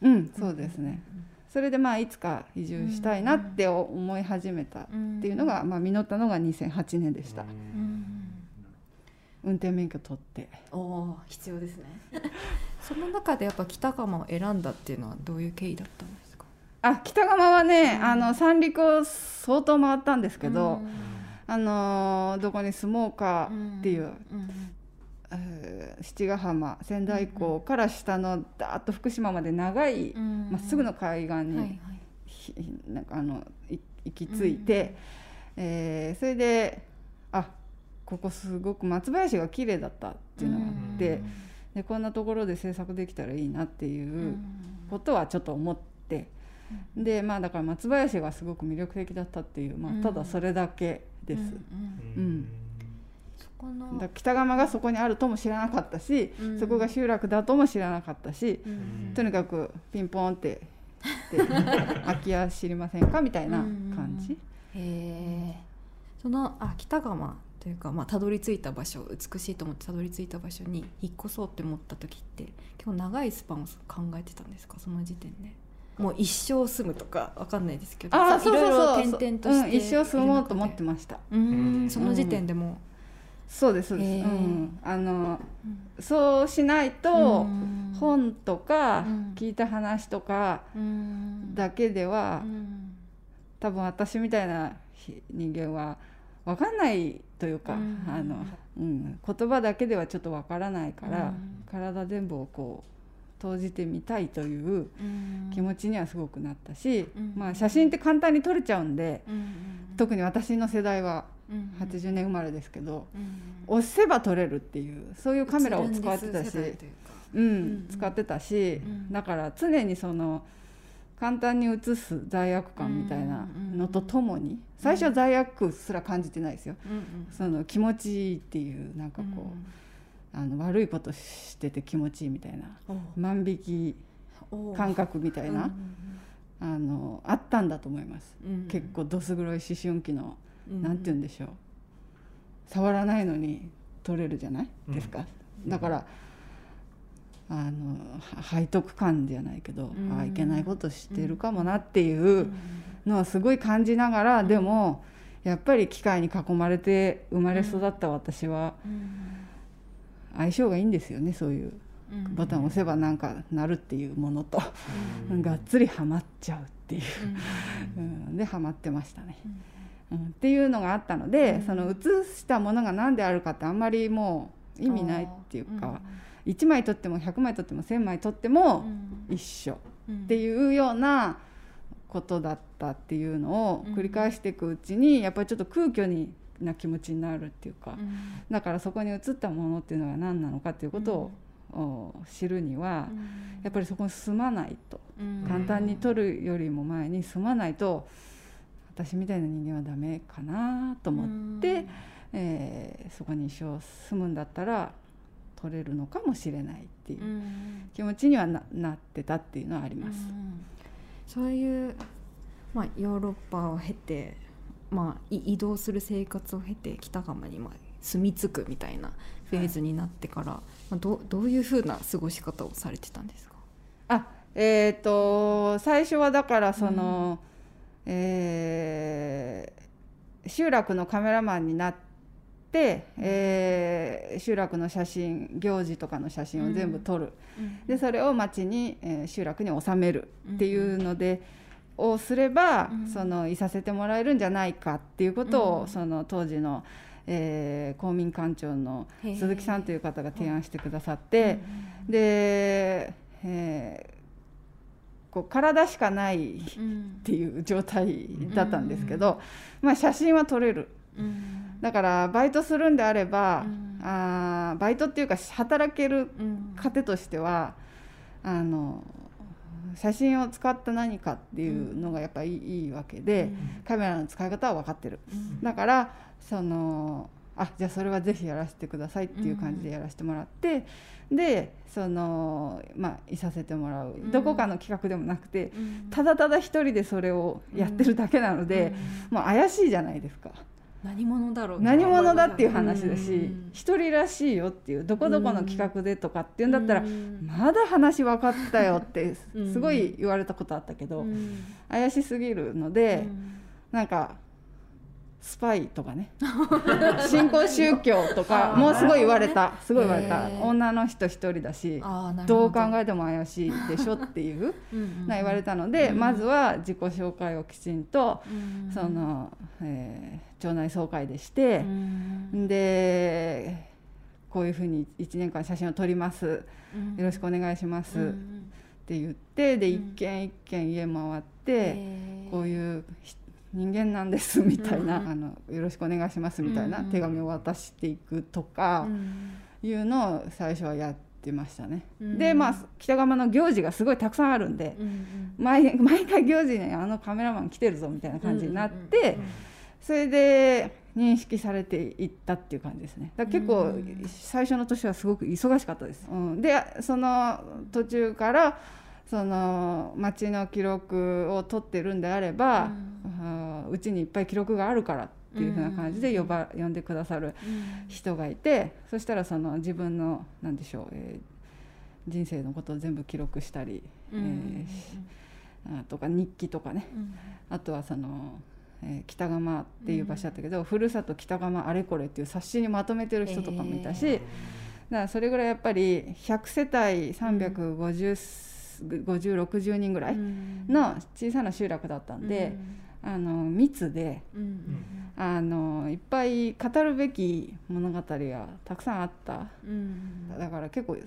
うんそうですね、うん。うんそれでまあいつか移住したいなって思い始めたっていうのが、まあ、実ったのが2008年でした。運転免許取って。お必要ですね。<laughs> その中でやっぱ北釜を選んだっていうのはどういう経緯だったんですか？あ北釜はね、うん、あの三陸を相当回ったんですけど、うん、あのどこに住もうかっていう、うん。七ヶ浜仙台港から下のだーっと福島まで長いま、っすぐの海岸に、はいはい、なんかあの行き着いて、うん、えー、それであここすごく松林が綺麗だったっていうのがあって、でこんなところで制作できたらいいなっていうことはちょっと思って。でまあだから松林がすごく魅力的だったっていう、まあ、ただそれだけです。うん、うんだ北釜がそこにあるとも知らなかったし、うん、そこが集落だとも知らなかったし、うん、とにかくピンポンって「<laughs> 空き家知りませんか?」みたいな感じ。うん、へそのあ北釜というか、まあ、たどり着いた場所美しいと思ってたどり着いた場所に引っ越そうって思った時って結構長いスパンを考えてたんですか？その時点で。もう一生住むとかわかんないですけど。あそうそうそう転々として、うん、一生住もうと思ってました。うん。その時点でもそうですそうです、うん、あの、そうしないと、本とか聞いた話とかだけでは、多分私みたいな人間は分かんないというか、あのうん、言葉だけではちょっと分からないから、体全部をこう投じてみたいという気持ちにはすごくなったし、まあ、写真って簡単に撮れちゃうんで、特に私の世代は80年生まれですけど、押せば撮れるっていうそういうカメラを使ってたし、うん、使ってたし、だから常にその簡単に写す罪悪感みたいなのとともに最初は罪悪すら感じてないですよ、その気持ちいいっていうなんかこう、あの悪いことしてて気持ちいいみたいな万引き感覚みたいな、あのあったんだと思います、結構どす黒い思春期の何、て言うんでしょう。触らないのに取れるじゃない？ですか、だからあの背徳感じゃないけど、ああいけないことしてるかもなっていうのはすごい感じながら、でもやっぱり機械に囲まれて生まれ育った私は、相性がいいんですよねそういう。ボタンを押せばなんかなるっていうものと、がっつりはまっちゃうっていう、うん。ではまってましたね。うん、っていうのがあったので、その写したものが何であるかってあんまりもう意味ないっていうか、うん、1枚撮っても100枚撮っても1,000枚撮っても一緒。っていうようなことだったっていうのを繰り返していくうちにやっぱりちょっと空虚にな気持ちになるっていうか、だからそこに写ったものっていうのが何なのかっていうことを知るには、やっぱりそこに住まないと、簡単に取るよりも前に住まないと私みたいな人間はダメかなと思って、えー、そこに一生住むんだったら取れるのかもしれないっていう気持ちにはななってたっていうのはあります。そういう、まあ、ヨーロッパを経て、まあ、移動する生活を経て北釜にまあ住み着くみたいなフェーズになってから、はい、まあ、どどういうふうな過ごし方をされてたんですか？あえっ、ー、と最初はだからその、うん、えー、集落のカメラマンになって、えー、集落の写真行事とかの写真を全部撮る、うん、でそれを町に、えー、集落に収めるっていうので。をすれば、そのいさせてもらえるんじゃないかっていうことを、その当時の、えー、公民館長の鈴木さんという方が提案してくださって、で、えー、こう体しかないっていう状態だったんですけど、まあ、写真は撮れる。だからバイトするんであれば、うん、あバイトっていうか働ける糧としては、あの写真を使った何かっていうのがやっぱりいいわけで、カメラの使い方は分かってる、だからそのあじゃあそれはぜひやらせてくださいっていう感じでやらせてもらって、でそのまあいさせてもらう、どこかの企画でもなくて、ただただ一人でそれをやってるだけなので、もう怪しいじゃないですか。何者だろう何者だっていう話だし一、人らしいよっていうどこどこの企画でとかっていうんだったら、まだ話分かったよって <laughs> すごい言われたことあったけど、怪しすぎるので、うなんかスパイとかね <laughs> 新興宗教とか <laughs> もうすごい言われた。すごい言われた。女の人一人だしど。う考えても怪しいでしょっていうな言われたので、まずは自己紹介をきちんと、その、えー、町内総会でして、でこういうふうに1年間写真を撮ります、よろしくお願いします、って言ってで一軒一軒家回って、こういう人間なんですみたいな、うん、あのよろしくお願いしますみたいな手紙を渡していくとかいうのを最初はやってましたね。うん、でまあ北釜の行事がすごいたくさんあるんで、うん、毎 <laughs> 毎回行事にあのカメラマン来てるぞみたいな感じになって、それで認識されていったっていう感じですね。だ結構最初の年はすごく忙しかったです。うん、でその途中からその町の記録を取ってるんであれば、うちにいっぱい記録があるからっていうふうな感じで呼ば、呼んでくださる人がいて、そしたらその自分の何でしょう、えー、人生のことを全部記録したり、えー、とか日記とかね、あとはその。えー、北釜っていう場所だったけど、ふるさと北釜あれこれっていう冊子にまとめてる人とかもいたし、だからそれぐらいやっぱり100世帯350 5060人ぐらいの小さな集落だったんで、あの密で、あのいっぱい語るべき物語がたくさんあった、だから結構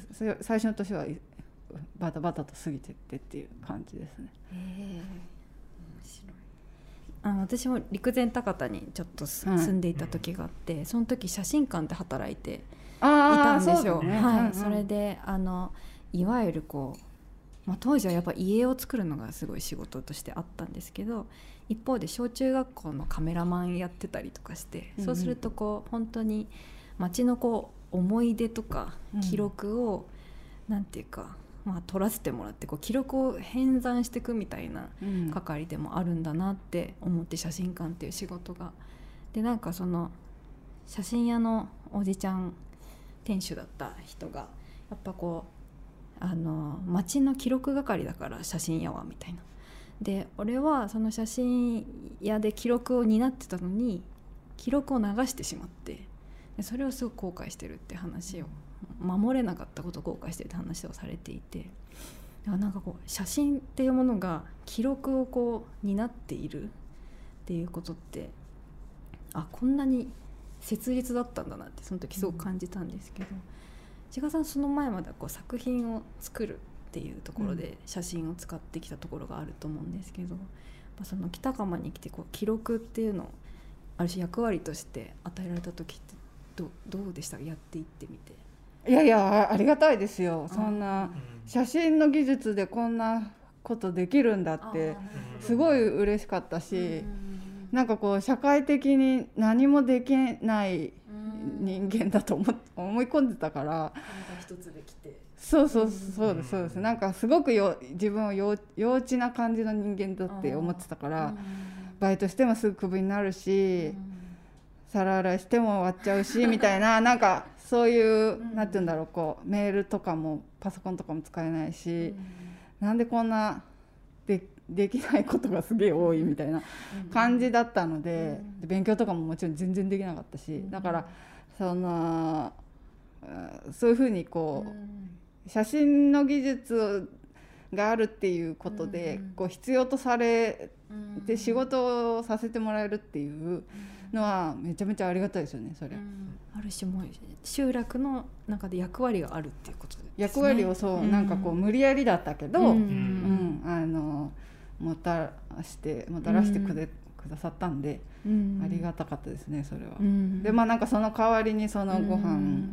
最初の年はバタバタと過ぎてってっていう感じですね。あ私も陸前高田にちょっと住んでいた時があって、うん、その時写真館で働いていたんですよ。ね、はい、うんうん、それであのいわゆるこうまあ、当時はやっぱ家を作るのがすごい仕事としてあったんですけど一方で小中学校のカメラマンやってたりとかして、そうするとこう本当に街のこう思い出とか記録を、うん、なんていうか、まあ、撮らせてもらってこう記録を編纂していくみたいな係でもあるんだなって思って写真館っていう仕事が。でなんかその写真屋のおじちゃん店主だった人がやっぱこうあの街の記録係だから写真屋はみたいな。で俺はその写真屋で記録を担ってたのに記録を流してしまってでそれをすごく後悔してるって話を守れなかったことを後悔してるって話をされていてなんかこう写真っていうものが記録をこう担っているっていうことってあこんなに切実だったんだなってその時すごく感じたんですけど、千賀さんその前まではこう作品を作るっていうところで写真を使ってきたところがあると思うんですけど、うん、その北釜に来てこう記録っていうのをある種役割として与えられた時ってどどうでした？やっていってみて。いやいやありがたいですよ。そんな写真の技術でこんなことできるんだってすごい嬉しかったしなんかこう社会的に何もできない人間だと思思い込んでたからそうそうそうですそうです。なんかすごくよ自分を幼稚な感じの人間だって思ってたからバイトしてもすぐクビになるし皿洗いしても終わっちゃうしみたいな <laughs> なんかそういう何て言うんだろうこうメールとかもパソコンとかも使えないしなんでこんなでできないことがすげえ多いみたいな感じだったので勉強とかももちろん全然できなかったしだからそのそういうふうにこう写真の技術があるっていうことでこう必要とされて仕事をさせてもらえるっていうのはめちゃめちゃありがたいですよねそれ。ある種も集落の中で役割があるっていうことですね。役割をそう、なんかこう無理やりだったけど、うん。あのもたらしてもたらしてくれ、くださったんで、ありがたかったですねそれは。でまあなんかその代わりにそのご飯、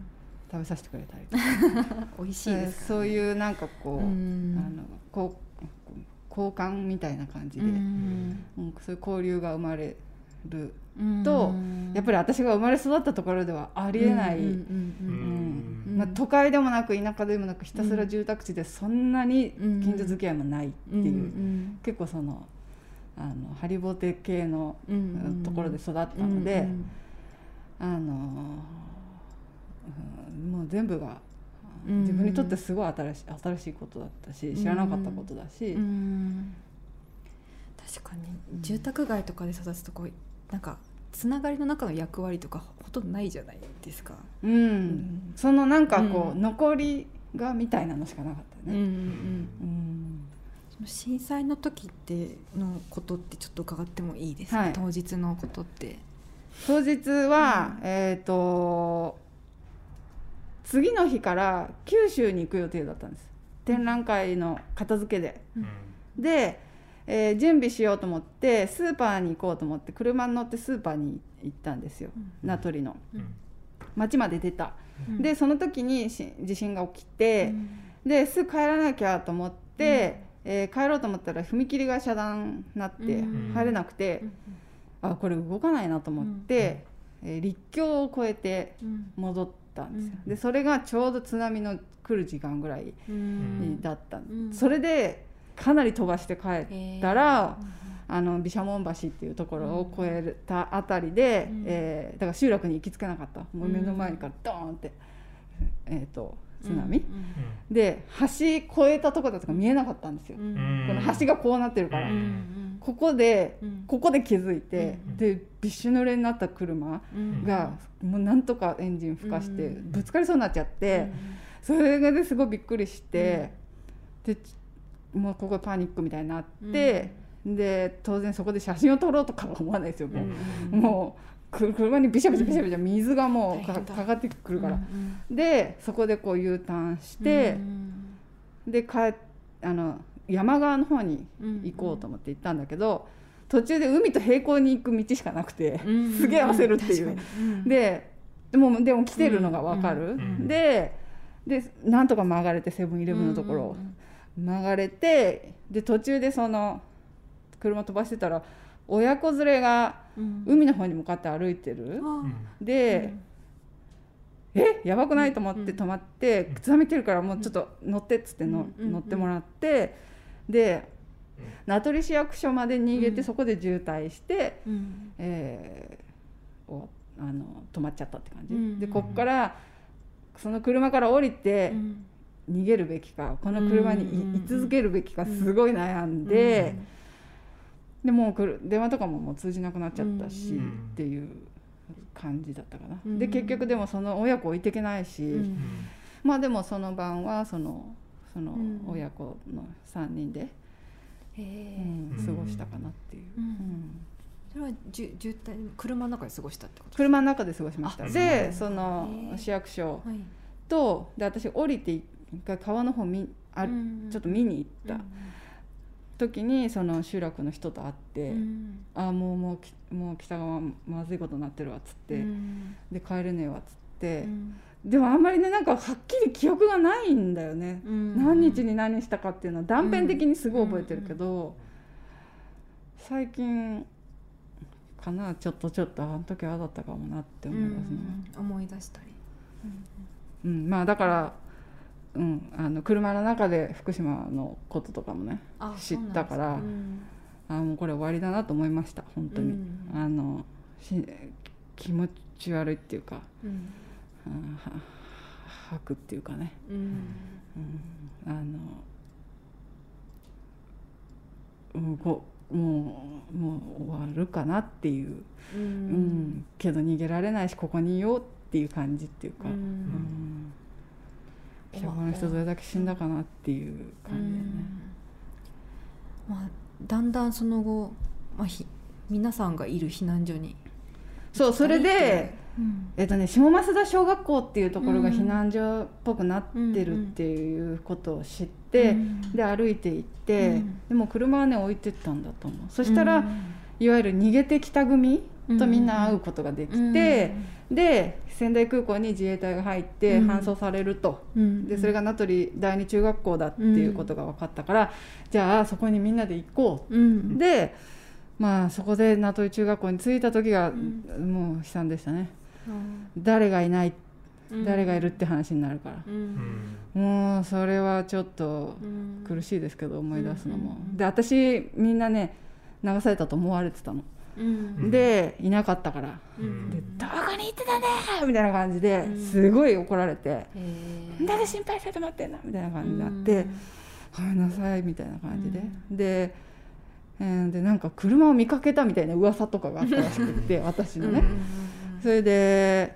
食べさせてくれたりとか。<laughs> 美味しいです、ね、そういうなんかこう、あのこう交換みたいな感じで、うん、そういう交流が生まれると、やっぱり私が生まれ育ったところではありえない。都会でもなく田舎でもなくひたすら住宅地でそんなに近所付き合いもないっていう、結構そのあのハリボテ系のところで育ったので、あのもう全部が自分にとってすごい新し新しいことだったし知らなかったことだし。確かに住宅街とかで育つとこうなんかつながりの中の役割とかほとんどないじゃないですか。うん、うん、そのなんかこう、うん、残りがみたいなのしかなかったね。うんうんうん震災の時ってのことってちょっと伺ってもいいですか、はい、当日のことって。当日は、うん、えっ、ー、と次の日から九州に行く予定だったんです。展覧会の片付けで、うん、でえー、準備しようと思ってスーパーに行こうと思って車に乗ってスーパーに行ったんですよ、うん、名取の、うん、町まで出た、うん、でその時に地震が起きて、ですぐ帰らなきゃと思って、えー、帰ろうと思ったら踏切が遮断になって入れなくて、あこれ動かないなと思って、えー、陸橋を越えて戻ったんですよ、でそれがちょうど津波の来る時間ぐらいだった、それでかなり飛ばして帰ったら、あの毘沙門橋っていうところを越えたあたりで、うん、えー、だから集落に行きつけなかった。もう目の前からドーンって、えーと、津波、うん、で橋越えたとこだとか見えなかったんですよ、うん、この橋がこうなってるから、ここで、ここで気づいて、でびっしゅ濡れになった車が、もうなんとかエンジンふかしてぶつかりそうになっちゃって、それがですごいびっくりして、でもうここパニックみたいになって、うん、で当然そこで写真を撮ろうとかは思わないですよもう。うん、もう車にビシャビシャビシャビシャ水がもうかかってくるから、うんうん、でそこでこう U ターンして、うん、で帰あの山側の方に行こうと思って行ったんだけど、途中で海と平行に行く道しかなくて、すげえ焦るっていう。ででもでも来てるのが分かる、ででなんとか曲がれてセブンイレブンのところ。を。流れてで途中でその車飛ばしてたら親子連れが海の方に向かって歩いてる、うん、で、うん、え？やばくない？と思って止まって、靴はめてるからもうちょっと乗ってっつっての、乗ってもらってで名取市役所まで逃げてそこで渋滞して、うん、えー、おあの止まっちゃったって感じ、でこっからその車から降りて、逃げるべきかこの車に居続けるべきかすごい悩んで、でもう電話とかももう通じなくなっちゃったし、っていう感じだったかな。で結局でもその親子置いていけないし、まあでもその晩はそのその親子の3人で、うん、過ごしたかなっていう。うんそれはじゅ渋滞車の中で過ごしたってこと車の中で過ごしました。でその市役所と、で私降りて一回川の方みあ、ちょっと見に行った。時にその集落の人と会って、うん、ああもうもうもう北側まずいことになってるわっつって、うん、で帰れねえわっつって、うん、でもあんまりねなんかはっきり記憶がないんだよね、何日に何したかっていうのは断片的にすごい覚えてるけど、最近かなちょっとちょっとあの時ああだったかもなって思いますね。思い出したり、うん。まあだからうん、あの車の中で福島のこととかもね知ったから、うん、あもうこれ終わりだなと思いました本当に、うん、あのし気持ち悪いっていうか、うん、吐くっていうかね、うん、あのもうこもうもう終わるかなっていう、うん。けど逃げられないしここにいようっていう感じっていうか。うん北側の人どれだけ死んだかなっていう感じでね、まあ、だんだんその後、まあ、ひ皆さんがいる避難所にそうそれで、うん、えっとね、下増田小学校っていうところが避難所っぽくなってるっていうことを知って、うん、で歩いて行って、うん、でも車はね置いてったんだと思う。そしたら、いわゆる逃げてきた組とみんな会うことができて、で仙台空港に自衛隊が入って搬送されると、うん、でそれが名取第二中学校だっていうことが分かったから、うん、じゃあそこにみんなで行こう、うん、でまあそこで名取中学校に着いた時がもう悲惨でしたね、誰がいない誰がいるって話になるから、もうそれはちょっと苦しいですけど思い出すのも、で私みんなね流されたと思われてたの。でいなかったから「でどこに行ってたね!」みたいな感じですごい怒られて「誰心配してて待ってんの?」みたいな感じになって「ごめんなさい」みたいな感じで。でえー、でなんか車を見かけたみたいな噂とかがあったらしくって私のね。それで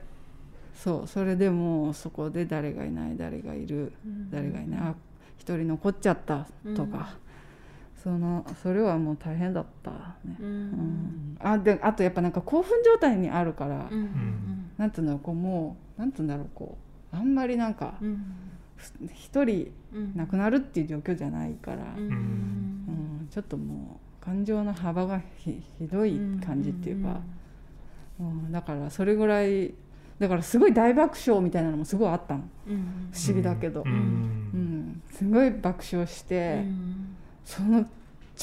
そうそれでもうそこで誰がいない誰がいる誰がいないあ一人残っちゃったとか、そのそれはもう大変だったね、うん、うん、あであとやっぱなんか興奮状態にあるから、うん、なんていうんだろうこうもうなんていうんだろうこうあんまりなんか一、うん、人亡くなるっていう状況じゃないから、うん、うん、ちょっともう感情の幅がひどい感じっていうか、うん、だからそれぐらいだからすごい大爆笑みたいなのもすごいあったの、不思議だけど、うん。すごい爆笑して。その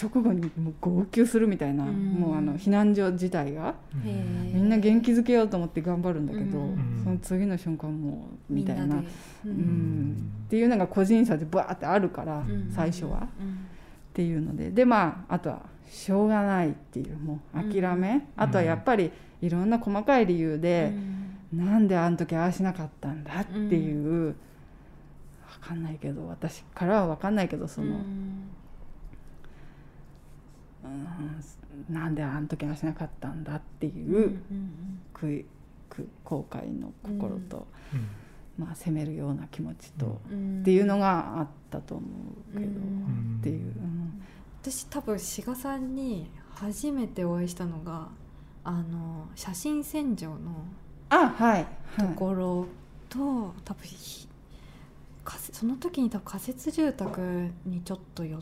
直後にもう号泣するみたいな、うん、もうあの避難所自体がみんな元気づけようと思って頑張るんだけど、うん、その次の瞬間もうみたいな、うん、うん、っていうのが個人差でバーってあるから、最初は、っていうので。でまああとはしょうがないっていうもう諦め、あとはやっぱりいろんな細かい理由で、うん、なんであの時ああしなかったんだっていう、うん、分かんないけど私からは分かんないけどその。うん、なんであの時はしなかったんだっていう悔い後悔の心と、まあ、責めるような気持ちと、っていうのがあったと思うけど、っていう、私多分志賀さんに初めてお会いしたのがあの写真洗浄のあはいところと、多分その時に多分仮設住宅にちょっと寄っ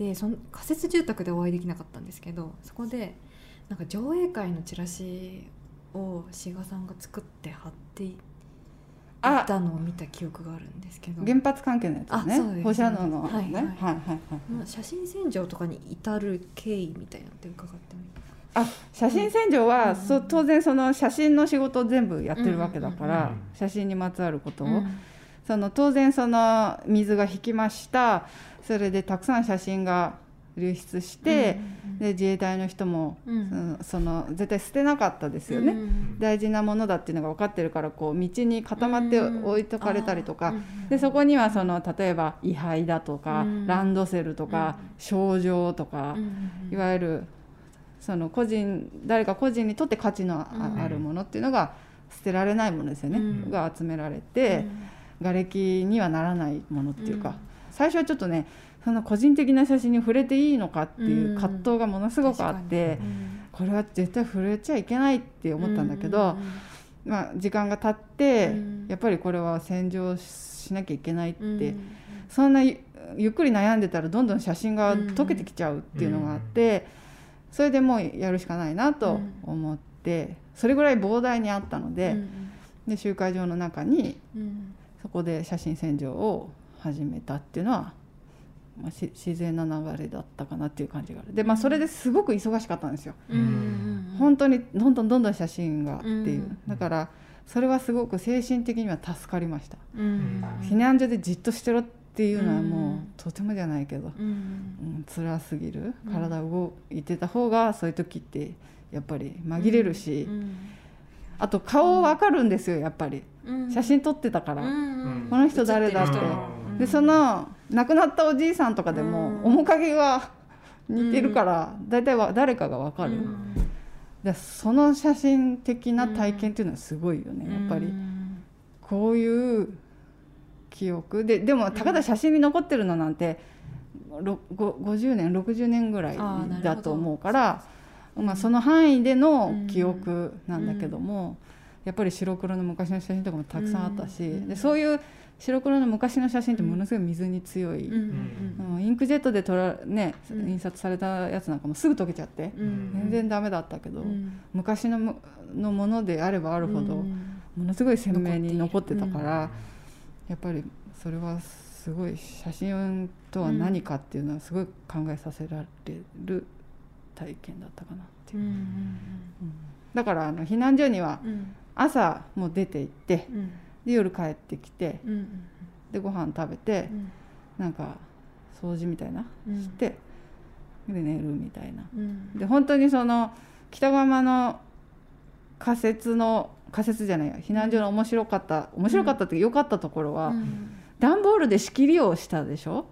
て。でその仮設住宅でお会いできなかったんですけどそこでなんか上映会のチラシを志賀さんが作って貼っていたのを見た記憶があるんですけど。原発関係のやつね。ね放射能のね、はいはい。はいはい、写真洗浄とかに至る経緯みたいなって伺ってもいいあ写真洗浄は、うん、そ当然その写真の仕事を全部やってるわけだから、うんうんうん、写真にまつわることを、うん、その当然その水が引きましたそれでたくさん写真が流出して、うんうん、で自衛隊の人も、うん、その絶対捨てなかったですよね、うんうん、大事なものだっていうのが分かってるからこう道に固まって置いとかれたりとか、うんうん、でそこにはその例えば位牌だとか、うん、ランドセルとか、賞状とか、いわゆるその個人誰か個人にとって価値のあるものっていうのが捨てられないものですよね、が集められて。瓦礫にはならないものっていうか、最初はちょっとねその個人的な写真に触れていいのかっていう葛藤がものすごくあって、これは絶対触れちゃいけないって思ったんだけど、まあ、時間が経って、やっぱりこれは洗浄しなきゃいけないって、そんなゆゆっくり悩んでたらどんどん写真が溶けてきちゃうっていうのがあって、それでもうやるしかないなと思って、それぐらい膨大にあったので,、で集会場の中にそこで写真洗浄を始めたっていうのは、まあ、し自然な流れだったかなっていう感じがある。でまあそれですごく忙しかったんですよ。本当にどんどんどんどん写真がっていう、うんだからそれはすごく精神的には助かりました、うん避難所でじっとしてろっていうのはもう、うんとてもじゃないけど、うんうん、辛すぎるうん体動いてた方がそういう時ってやっぱり紛れるし、あと顔わかるんですよやっぱりうん写真撮ってたから、うんこの人誰だってでその亡くなったおじいさんとかでもうん。面影が似てるから大体は誰かがわかる、うん。でその写真的な体験っていうのはすごいよね、やっぱり。うんこういう記憶。ででもたかだ写真に残ってるのなんてろご50年60年ぐらいだと思うからまあ、その範囲での記憶なんだけども、やっぱり白黒の昔の写真とかもたくさんあったし、うんでそういう白黒の昔の写真ってものすごい水に強い、うんインクジェットで撮ら、ね、うん。印刷されたやつなんかもすぐ溶けちゃって、うん。全然ダメだったけど、うん。昔のものものであればあるほど、うん。ものすごい鮮明に残ってたから、やっぱりそれはすごい写真とは何かっていうのはすごい考えさせられる体験だったかなっていう。だからあの避難所にはうん朝もう出て行ってうん。で夜帰ってきてうんでご飯食べてうん。なんか掃除みたいなうん。してで寝るみたいな。うん。で本当にその北側の仮設の仮設じゃないや避難所の面白かった面白かったって良かったところは、うん。段ボールで仕切りをしたでしょ？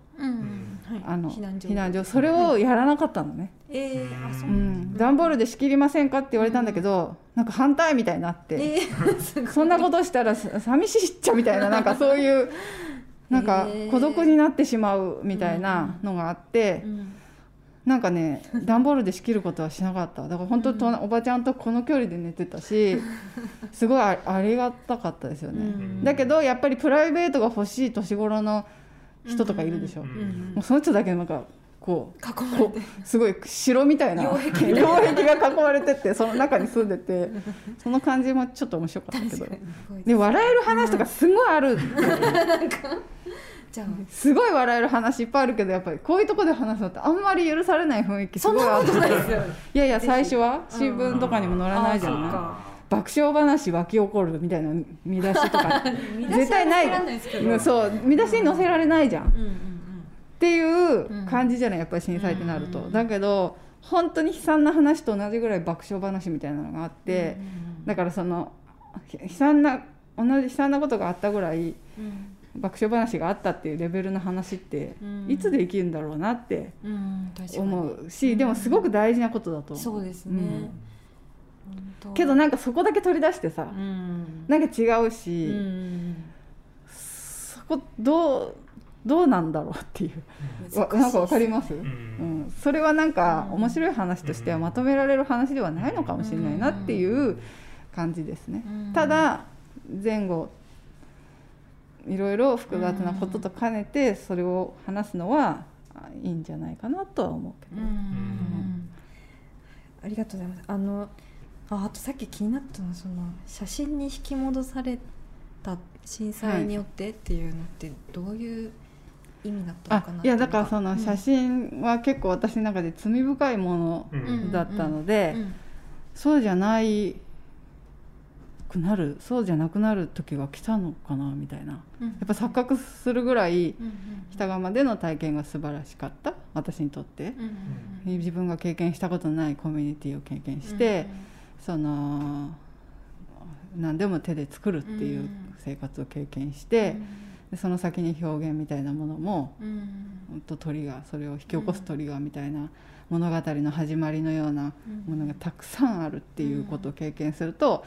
あの避難所。避難所。それをやらなかったのね、えーあそう。うん、段ボールで仕切りませんかって言われたんだけど、なんか反対みたいになって、そんなことしたらさ寂しいっちゃみたいな <laughs> なんかそういうなんか孤独になってしまうみたいなのがあって、うん。なんかね段ボールで仕切ることはしなかった。だから本当と、おばちゃんとこの距離で寝てたしすごいあありがたかったですよね、うん。だけどやっぱりプライベートが欲しい年頃の人とかいるでしょ、うんうんもうその人だけなんかこう囲まれて。すごい城みたいな。擁擁壁が囲まれててその中に住んでてその感じもちょっと面白かったけど。で笑える話とかすごいある、じゃあ。すごい笑える話いっぱいあるけどやっぱりこういうとこで話すのってあんまり許されない雰囲気すそんなこごいあってとないですよ。いやいや最初は新聞とかにも載らないじゃない爆笑話湧き起こるみたいな見出しとか。<laughs> 絶対ない。そう見出しに載せられないじゃん。っうんうん。ていう感じじゃないやっぱり震災ってなると、うんだけど本当に悲惨な話と同じぐらい爆笑話みたいなのがあって、だからそのひ悲惨な同じ悲惨なことがあったぐらいうん。爆笑話があったっていうレベルの話ってうん。いつできるんだろうなってうんうんうし、でもすごく大事なことだと。思う。そうですね、けどなんかそこだけ取り出してさ、うん。なんか違うし、うん。そこどうどうなんだろうっていう。わなんかわかります、うん。ん。それはなんかうん。面白い話としてはまとめられる話ではないのかもしれないなっていう感じですね。うん。ただ前後いろいろ複雑なことと兼ねてそれを話すのはあいいんじゃないかなとは思うけど、うん。ありがとうございます。あのああとさっき気になったのはその写真に引き戻された震災によってっていうのってどういう意味だったのあかなっいやだからそのうん写真は結構私の中で罪深いものうんだったので、うんそうじゃないくなるそうじゃなくなる時が来たのかなみたいな。うんやっぱ錯覚するぐらいうんうん北川での体験が素晴らしかった私にとって。うんうん自分が経験したことのないコミュニティを経験して、その何でも手で作るっていう生活を経験して、でその先に表現みたいなものもうん。とトリガーそれを引き起こすトリガーみたいな物語の始まりのようなものがたくさんあるっていうことを経験すると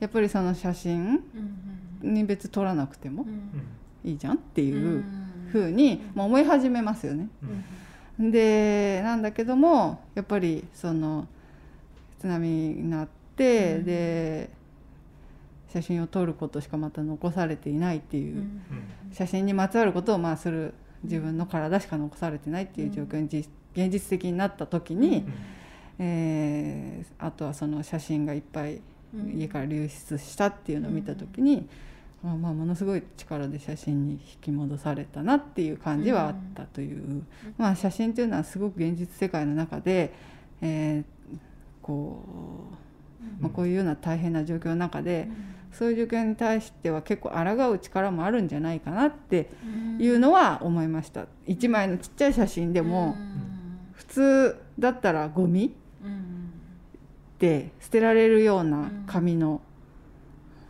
やっぱりその写真うんに別に撮らなくてもうん。いいじゃんっていうふうに、まあ、思い始めますよね。でなんだけどもやっぱりその津波になって、で写真を撮ることしかまた残されていないっていう、写真にまつわることをまあする自分の体しか残されてないっていう状況に現実的になった時に、えー、あとはその写真がいっぱい家から流出したっていうのを見た時に、まあ、まあものすごい力で写真に引き戻されたなっていう感じはあったという、まあ、写真というのはすごく現実世界の中で、えー、こう、まあ、こういうような大変な状況の中で。そういう状況に対しては結構抗う力もあるんじゃないかなっていうのは思いました。一枚のちっちゃい写真でも普通だったらゴミで捨てられるような紙の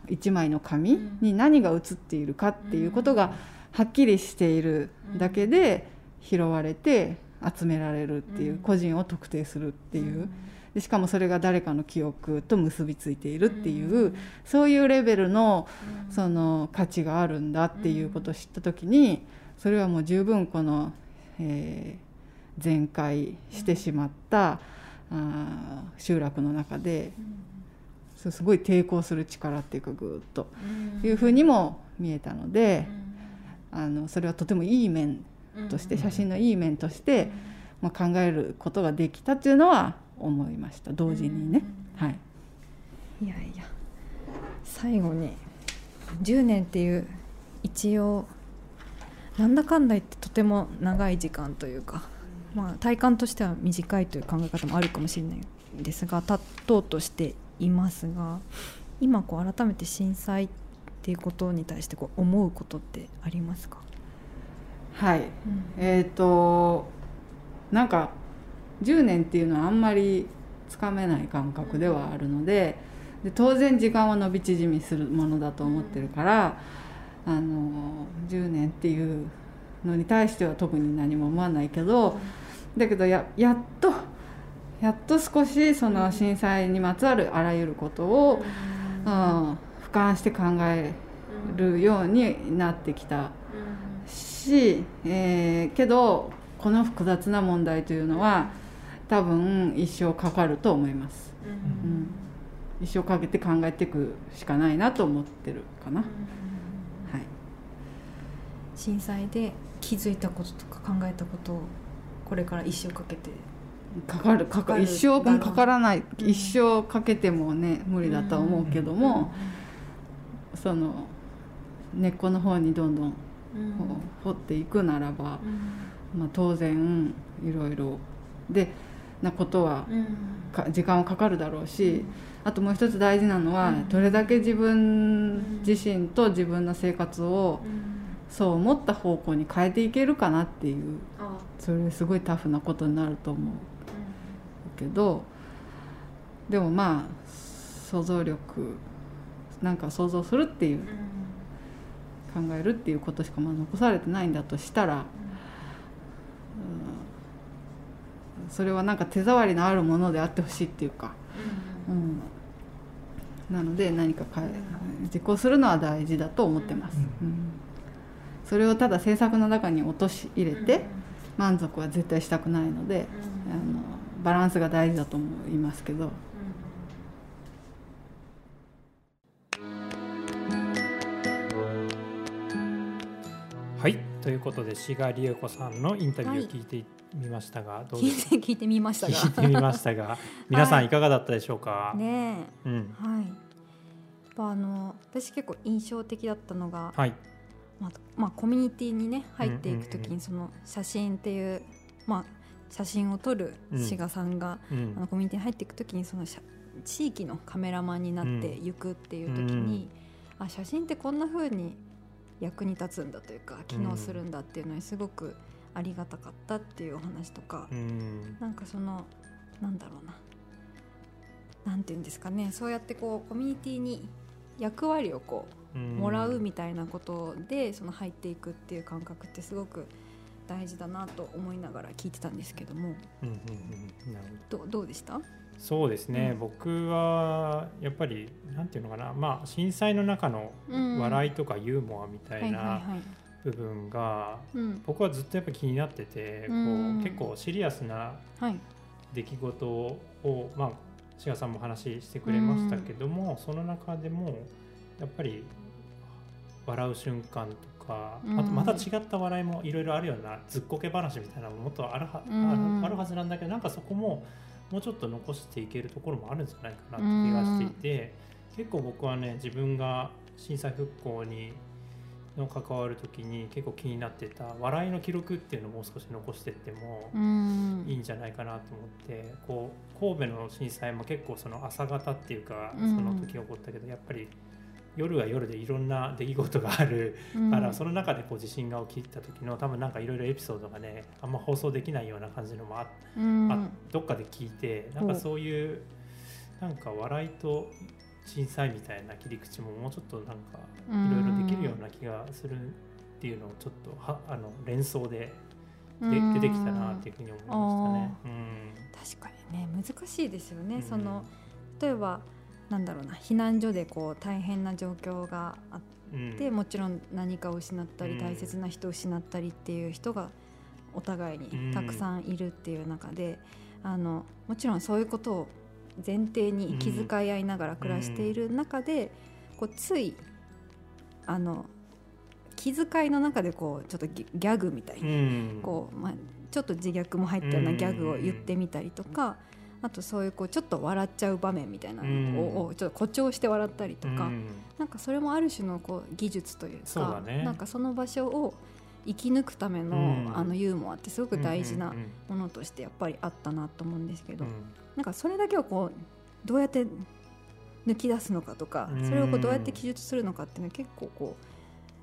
一枚の紙に何が写っているかっていうことがはっきりしているだけで拾われて集められるっていう個人を特定するっていうでしかもそれが誰かの記憶と結びついているっていうそういうレベルのその価値があるんだっていうことを知った時にそれはもう十分この、えー、全壊してしまったあ集落の中で、うん、すごい抵抗する力っていうかぐっというふうにも見えたので、うん、あのそれはとてもいい面として、写真のいい面として、まあ、考えることができたっていうのは思いました。同時にね。はい、いやいや。最後に10年っていう一応なんだかんだ言ってとても長い時間というかまあ、体感としては短いという考え方もあるかもしれないんですが立とうとしていますが今こう改めて震災っていうことに対してこう思うことってありますか？はい、うん、えっ、ー、となんか10年っていうのはあんまりつかめない感覚ではあるのでで当然時間は伸び縮みするものだと思ってるから、あの10年っていうのに対しては特に何も思わないけど。だけどややっとやっと少しその震災にまつわるあらゆることを、うん、俯瞰して考えるようになってきたし、えー、けどこの複雑な問題というのは多分一生かかると思います、うん、一生かけて考えていくしかないなと思ってるかな、はい、震災で気づいたこととか考えたことをこれから一生かけて。かかるかか一生もかからない、うん、一生かけてもね無理だとは思うけども、うん、その根っこの方にどんどん掘っていくならば、まあ、当然いろいろ。でなことは時間はかかるだろうしあともう一つ大事なのはどれだけ自分自身と自分の生活をそう思った方向に変えていけるかなっていうそれすごいタフなことになると思う。けどでもまあ想像力なんか想像するっていう考えるっていうことしかまあ残されてないんだとしたら、うん、それはなんか手触りのあるものであってほしいっていうか、うん、なので何か変え実行するのは大事だと思ってます。うん、それをただ政策の中に落とし入れて、満足は絶対したくないので、うん、あのバランスが大事だと思いますけど。はい。ということで志賀理恵子さんのインタビューを聞いてみましたが、はい、どうですか聞いてみましたが。聞いてみましたが <laughs> 皆さんいかがだったでしょうか、はい、ねうん、はい。あの私結構印象的だったのが、はい、まあまあ、コミュニティにね入っていく時にその写真っていう、まあ、写真を撮る志賀さんが、うん、あのコミュニティに入っていく時にその地域のカメラマンになっていくっていう時に、うん、あ写真ってこんなふうに役に立つんだというか機能するんだっていうのにすごくありがたかったっていうお話とか、うん、なんかそのなんだろうな。なんていうんですかね。そうやってこうコミュニティに役割をこうもらうみたいなことでその入っていくっていう感覚ってすごく大事だなと思いながら聞いてたんですけども、うんうんうん、ど。どうでした？そうですね、うん、僕はやっぱりなんていうのかな、まあ、震災の中の笑いとかユーモアみたいな部分がうん。僕はずっとやっぱ気になっててこう結構シリアスなはい。出来事をまあ志賀さんも話してくれましたけども、その中でもやっぱり笑う瞬間とか、うん。あとまた違った笑いもいろいろあるようなずっこけ話みたいなのももっとあるは,あるはずなんだけどなんかそこももうちょっと残していけるところもあるんじゃないかなって気がしていて、結構僕はね自分が震災復興にの関わる時に結構気になってた笑いの記録っていうのをもう少し残していっても。うんいいんじゃないかなと思ってこう神戸の震災も結構その朝方っていうかそうんの時起こったけど、やっぱり夜は夜でいろんな出来事があるうん。から、その中でこう地震が起きた時の多分なんかいろいろエピソードがねあんま放送できないような感じのもあ,、うん。あどっかで聞いてなんかそういうなんか笑いと震災みたいな切り口ももうちょっとなんかいろいろできるような気がするっていうのをちょっとはあの連想でで出てきたなっていうふうに思いましたね。うん。確かにね難しいですよね、うん。その例えばなんだろうな避難所でこう大変な状況があっうん。て、もちろん何かを失ったり、うん大切な人を失ったりっていう人がお互いにたくさんいるっていう中で、あのもちろんそういうことを前提に気遣い合いながら暮らしている中で、こうついあの気遣いの中でこうちょっとギギャグみたいなうん。こう、まあ、ちょっと自虐も入ったようなギャグを言ってみたりとか、あとそういうこうちょっと笑っちゃう場面みたいなのを,、ちょっと誇張して笑ったりとか、うん。なんかそれもある種のこう技術というかね。なんかその場所を生き抜くための,、うん。あのユーモアってすごく大事なうんものとしてやっぱりあったなと思うんですけど、うん。なんかそれだけをこうどうやって抜き出すのかとか、うん。それをこうどうやって記述するのかっていうのは結構こ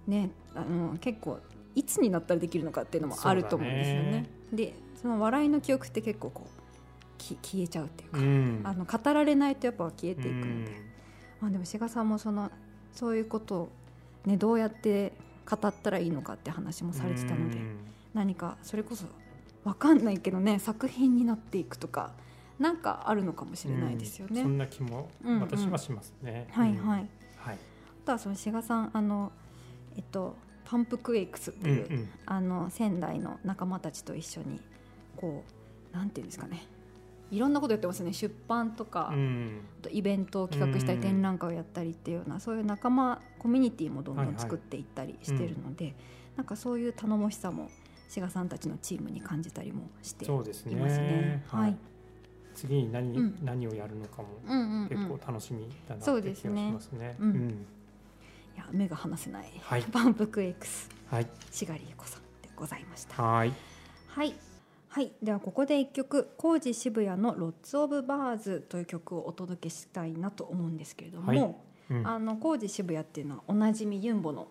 うねあの結構いつになったらできるのかっていうのもあると思うんですよね。でその笑いの記憶って結構こうき消えちゃうっていうか、うん。あの語られないとやっぱ消えていくので、うん。まあ、でも志賀さんもそのそういうことを、ね、どうやって語ったらいいのかって話もされてたので、うん。何かそれこそ分かんないけどね作品になっていくとかなんかあるのかもしれないですよね。うんそんな気もうんうん。私はしますね。はいはい、うん。はい。あとはその志賀さんあの、えっと、パンプクエイクスっていう、うんうん。あの仙台の仲間たちと一緒にこうなんていうんですかねいろんなことやってますね。出版とか、うん。あとイベントを企画したりうん。展覧会をやったりっていうようなそういう仲間コミュニティもどんどん作っていったりしてるので、なんかそういう頼もしさも志賀さんたちのチームに感じたりもしていそうですね。ますね。はい、次に何、うん。何をやるのかもうんうんうん、結構楽しみだなって気がしますね。うん。うん。いや目が離せない、はい。パンプクエイクス。はい。志賀理恵子さんでございました。はい。はい。はい、ではここで一曲「工事渋谷のロッツ・オブ・バーズ」という曲をお届けしたいなと思うんですけれども、はいうん。あの工事渋谷っていうのはおなじみユンボの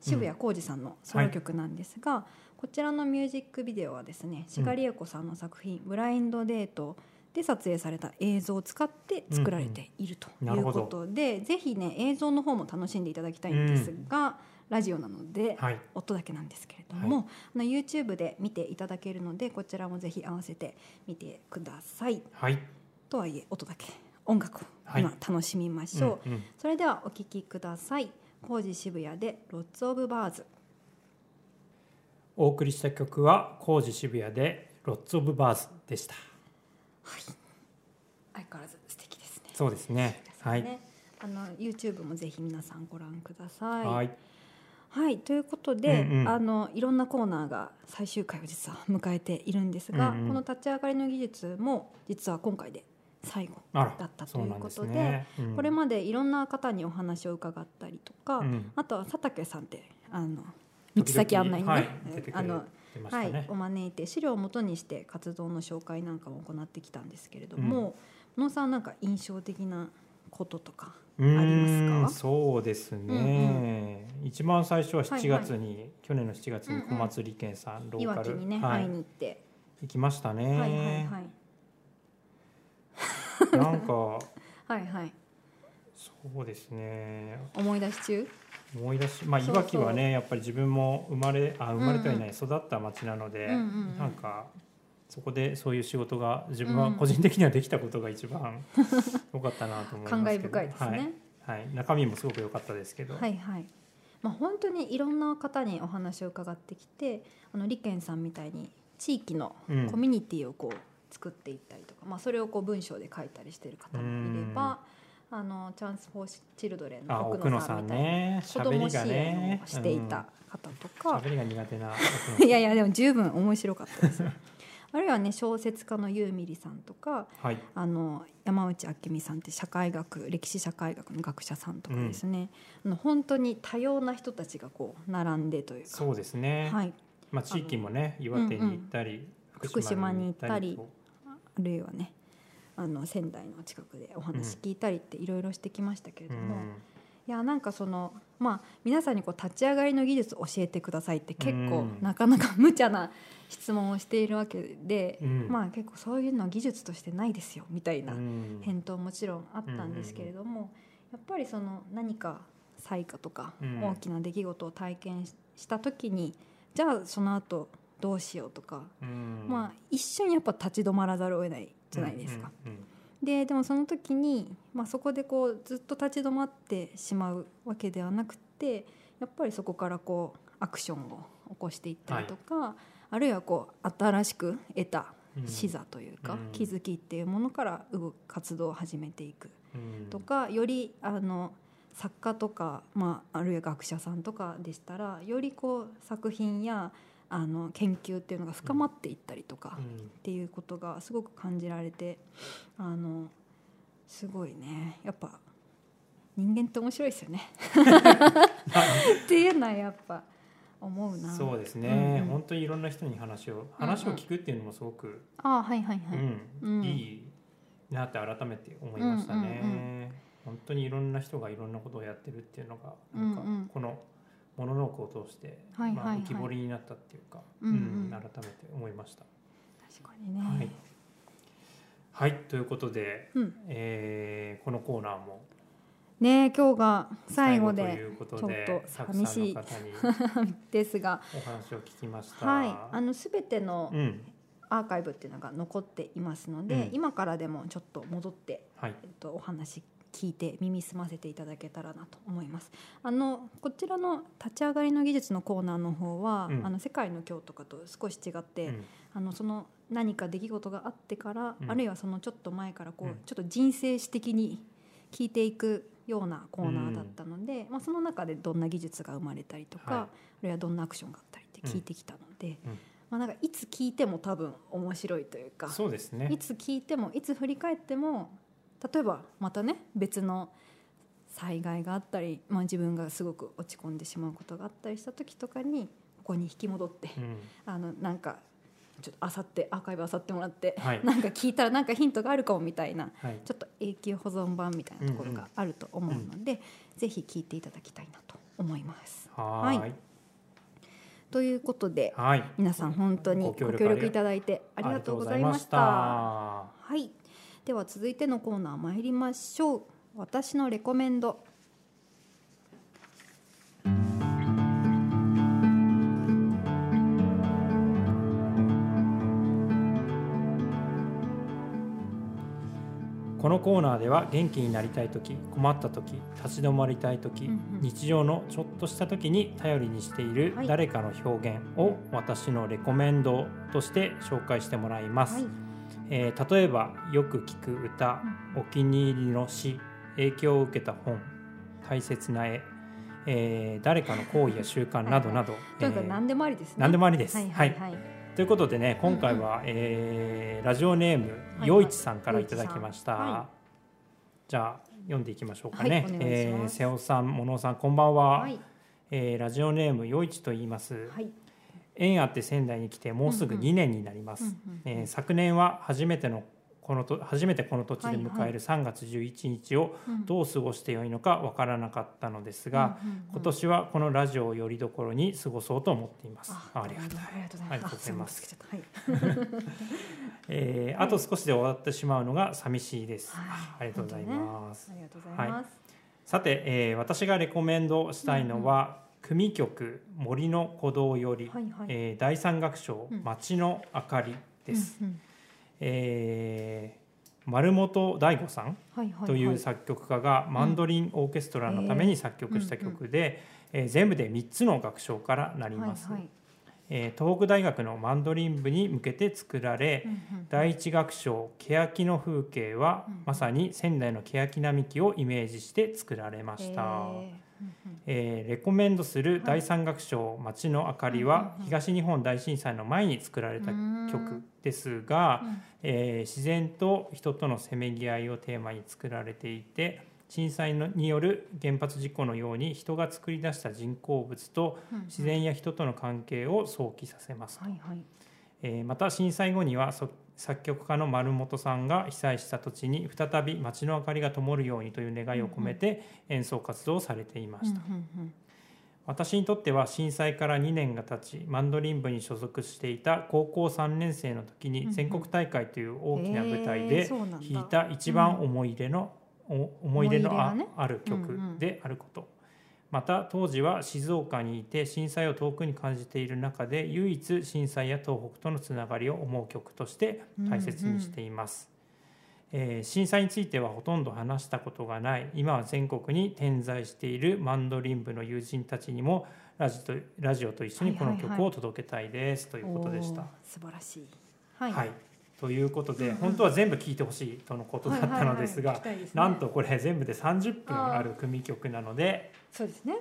渋谷浩二さんのソロ曲なんですが、こちらのミュージックビデオはですね志賀理恵子さんの作品「ブラインドデート」で撮影された映像を使って作られているといううんうん。なるほど。ことで、ぜひね映像の方も楽しんでいただきたいんですが、ラジオなので、はい。音だけなんですけれども、はあの YouTube で見ていただけるのでこちらもぜひ合わせて見てください。はい。とはいえ音だけ。音楽をはい。今楽しみましょう、うんうん。それではお聴きください。工事渋谷でロッツオブバーズ。お送りした曲は工事渋谷でロッツオブバーズでした。相変わらず素敵ですね。そうですね。はい。ねあの YouTube もぜひ皆さんご覧ください。はい。はい、ということで、うんうん。あのいろんなコーナーが最終回を実は迎えているんですが、うんうん。この立ち上がりの技術も実は今回で最後だったということでね。うん。これまでいろんな方にお話を伺ったりとか、うん。あとは佐竹さんってあの道先案内にね、はいあのはいね、。お招いて資料をもとにして活動の紹介なんかも行ってきたんですけれども、野野さんなんか印象的なこととかうありますか？そうですね、一番最初は7月に、去年の7月にうんうん。小松理研さん、ロいわーカル、きにね、はい。会いに行って、行きましたね、はいはいはい。<laughs> なんか <laughs> はいはい。そうですね。思い出し中？思い出しまあいわきはねやっぱり自分も生まれあ生まれてはいない、育った町なので、うんうんうん。なんかそこでそういう仕事が自分は個人的にはできたことが一番良かったなと思いますけど。感慨深いですね。はい。はい、中身もすごく良かったですけど、はいはい。まあ、本当にいろんな方にお話を伺ってきてあの利権さんみたいに地域のコミュニティをこう作っていったりとか、うん、まあ、それをこう文章で書いたりしてる方もいれば。あのチャンス・フォー・チルドレンの奥野さんみたいな、ね、子供支援をしていた方とか、喋、りが苦手な <laughs> いやいやでも十分面白かったですあるいはね小説家のユーミリさんとか、はい、あの山内明美さんって社会学歴史社会学の学者さんとかですね、うん、あの本当に多様な人たちがこう並んでというか。そうですね、はい。まあ、地域もね岩手に行ったり、うんうん、福島に行ったりあるいはねあの仙台の近くでお話聞いたりっていろいろしてきましたけれども、うん、いやなんかそのまあ皆さんにこう立ち上がりの技術を教えてくださいって結構なかなか無茶な質問をしているわけで、うん、まあ結構そういうのは技術としてないですよみたいな返答もちろんあったんですけれども、やっぱりその何か災禍とか大きな出来事を体験した時に、じゃあその後どうしようとか、まあ一瞬やっぱ立ち止まらざるを得ないじゃないですか。ででもその時に、まあ、そこでこうずっと立ち止まってしまうわけではなくてやっぱりそこからこうアクションを起こしていったりとか、はい、あるいはこう新しく得た視座というか、うん、気づきっていうものから動く活動を始めていくとか、うん、よりあの作家とか、まあ、あるいは学者さんとかでしたらよりこう作品やあの研究っていうのが深まっていったりとかっていうことがすごく感じられてあのすごいね。やっぱ人間って面白いですよね。<laughs> っていうのはやっぱ思うな。そうですね、うん、本当にいろんな人に話を話を聞くっていうのもすごく、うんうん、あはいはいはい、うん、いいなって改めて思いましたね、うんうんうん、本当にいろんな人がいろんなことをやってるっていうのがなんかこのモノノークを通して、はいはいはい、まあ、浮き彫りになったっていうか、うん、うん、改めて思いました。確かにね、はい、はい、ということで、うん、えー、このコーナーもね今日が最後でちょっと寂しい。<laughs> ですが。お話を聞きました。はい、あのすべてのアーカイブっていうのが残っていますので、うん、今からでもちょっと戻って、はい、えっとお話聞いて耳澄ませていただけたらなと思います。あのこちらの立ち上がりの技術のコーナーの方は、うん、あの世界の今日とかと少し違って、うん、あのその何か出来事があってから、うん、あるいはそのちょっと前からこう、ちょっと人生史的に聞いていくようなコーナーだったので、まあ、その中でどんな技術が生まれたりとか、はい、あるいはどんなアクションがあったりって聞いてきたので。まあ、なんかいつ聞いても多分面白いというかそうですね。いつ聞いてもいつ振り返っても例えばまたね別の災害があったり、まあ、自分がすごく落ち込んでしまうことがあったりした時とかにここに引き戻って、うん、あのなんかちょっとあさってアーカイブあさってもらって、はい、なんか聞いたらなんかヒントがあるかもみたいな、はい、ちょっと永久保存版みたいなところがあると思うので、うん。うん、ぜひ聞いていただきたいなと思います。はい。ということで、はい、皆さん本当にご協力いただいてありがとうございました。はい。では続いてのコーナー参りましょう。私のレコメンド。このコーナーでは元気になりたい時困った時立ち止まりたい時、うんうん、日常のちょっとした時に頼りにしている誰かの表現を私のレコメンドとして紹介してもらいます。はいえー、例えばよく聞く歌、お気に入りの詩影響を受けた本大切な絵、えー、誰かの行為や習慣などなどとにかく何でもありですね。何でもありです。はい、はいはい、ということでね今回は、うんうん、えー、ラジオネーム陽一さんからいただきました。はい、じゃあ読んでいきましょうかね。はい、えー、瀬尾さん、モノさんこんばんは。はい、えー、ラジオネーム陽一と言います。はい縁あって仙台に来てもうすぐ2年になります、え昨年は初めてのこのと初めてこの土地で迎える3月11日をどう過ごしてよいのかわからなかったのですが、今年はこのラジオをよりどころに過ごそうと思っています。ありがとうありがとうございます。はい、<laughs> えー、あと少しで終わってしまうのが寂しいです。ありがとうございます。ありがとうございます。さて、えー、私がレコメンドしたいのは、組曲森の鼓動より、はいはい、えー、第三楽章、町の明かりです、うんうん、えー、丸本大吾さんという作曲家がマンドリンオーケストラのために作曲した曲で、えー全部で3つの楽章からなります、はいはい。えー東北大学のマンドリン部に向けて作られ、うんうん第一楽章「欅の風景は」うん。まさに仙台の欅並木をイメージして作られました、へーえーレコメンドする第三楽章「街の明かり」は東日本大震災の前に作られたうん。曲ですが、うん。えー自然と人とのせめぎ合いをテーマに作られていて震災のによる原発事故のように人が作り出した人工物と自然や人との関係を想起させます、えーまた震災後にはそ作曲家の丸本さんが被災した土地に再び街の明かりが灯るようにという願いを込めて演奏活動をされていました、私にとっては震災から2年が経ちマンドリン部に所属していた高校3年生の時に全国大会という大きな舞台で弾いた一番思い入れの、お思い入れのある曲であること、また当時は静岡にいて震災を遠くに感じている中で唯一震災や東北とのつながりを思う曲として大切にしています。えー震災についてはほとんど話したことがない。今は全国に点在しているマンドリン部の友人たちにもラジとラジオと一緒にこの曲を届けたいです、ということでした。素晴らしい。はい。はい、ということで、うんうん。本当は全部聞いてほしいとのことだったのですが、はいはいはいすね。なんとこれ全部で30分ある組曲なのでそうですね。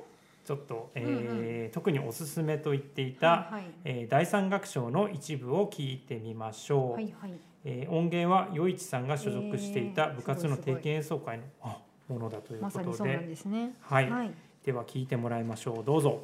ちょっと、えーうん特におすすめと言っていた、はいはい。えー第三楽章の一部を聞いてみましょう。はいはい。えー音源は余一さんが所属していたえー部活の定期演奏会のあものだというまことで、さにそうなんですね。はい、はい。では聞いてもらいましょう。どうぞ。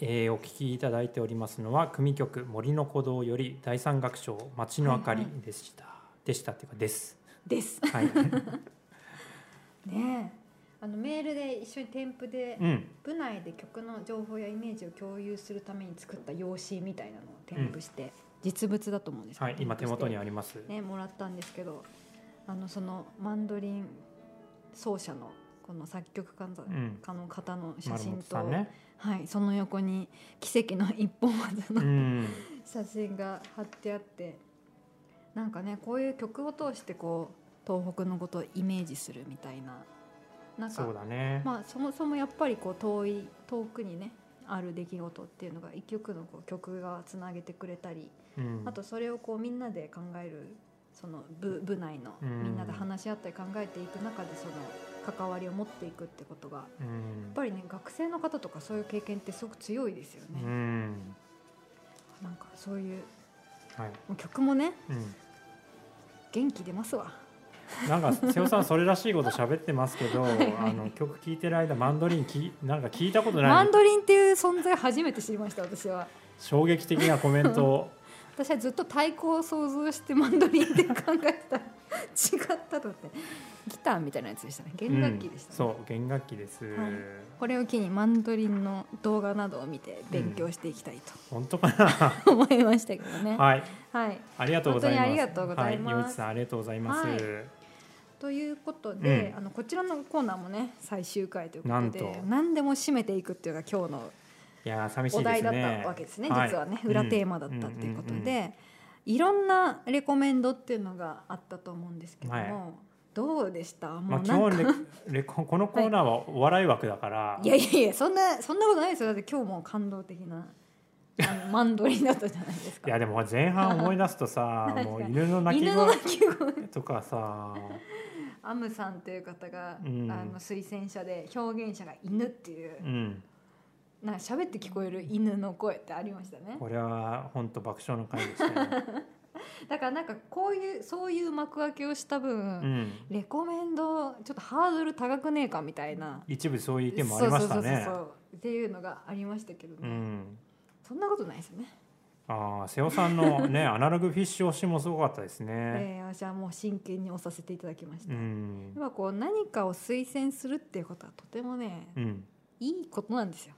えーお聴きいただいておりますのは組曲森の鼓動より第三楽章街の明かりでした、でしたっていうかです。です。はい。<laughs> ねえ。あのメールで一緒に添付でうん、部内で曲の情報やイメージを共有するために作った用紙みたいなのを添付して、実物だと思うんですけどはい、今手元にああります。ねもらったんですけどあのそのマンドリン奏者のこの作曲家の,、方の写真と、ねはい、その横に奇跡の一本技うのん。写真が貼ってあってなんかねこういう曲を通してこう東北のことをイメージするみたいななんかそうだね、まあそもそもやっぱりこう遠い遠くにねある出来事っていうのが一曲のこう曲がつなげてくれたり、うん。あとそれをこうみんなで考えるその部部内のうん。みんなで話し合ったり考えていく中でその関わりを持っていくってことがやうん。っぱりね学生の方とかそういう経験ってすごく強いですようね。ん。なんかそういうはい。もう曲もねうん。元気出ますわ。なんか瀬尾さんそれらしいこと喋ってますけどはいはい。あの曲聴いてる間マンドリンきなんか聞いたことない。マンドリンっていう存在初めて知りました私は。衝撃的なコメントを私はずっと太鼓を想像してマンドリンって考えてた。ら違ったと思って。ギターみたいなやつでしたね。弦楽器でした、ね。うん。そう弦楽器です、はい。これを機にマンドリンの動画などを見て勉強していきたい本当かな？と <laughs> 思いましたけどね。はい。はい、ありがとうございます。本当にありがとうございます。はい、さんありがとうございます、はい。ということで、うん。あのこちらのコーナーもね最終回ということで何でも締めていくっていうのが今日のいやー寂しいおですね。題だったわけですねはい。実はね、裏テーマだったっていうことで、いろんなレコメンドっていうのがあったと思うんですけども、はい。どうでした？まもあ基本レ <laughs> このコーナーはお笑い枠だから、いやいやいやそんなそんなことないですよ。だって今日も感動的なあのマンドリンだったじゃないですか。<laughs> いやでも前半思い出すとさ <laughs> もう犬の鳴き声。とかさ。アムさんという方が、うん。あの推薦者で表現者が犬っていううんなんか喋って聞こえる犬の声ってありましたね。これは本当爆笑の回でしたよ、<laughs> だからなんかこういうそういう幕開けをした分、うん、レコメンドちょっとハードル高くねえかみたいな。一部そういう意見もありましたね。そうそうそうそうっていうのがありましたけどね、うん。そんなことないですよね、ああ瀬尾さんのね <laughs> アナログフィッシュ推しもすごかったですね、えー、私はもう真剣に押させていただきました、うん。こう何かを推薦するっていうことはとてもねうん。いいことなんですよ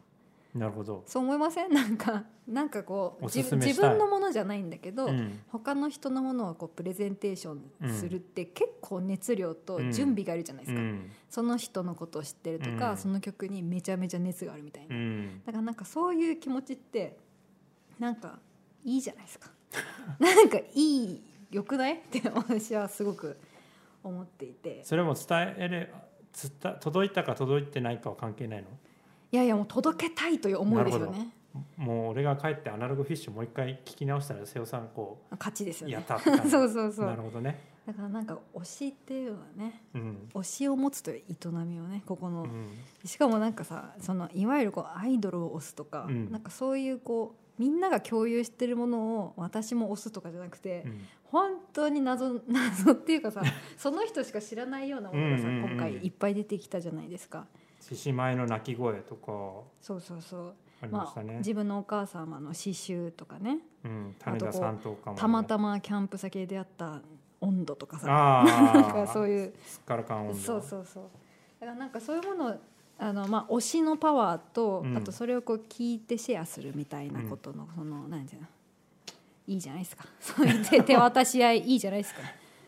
なるほど、そう思いません？<laughs> なんかなんかこう自分のものじゃないんだけど、うん。他の人のものをこうプレゼンテーションするって結構熱量と準備がいるじゃないですか、うん。その人のことを知ってるとか、うん。その曲にめちゃめちゃ熱があるみたいな、うん。だからなんかそういう気持ちってなんかいいじゃないですか。<laughs> なんかいいよくない？って私はすごく思っていて。それも伝えれつった届いたか届いてないかは関係ないの？いやいやもう届けたいという思いですよね。もう俺が帰ってアナログフィッシュもう一回聞き直したら瀬尾さんこ勝ちですよね。うやったそうそうそう。なるほどね。だからなんか推しっていうのはねうん。推しを持つという営みをねここの、うん。しかもなんかさそのいわゆるこうアイドルを推すとか、うん。なんかそういうこうみんなが共有してるものを私も推すとかじゃなくて、うん。本当に謎 <laughs> 謎っていうかさその人しか知らないようなものがさ、今回いっぱい出てきたじゃないですか獅子舞の鳴き声とか。そうそうそう。ありましたあ、ね、自分のお母様の刺繍とかね。うん、種田さんとかもたまたまキャンプ先で出会った温度とかさ。あなんかあそういう。そうそうそうだからなんかそういうものをあの、まあ、推しのパワーと、うん。あとそれをこう聞いてシェアするみたいなことの、そのなんていうの。いいじゃないですか。<laughs> そういう手手渡し合いいいじゃないですか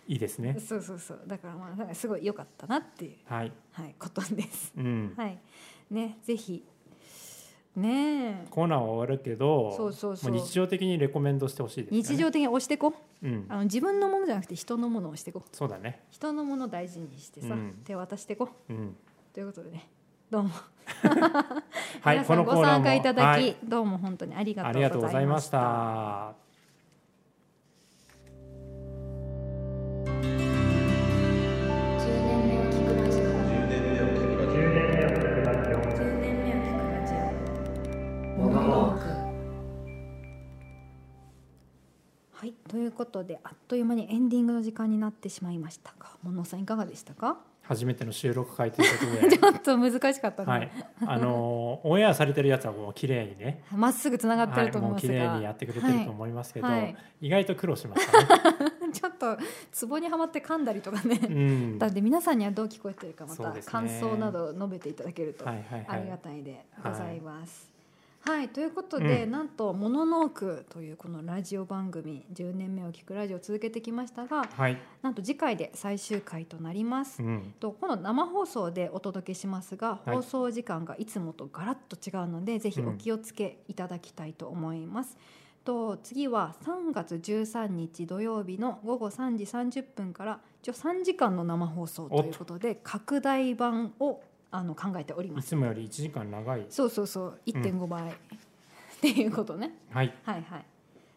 いいですね。そうそうそう。だからまあすごい良かったなっていう、はい。はい、ことです。うん、はい。ねぜひ。ねえ。コーナーは終わるけどそうそうそう。日常的にレコメンドしてほしいですね。日常的に押してこう。ん。あの自分のものじゃなくて人のものを押してこそうだね。人のものを大事にしてさ、うん。手渡してこう。ん。ということでね。どうも。はい <laughs> 皆さんご参加いただき、はい。どうも本当にありがとうございましたはいということであっという間にエンディングの時間になってしまいましたがモノさんいかがでしたか？初めての収録会ということで。<laughs> ちょっと難しかったね、はい。あのーオンエアされてるやつはもう綺麗にね。まっすぐつながってると思いますが、はい、もう綺麗にやってくれてると思いますけど、はい。はい意外と苦労しましたね。<laughs> ちょっとツボにはまって噛んだりとかね、うん、だって皆さんにはどう聞こえてるかまた感想など述べていただけるとありがたいでございます。はいということで、うん。なんと「モノノーク」というこのラジオ番組10年目を聞くラジオを続けてきましたがはい、なんと次回で最終回となります。うん、とこの生放送でお届けしますが、はい。放送時間がいつもとガラッと違うのでぜひお気をつけいただきたいと思います。と次は3月13日土曜日の午後3時30分から一応3時間の生放送ということで拡大版をあの考えております。いつもより1時間長い。そうそうそう。1.5倍、っていうことね。はい。はいはい。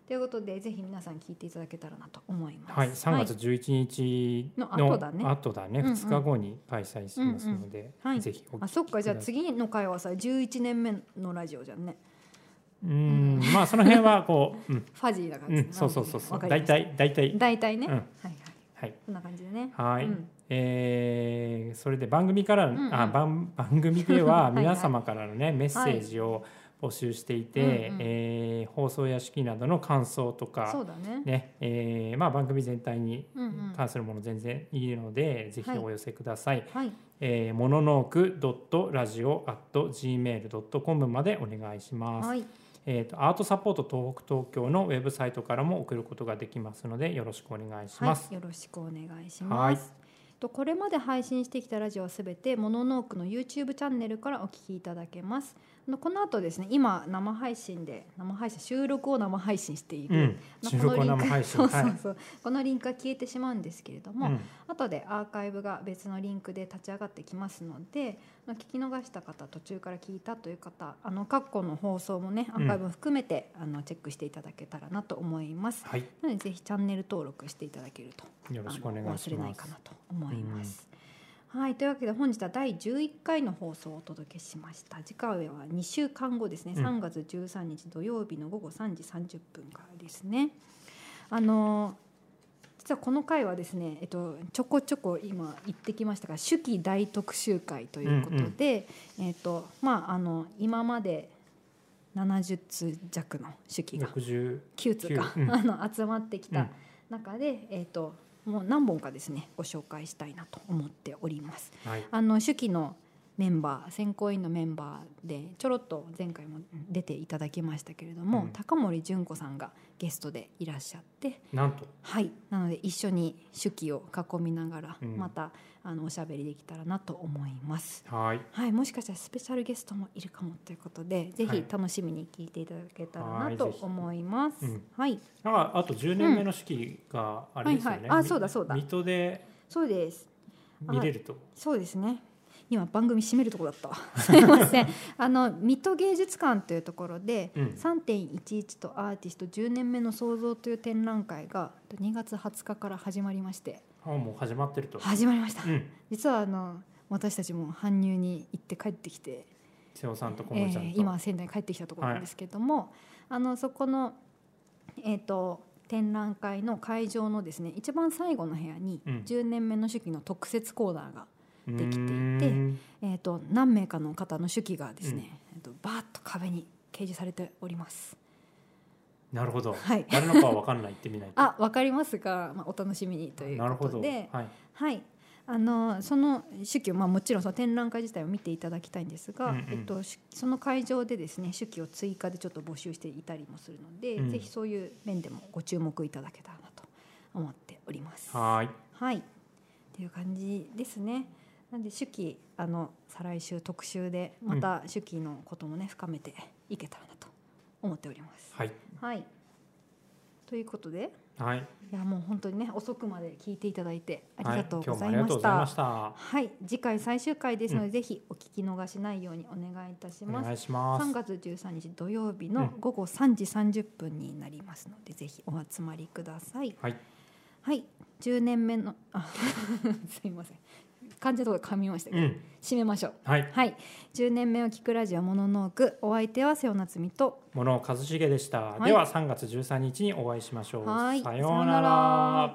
ということでぜひ皆さん聞いていただけたらなと思います。はい、3月11日のの後だね。後だね。うんうん。2日後に開催しますので、はい。ぜひあそっか。じゃあ次の回はさ11年目のラジオじゃんね。うん。まあその辺はこう、うん。ファジーな感じ、うん、そうそうそうそう。大体大体。大体ね、うん。はいはい。はい。こんな感じでね。はい、うんえーそれで番組から、んうん。あ番番組でははいはい皆様からのねメッセージを募集していて、うんうん。えー放送や式などの感想とそかうだね。ねえーまあ、番組全体にうんうん。関するもの全然いいので、ぜひお寄せください。はい。えー、モノノークドットラジオアット gmail ドットコムまでお願いします。はい。えっ、とアートサポート東北東京のウェブサイトからも送ることができますのでよろしくお願いします。はい、よろしくお願いします。とこれまで配信してきたラジオはすべてモノノークの YouTube チャンネルからお聞きいただけます。この後ですね、今生配信で生配信収録を生配信している。うん、まあ収録を生配信このリンクそうはいそうそう、このリンクが消えてしまうんですけれども、うん後でアーカイブが別のリンクで立ち上がってきますのでまあ聞き逃した方途中から聞いたという方あの過去の放送もねアーカイブも含めて、あのチェックしていただけたらなと思います。はい、なのでぜひチャンネル登録していただけるとよろしくお願いしあのお忘れないます。かなと思います。はいというわけで本日は第11回の放送をお届けしました。次回は2週間後ですね、うん。3月13日土曜日の午後3時30分からですね。あの実はこの回はですね、えっと、ちょこちょこ今言ってきましたが手記大特集会ということで、えっとまああの今まで70通弱の手記が69 9通。か、うん。<laughs> あの集まってきたうん中で、えー、ともう何本かですねご紹介したいなと思っております。はい、あの手記のメンバー選考委員のメンバーでちょろっと前回も出ていただきましたけれども、うん高森純子さんがゲストでいらっしゃってなんとはいなので一緒に手記を囲みながらうんまた、あのおしゃべりできたらなと思います。はい、はい、もしかしたらスペシャルゲストもいるかもということでぜひはい楽しみに聞いていただけたらはないと思います。うんはいなんかあと10年目の式があれですよね。はいはいあそうだそうだ水戸でそうです。見れると。そうですね。今番組締めるところだったわ。<laughs> すみません。あの水戸芸術館というところで、うん3.11とアーティスト10年目の創造という展覧会が2月20日から始まりまして、あもう始まってると。始まりました。うん、実はあの私たちも搬入に行って帰ってきて、瀬尾さんと小え森ちゃんと。ー今仙台に帰ってきたところなんですけれども、あのそこのえっ、と展覧会の会場のですね一番最後の部屋にうん10年目の手記の特設コーナーがでできていてえー、と何名かの方の手記がですね、えー、とバーッと壁に掲示されております。なるほど。はい誰のかは分かんないってみないと。<laughs> あ、わかりますが、まあ、お楽しみにという。ことで、はい。はい、あのその手記を、まあ、もちろんその展覧会自体を見ていただきたいんですが、うんうんえっと、しその会場でですね手記を追加でちょっと募集していたりもするので、うんぜひそういう面でもご注目いただけたらなと思っております。はい。はい、っていう感じですね。なんで手記あの再来週特集でまた手記のこともね深めていけたらなと思っております。はい。はい。ということで、はい。いやもう本当にね遅くまで聞いていただいてあはいりがとうございました。した。はい、次回最終回ですので、うぜひお聞き逃しないようにお願いいたしますお願。いします。3月13日土曜日のうん午後3時30分になりますので、ぜひお集まりください。はい。はい、10年目のあ <laughs> すいません。漢字のところ噛みましたけど、うん。締めましょう。はい。はい、10年目を聞くラジオモノノーク、お相手は瀬尾夏美と。物一茂でした。はいでは3月13日にお会いしましょう。はいさようなら。